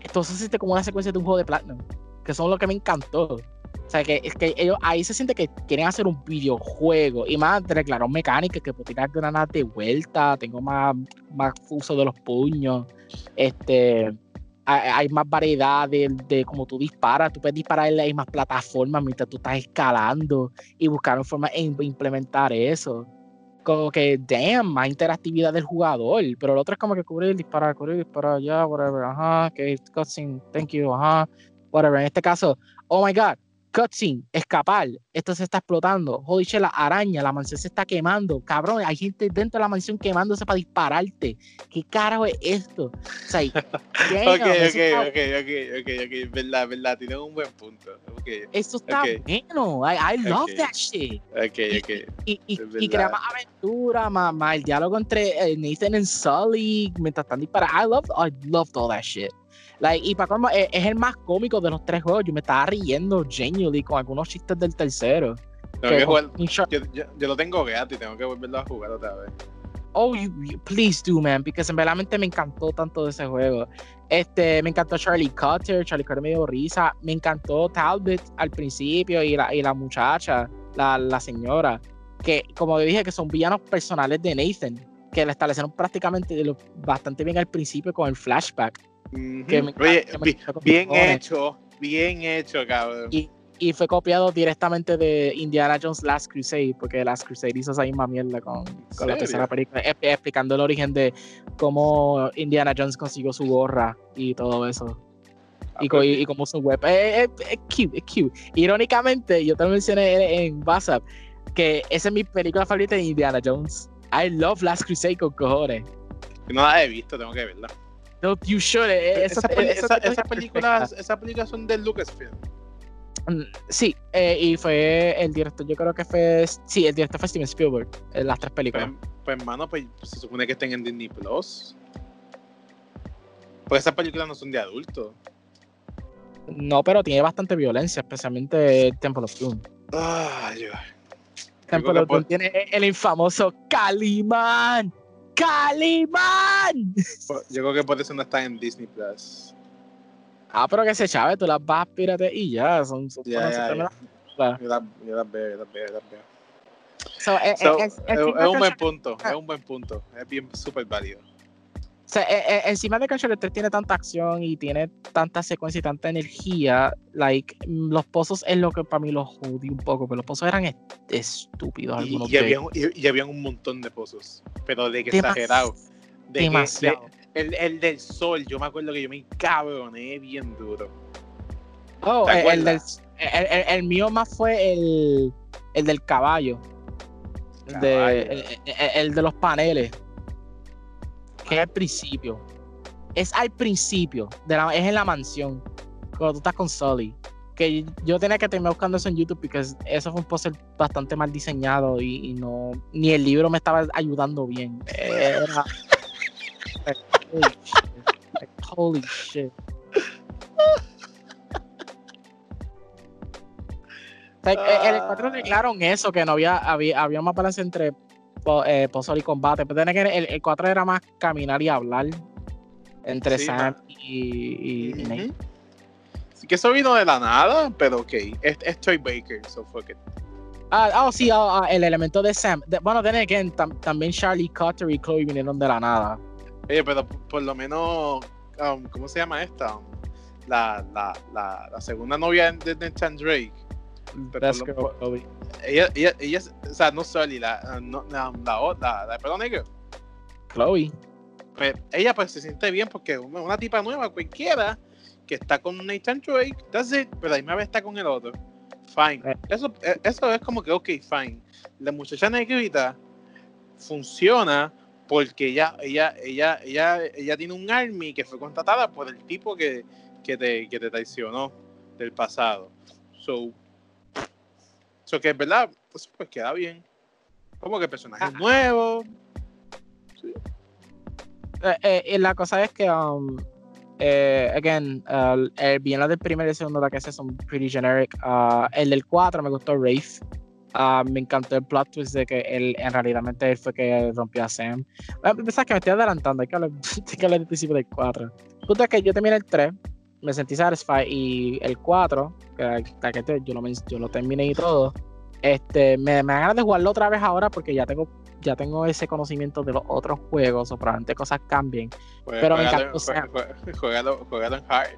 Entonces se siente como una secuencia de un juego de Platinum, que son lo que me encantó. O sea, que, que ellos ahí se siente que quieren hacer un videojuego y más de declararon mecánica que puedo tirar granadas de vuelta, tengo más, más uso de los puños, este, hay, más variedad de, de cómo tú disparas, tú puedes disparar en las mismas plataformas mientras tú estás escalando y buscar formas de implementar eso como que, damn, más interactividad del jugador. Pero el otro es como que cubrir, disparar, cubrir, disparar, ya, whatever, ajá, que cutscene, thank you, ajá, whatever. En este caso, oh my god, cutscene, escapar, esto se está explotando, shit, la araña, la mansión se está quemando, cabrón, hay gente dentro de la mansión quemándose para dispararte. ¿Qué carajo es esto? O sea, ok, ok, ok, ok, ok, ok, verdad, verdad, tiene un buen punto. Okay, Esto está bueno, I, I love that shit. Ok, ok. Y, y, y, crea más aventura, más, más, el diálogo entre eh, Nathan y Sully mientras están disparando. I love, I loved all that shit. Like, y para cómo es, es, el más cómico de los tres juegos. Yo me estaba riendo genuinely con algunos chistes del tercero. Tengo que jugar, yo, yo, lo tengo gato y tengo que volverlo a jugar otra vez. Oh, you, please do, man, porque en verdad me encantó tanto de ese juego. Este, me encantó Charlie Cutter, Charlie Cutter me dio risa. Me encantó Talbot al principio y la, y la muchacha, la, la señora, que como dije, que son villanos personales de Nathan, que le establecieron prácticamente bastante bien al principio con el flashback bien hecho, bien hecho, cabrón. Y, y, fue copiado directamente de Indiana Jones Last Crusade, porque Last Crusade hizo esa misma mierda con, con la tercera película, explicando el origen de cómo Indiana Jones consiguió su gorra y todo eso. Ah, y, pues y, cómo su web. Es, cute, es cute. Irónicamente, yo te lo mencioné en, WhatsApp, que esa es mi película favorita de Indiana Jones. I love Last Crusade con cojones. No la he visto, tengo que verla. No, you should. Esas esa, películas, esa películas son de Lucasfilm. Mm, sí, eh, y fue el director, yo creo que fue. Sí, el director fue Steven Spielberg, en las tres películas. Pues, pues hermano, pues, se supone que estén en Disney Plus. Pues esas películas no son de adultos. No, pero tiene bastante violencia, especialmente Temple of Doom. Ah, yo. Temple of Doom tiene el infamoso Calimán. ¡Calimán! Yo creo que por eso no está en Disney Plus. Ah, pero que se chave, tú las vas, pírate y ya. Son, son ya, ya, ya. Yo, las, yo las veo, yo las veo, yo las veo. So, eh, so, es, es, es, es, un buen punto, es un buen punto. Es bien súper válido. O sea, eh, eh, encima de que Uncharted 3 tiene tanta acción y tiene tanta secuencia y tanta energía, like, los pozos es lo que para mí los jodí un poco, pero los pozos eran est estúpidos algunos. Y, y, habían, y, y, habían un montón de pozos, pero de que exagerado. De demasiado. Que, de, el, el, del sol, yo me acuerdo que yo me cabroné bien duro. Oh, el, el, del, el, el, mío más fue el, el del caballo. caballo. De, el de los paneles que es al principio. Es al principio, es en la mansión, cuando tú estás con Sully. Que yo tenía que terminar buscando eso en YouTube porque eso fue un póster bastante mal diseñado y, no. Ni el libro me estaba ayudando bien. Era. holy shit. O sea, el 4 arreglaron eso, que no había, había, había más balance entre eh, y combate. Pero que el, el 4 era más caminar y hablar entre sí, Sam y, y, Nate. Sí que eso vino de la nada, pero ok. Es, es Troy Baker, so fuck it. Ah, oh, sí, oh, el elemento de Sam. De, bueno, then que tam, también Charlie Cutter y Chloe vinieron de la nada. Oye, pero por lo menos, um, ¿cómo se llama esta? La, la, la, la segunda novia de Nathan Drake Chloe. Ella, ella, ella, o sea, no Sully, la, no, la, la, la, la pelo negro. Chloe. Pues, ella pues se siente bien porque una, una tipa nueva, cualquiera, que está con Nathan Drake, that's it, pero ahí me está con el otro. Fine. Eh. Eso, eh, eso es como que, ok, fine. La muchacha negrita funciona porque ella, ella, ella, ella, ella tiene un army que fue contratada por el tipo que, que, te, que te traicionó del pasado. So, so que es verdad, pues, pues queda bien. Como que personajes Ah. nuevos. Eh, eh, y la cosa es que, um, eh, again, uh, el bien del primero y el segundo que son pretty generic. Uh, el del 4 me gustó Wraith. Uh, me encantó el plot twist de que él en realidad él fue que rompió a Sam. Pensás que me estoy adelantando, hay que hablar, hay que hablar del principio del 4. Punto es que yo terminé el 3, me sentí satisfied y el 4, que, que te- yo, lo, yo lo terminé y todo, este, me, me da ganas de jugarlo otra vez ahora porque ya tengo ya tengo ese conocimiento de los otros juegos o probablemente cosas cambien. Pues, Pero me encantó Sam. jue- jue- juégalo- juégalo en hard.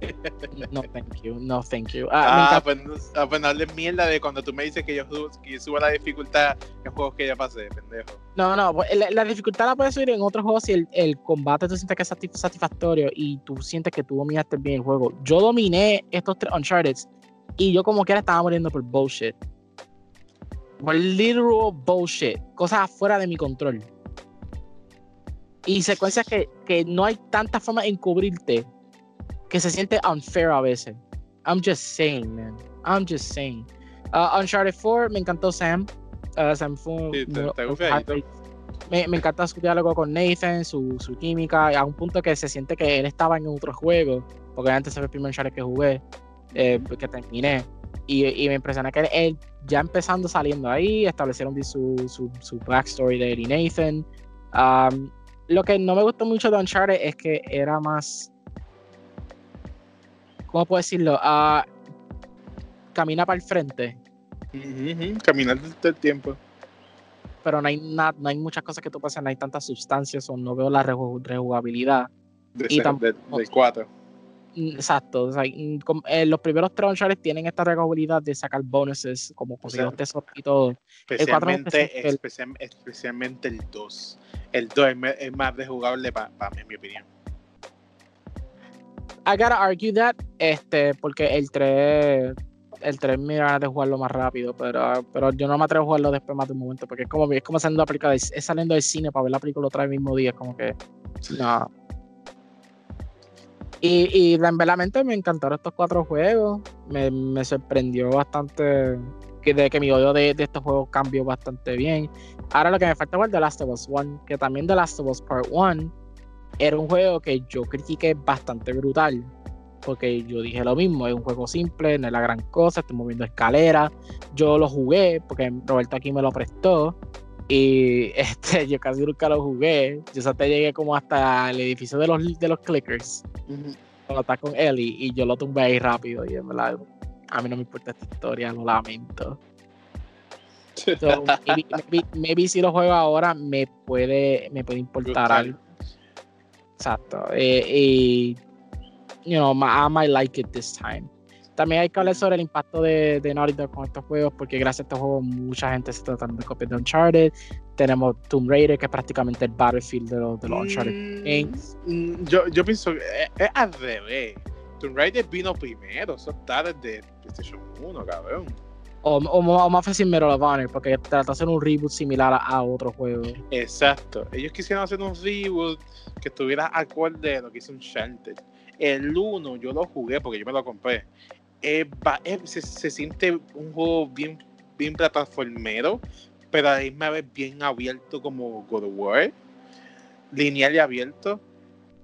No, thank you. No, thank you. Ah, Ah, pues, ah, pues no hables mierda de cuando tú me dices que yo, subo- que yo subo la dificultad en juegos que ya pasé, pendejo. No, no, pues, la, la dificultad la puedes subir en otros juegos si el, el combate tú sientes que es satis- satisfactorio y tú sientes que tú dominaste bien el juego. Yo dominé estos tres Uncharted y yo como quiera estaba muriendo por bullshit. Por literal bullshit. Cosas afuera de mi control. Y secuencias que, que no hay tanta forma en cubrirte que se siente unfair a veces. I'm just saying, man. I'm just saying. Uh, Uncharted 4, me encantó Sam. Uh, Sam fue Sí, te- te me, me encanta su diálogo con Nathan, su, su química, a un punto que se siente que él estaba en otro juego, porque antes fue el primer Uncharted que jugué, eh, que terminé. Y, y me impresiona que él, él ya empezando saliendo ahí, establecieron su, su, su backstory de él y Nathan. Um, lo que no me gustó mucho de Uncharted es que era más. ¿Cómo puedo decirlo? Ah, camina para el frente, ujú, Caminar todo el tiempo. pero no hay, na- no hay muchas cosas que tú hacer, no hay tantas sustancias o no veo la reju- rejugabilidad. De Y de- del 4. Mm, Exacto, o sea, com- eh, los primeros tres Uncharted tienen esta rejugabilidad de sacar bonuses, como conseguir sea, los tesoros y todo. Especialmente, el- especial- especialmente el 2. El 2 es, más rejugable para mí, en mi opinión. I gotta argue that, este, porque el 3, el 3 me ganas de jugarlo más rápido, pero, pero yo no me atrevo a jugarlo después más de un momento, porque es como, es como saliendo, del- es saliendo del cine para ver la película otra vez el mismo día, es como que, no. Y, y en verdad me encantaron estos cuatro juegos, me, me sorprendió bastante que, de que mi odio de, de estos juegos cambió bastante bien. Ahora lo que me falta es The Last of Us 1, que también The Last of Us Part 1 era un juego que yo critiqué bastante brutal. Porque yo dije lo mismo, es un juego simple, no es la gran cosa, estoy moviendo escaleras. Yo lo jugué porque Roberto aquí me lo prestó. Y este, yo casi nunca lo jugué. Yo hasta llegué como hasta el edificio de los, de los clickers. Cuando está con Ellie. Y yo lo tumbé ahí rápido. Y en verdad, a mí no me importa esta historia, lo lamento. So, maybe, maybe- maybe si lo juego ahora me puede, me puede importar algo. Exacto. Eh, y, you know, I might like it this time. También hay que hablar sobre el impacto de, de Naughty Dog con estos juegos, porque gracias a estos juegos mucha gente se está tratando de copiar de Uncharted. Tenemos Tomb Raider, que es prácticamente el Battlefield de los, de los Uncharted Mm, games. mm, yo, yo pienso que es, es al revés. Tomb Raider vino primero, eso está desde PlayStation 1, cabrón. O, o, más fácil Medal of Honor, porque trata de hacer un reboot similar a, otro juego. Exacto. Ellos quisieron hacer un reboot que estuviera acorde a lo que hizo Uncharted. El 1 yo lo jugué porque yo me lo compré. Se, se siente un juego bien, bien plataformero, pero a la misma vez bien abierto como God of War. Lineal y abierto.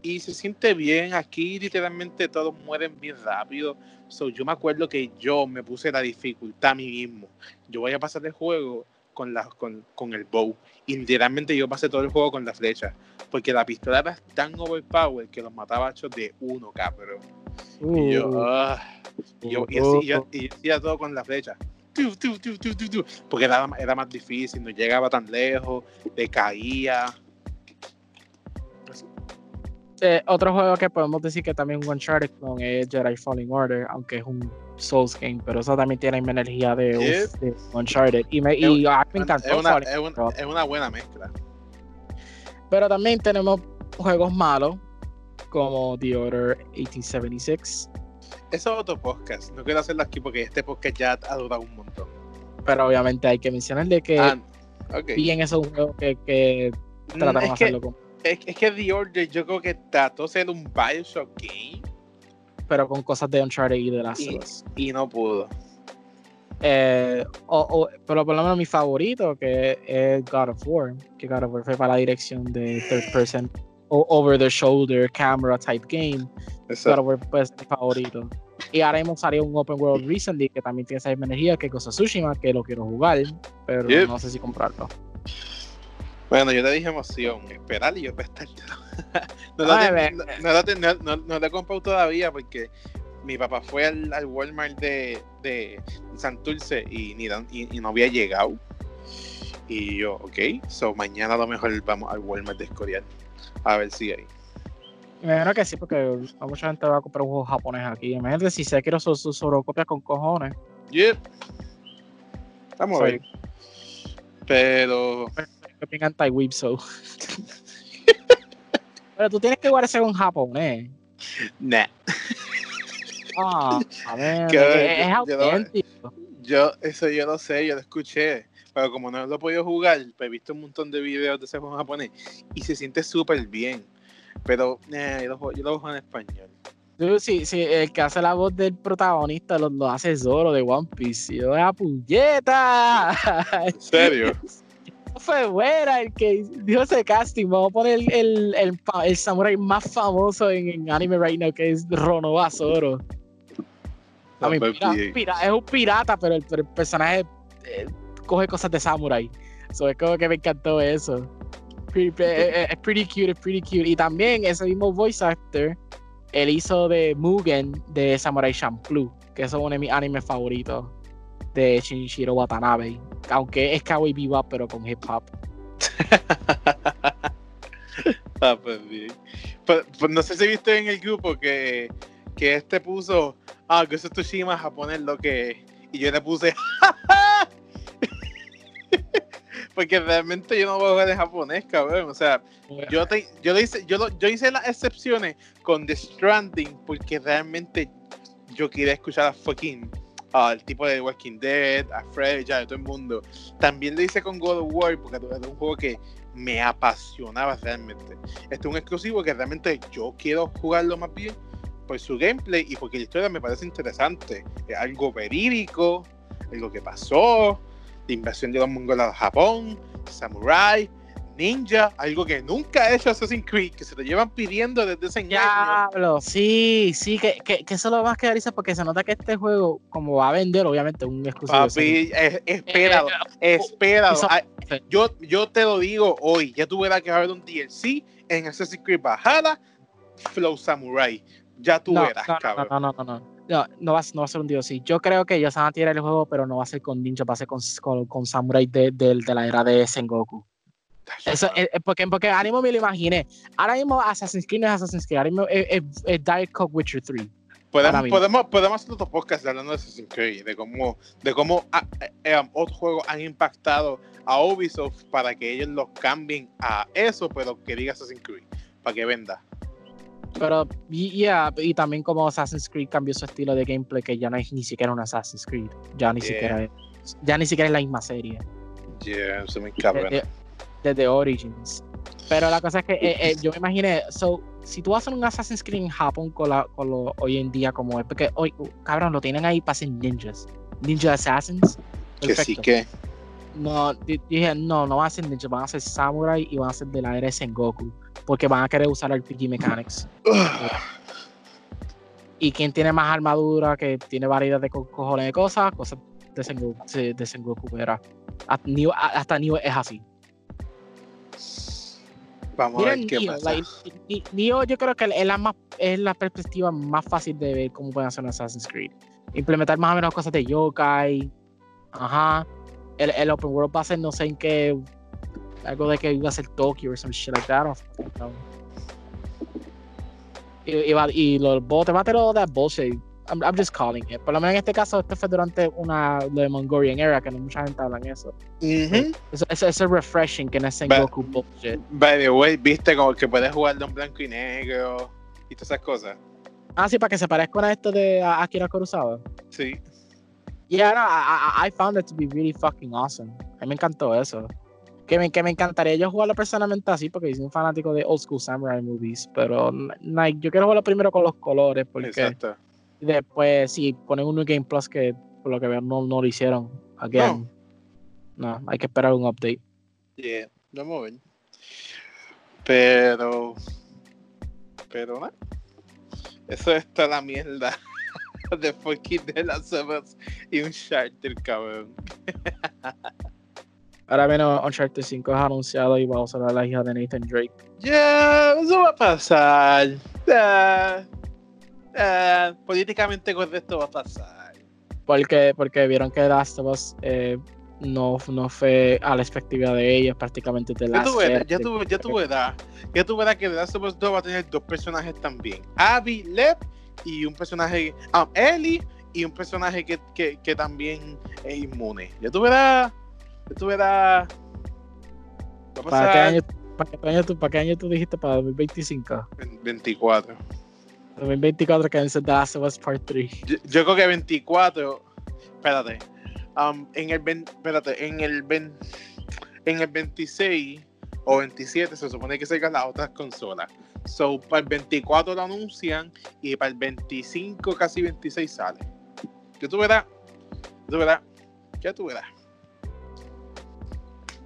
Y se siente bien. Aquí literalmente todos mueren bien rápido. So, yo me acuerdo que yo me puse la dificultad a mí mismo. Yo voy a pasar el juego con, la, con, con el bow. Y literalmente yo pasé todo el juego con la flecha. Porque la pistola era tan overpowered que los mataba hechos de uno, cabrón. Y yo, Uh, ah, y yo, y así, yo, y hacía todo con la flecha. Porque era, era más difícil, no llegaba tan lejos, le caía. Eh, otro juego que podemos decir que también es un Uncharted clone es Jedi Falling Order, aunque es un Souls game, pero eso también tiene la energía de, Es- de Uncharted. Y me, y Es- a mí me encantó. Es una, es, es buena mezcla. Pero también tenemos juegos malos, como The Order 1876. Eso es otro podcast. No quiero hacerlo aquí porque este podcast ya ha durado un montón. Pero obviamente hay que mencionar de que Ah, ok. bien es un juego que, que trataron es de que- hacerlo con, Es, es que The Order yo creo que trató de ser un Bioshock game pero con cosas de Uncharted y de las y, y no pudo. Eh, o- o- pero por lo menos mi favorito, que es God of War, que God of War fue para la dirección de third person o over the shoulder camera type game. God of War pues, es mi favorito. Y ahora hemos salido un open world recently que también tiene esa misma energía que of Tsushima, que lo quiero jugar, pero Yep. no sé si comprarlo. Bueno, yo te dije emoción, esperar y yo prestar. no, lo ve. te- no, no he comprado todavía porque mi papá fue al, al Walmart de, de Santurce y, ni y, y no había llegado. Y yo, ok, so mañana a lo mejor vamos al Walmart de Escorial a ver si hay. Me imagino que sí, porque mucha gente va a comprar un juego japonés aquí. Imagínate si se quiero sus su sobrecopias con cojones. Yep. Vamos a ver. Pero que me encanta Weeb so. Pero tú tienes que jugar ese con japonés. nah. Ah, a ver, Que- es, yo auténtico. Yo, eso yo lo sé, yo lo escuché. Pero como no lo he podido jugar, pues he visto un montón de videos de ese juego japonés y se siente súper bien. Pero eh, yo, lo, juego- yo lo juego en español. Dude, sí, sí, el que hace la voz del protagonista lo, lo hace solo de One Piece. Y yo, ¡ah, puñeta! ¿En serio? Fue buena el que dijo ese casting. Vamos a poner el, el, el, pa- el samurai más famoso en, en anime right now, que es Ronoba Zoro. A mí, es un pirata, pero el, pero el personaje eh, coge cosas de samurai. So, es como que me encantó eso. Pretty- eh, eh, Es pretty cute, es pretty cute. Y también ese mismo voice actor, él hizo de Mugen de Samurai Champloo, que es uno de mis animes favoritos de Shinichiro Watanabe. Aunque es Kawaii Bebop, pero con hip hop. Ah, pues bien. Pues, pues no sé si viste en el grupo que, que este puso, ah, que eso es Tsushima japonés lo que. Y yo le puse, Porque realmente yo no voy a jugar en japonés, cabrón. O sea, yo, te, yo, lo hice, yo, lo- yo hice las excepciones con The Stranding porque realmente yo quería escuchar a fucking al tipo de Walking Dead, a ya de todo el mundo. También lo hice con God of War porque era un juego que me apasionaba realmente. Este es un exclusivo que realmente yo quiero jugarlo más bien por su gameplay y porque la historia me parece interesante. Es algo verídico, algo que pasó, la invasión de los mongoles a Japón, samurai, ninja, algo que nunca ha hecho Assassin's Creed, que se lo llevan pidiendo desde ese año. Sí, sí, que, que, que eso lo más que risa porque se nota que este juego, como va a vender, obviamente, un exclusivo. Papi, es- espéralo, Eh, espéralo. Ah, Yo, yo te lo digo hoy, ya tú verás que va a haber un DLC en Assassin's Creed Valhalla, Flow Samurai. Ya tú no, verás, no, no, cabrón. no, no, no, no. No, no va, no va a ser un DLC. Yo creo que ellos van a tirar el juego, pero no va a ser con Ninja, va a ser con, con, con Samurai de, de, de la era de Sengoku. Eso, es, es porque, porque ahora mismo me lo imaginé. Ahora mismo Assassin's Creed no es Assassin's Creed, ahora mismo es, es, es Diet Coke Witcher 3. ahora Podemos, podemos, podemos hacer otro podcast hablando de Assassin's Creed, de cómo, de cómo ah, eh, eh, otros juegos han impactado a Ubisoft para que ellos los cambien a eso, pero que diga Assassin's Creed, para que venda. Pero, y, yeah, y también como Assassin's Creed cambió su estilo de gameplay, que ya no es ni siquiera un Assassin's Creed. Ya ni Yeah. siquiera es, ya ni siquiera es la misma serie. Yeah, eso me cabrón. Desde, Origins. Pero la cosa es que eh, eh, yo me imaginé, so, si tú haces un Assassin's Creed en Japón con, la, con lo hoy en día como es, porque hoy, uh, cabrón, lo tienen ahí para ser ninjas. Ninja Assassins. Que sí Perfecto. que. No, di- dije, no, no van a ser ninjas, van a ser samurai y van a ser de la era de Sengoku. Porque van a querer usar RPG Mechanics. Y quien tiene más armadura, que tiene variedad de co- cojones de cosas, cosas de Sengoku, de, Sengoku era. Hasta Nioh es así. Vamos a ver qué pasa. like, yo creo que es la, más, es la perspectiva más fácil de ver cómo pueden hacer un Assassin's Creed. Implementar más o menos cosas de yokai. Ajá. El, el open world va a ser no sé en qué. Algo de que iba a ser Tokio o some shit like that. I don't fucking know. Y, y, los botes, va a tener all that bullshit. I'm, I'm just calling it. Por lo menos en este caso, esto fue durante una lo de Mongolian Era, que no mucha gente habla en eso. Es refreshing, que no es Sengoku bullshit. By the way, viste como que puedes jugarlo en blanco y negro y todas esas cosas. Ah, sí, para que se parezcan a esto de Akira Kurosawa. Sí. Yeah, no, I, I, I found it to be really fucking awesome. A mí me encantó eso. Que me, que me encantaría yo jugarlo personalmente así, porque soy un fanático de old school samurai movies. Pero like, yo quiero jugarlo primero con los colores, porque Exacto. Después, si ponen un New Game Plus, que por lo que veo no, no lo hicieron. Again. No. hay que esperar un update. Yeah, vamos a ver. Pero. Pero nada. Eso está la mierda de fucking de las Us y un charter, cabrón. Ahora menos Uncharted 5 es anunciado y va a usar a la hija de Nathan Drake. Ya, eso va a pasar. Ah, ah, políticamente correcto va a pasar. Porque, porque vieron que Last of Us eh, no, no fue a la expectativa de ellos, prácticamente de Ya la tú verás, ya tú, ya tú verás, ya tú verás que The Last of Us 2 va a tener dos personajes también. Abby, Lev y un personaje, ah, Ellie y un personaje que, que, que también es inmune. Ya tú verás, ya tú verás. ¿Para qué, año, para, qué año tú, ¿Para qué año tú dijiste? Para 2025. en 24. 2024 que dice The Last of Us Part 3. Yo, yo creo que 24. Espérate. um, en el espérate, en el ven- en el 26 o 27 se supone que salgan las otras consolas. So, para el 24 lo anuncian y para el 25, casi 26 sale. Ya tú verás. Tú verás. Ya tú verás.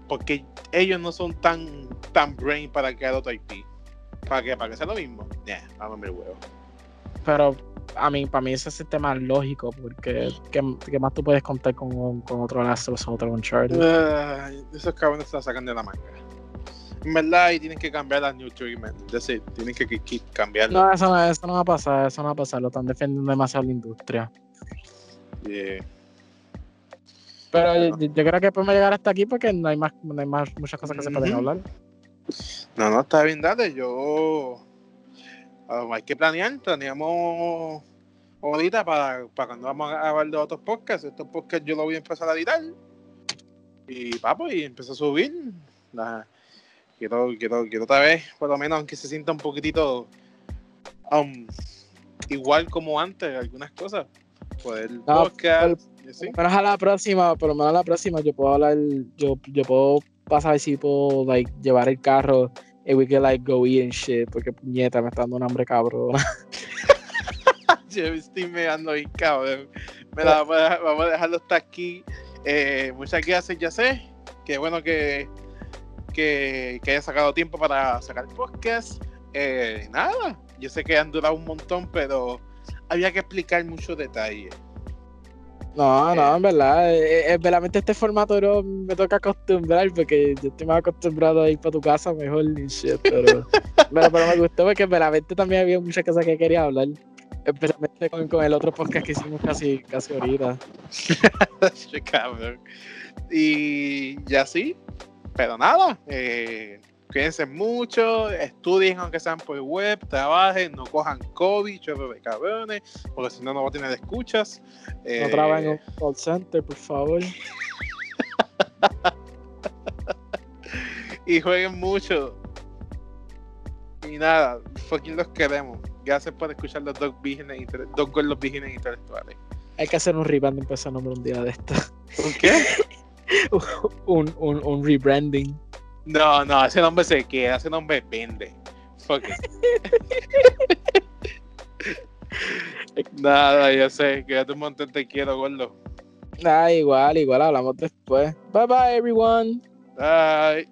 Porque ellos no son tan, tan brain para crear otro IP. ¿Para qué? ¿Para que sea lo mismo? Vamos a ver huevo. Pero a mí, para mí ese es el tema lógico, porque ¿qué, qué más tú puedes contar con, con otro Last of Us otro Uncharted? Ay, esos cabrones se la sacan de la manga. En verdad, ahí tienen que cambiar las New Treatment. That's it. Tienen que, que- que cambiarlo. No, eso no, eso no va a pasar, eso no va a pasar, lo están defendiendo demasiado la industria. Yeah. Pero yo, yo creo que podemos llegar hasta aquí porque no hay más, no hay más muchas cosas que se pueden Ujú. hablar. No, no, está bien, dale. Yo. Ah, hay que planear. Planeamos ahorita para, para cuando vamos a hablar de otros podcasts. Estos podcasts yo lo voy a empezar a editar. Y papo, y empezar a subir. Quiero, quiero, quiero otra vez, por lo menos, aunque se sienta un poquitito um, igual como antes, algunas cosas. Poder Ah, podcast. Por lo menos a la próxima, por lo menos a la próxima yo puedo hablar, yo, yo puedo pasar si puedo like, llevar el carro y we can like go eat and shit, porque puñeta me está dando un hambre cabrón. Yo me estoy meando bien, cabrón. Mira, vamos a, dejar- vamos a dejarlo hasta aquí. Eh, muchas gracias, ya sé. Qué bueno que, que, que haya sacado tiempo para sacar el podcast. Eh, nada, yo sé que han durado un montón, pero había que explicar muchos detalles. No, no, Eh. en verdad, eh, eh, verdaderamente este formato no me toca acostumbrar porque yo estoy más acostumbrado a ir para tu casa mejor y shit, pero, pero, pero me gustó porque verdaderamente también había muchas cosas que quería hablar, especialmente con, con el otro podcast que hicimos casi, casi ahorita. Y ya sí, pero nada, eh, cuídense mucho, estudien aunque sean por web, trabajen, no cojan COVID, de cabrones, porque si no, no va a tener escuchas. No Eh, trabajen en un call center, por favor. y jueguen mucho. Y nada, fucking los queremos. Gracias por escuchar los dos vírgenes, dos gordos vírgenes intelectuales. Hay que hacer un rebranding para ese nombre un día de esto. ¿Por qué? un, un, un rebranding. No, no, ese nombre se queda, ese nombre vende. Fuck it. Nada, ya sé, quédate un montón, te quiero, gordo. Ah, igual, igual, hablamos después. Bye bye, everyone. Bye.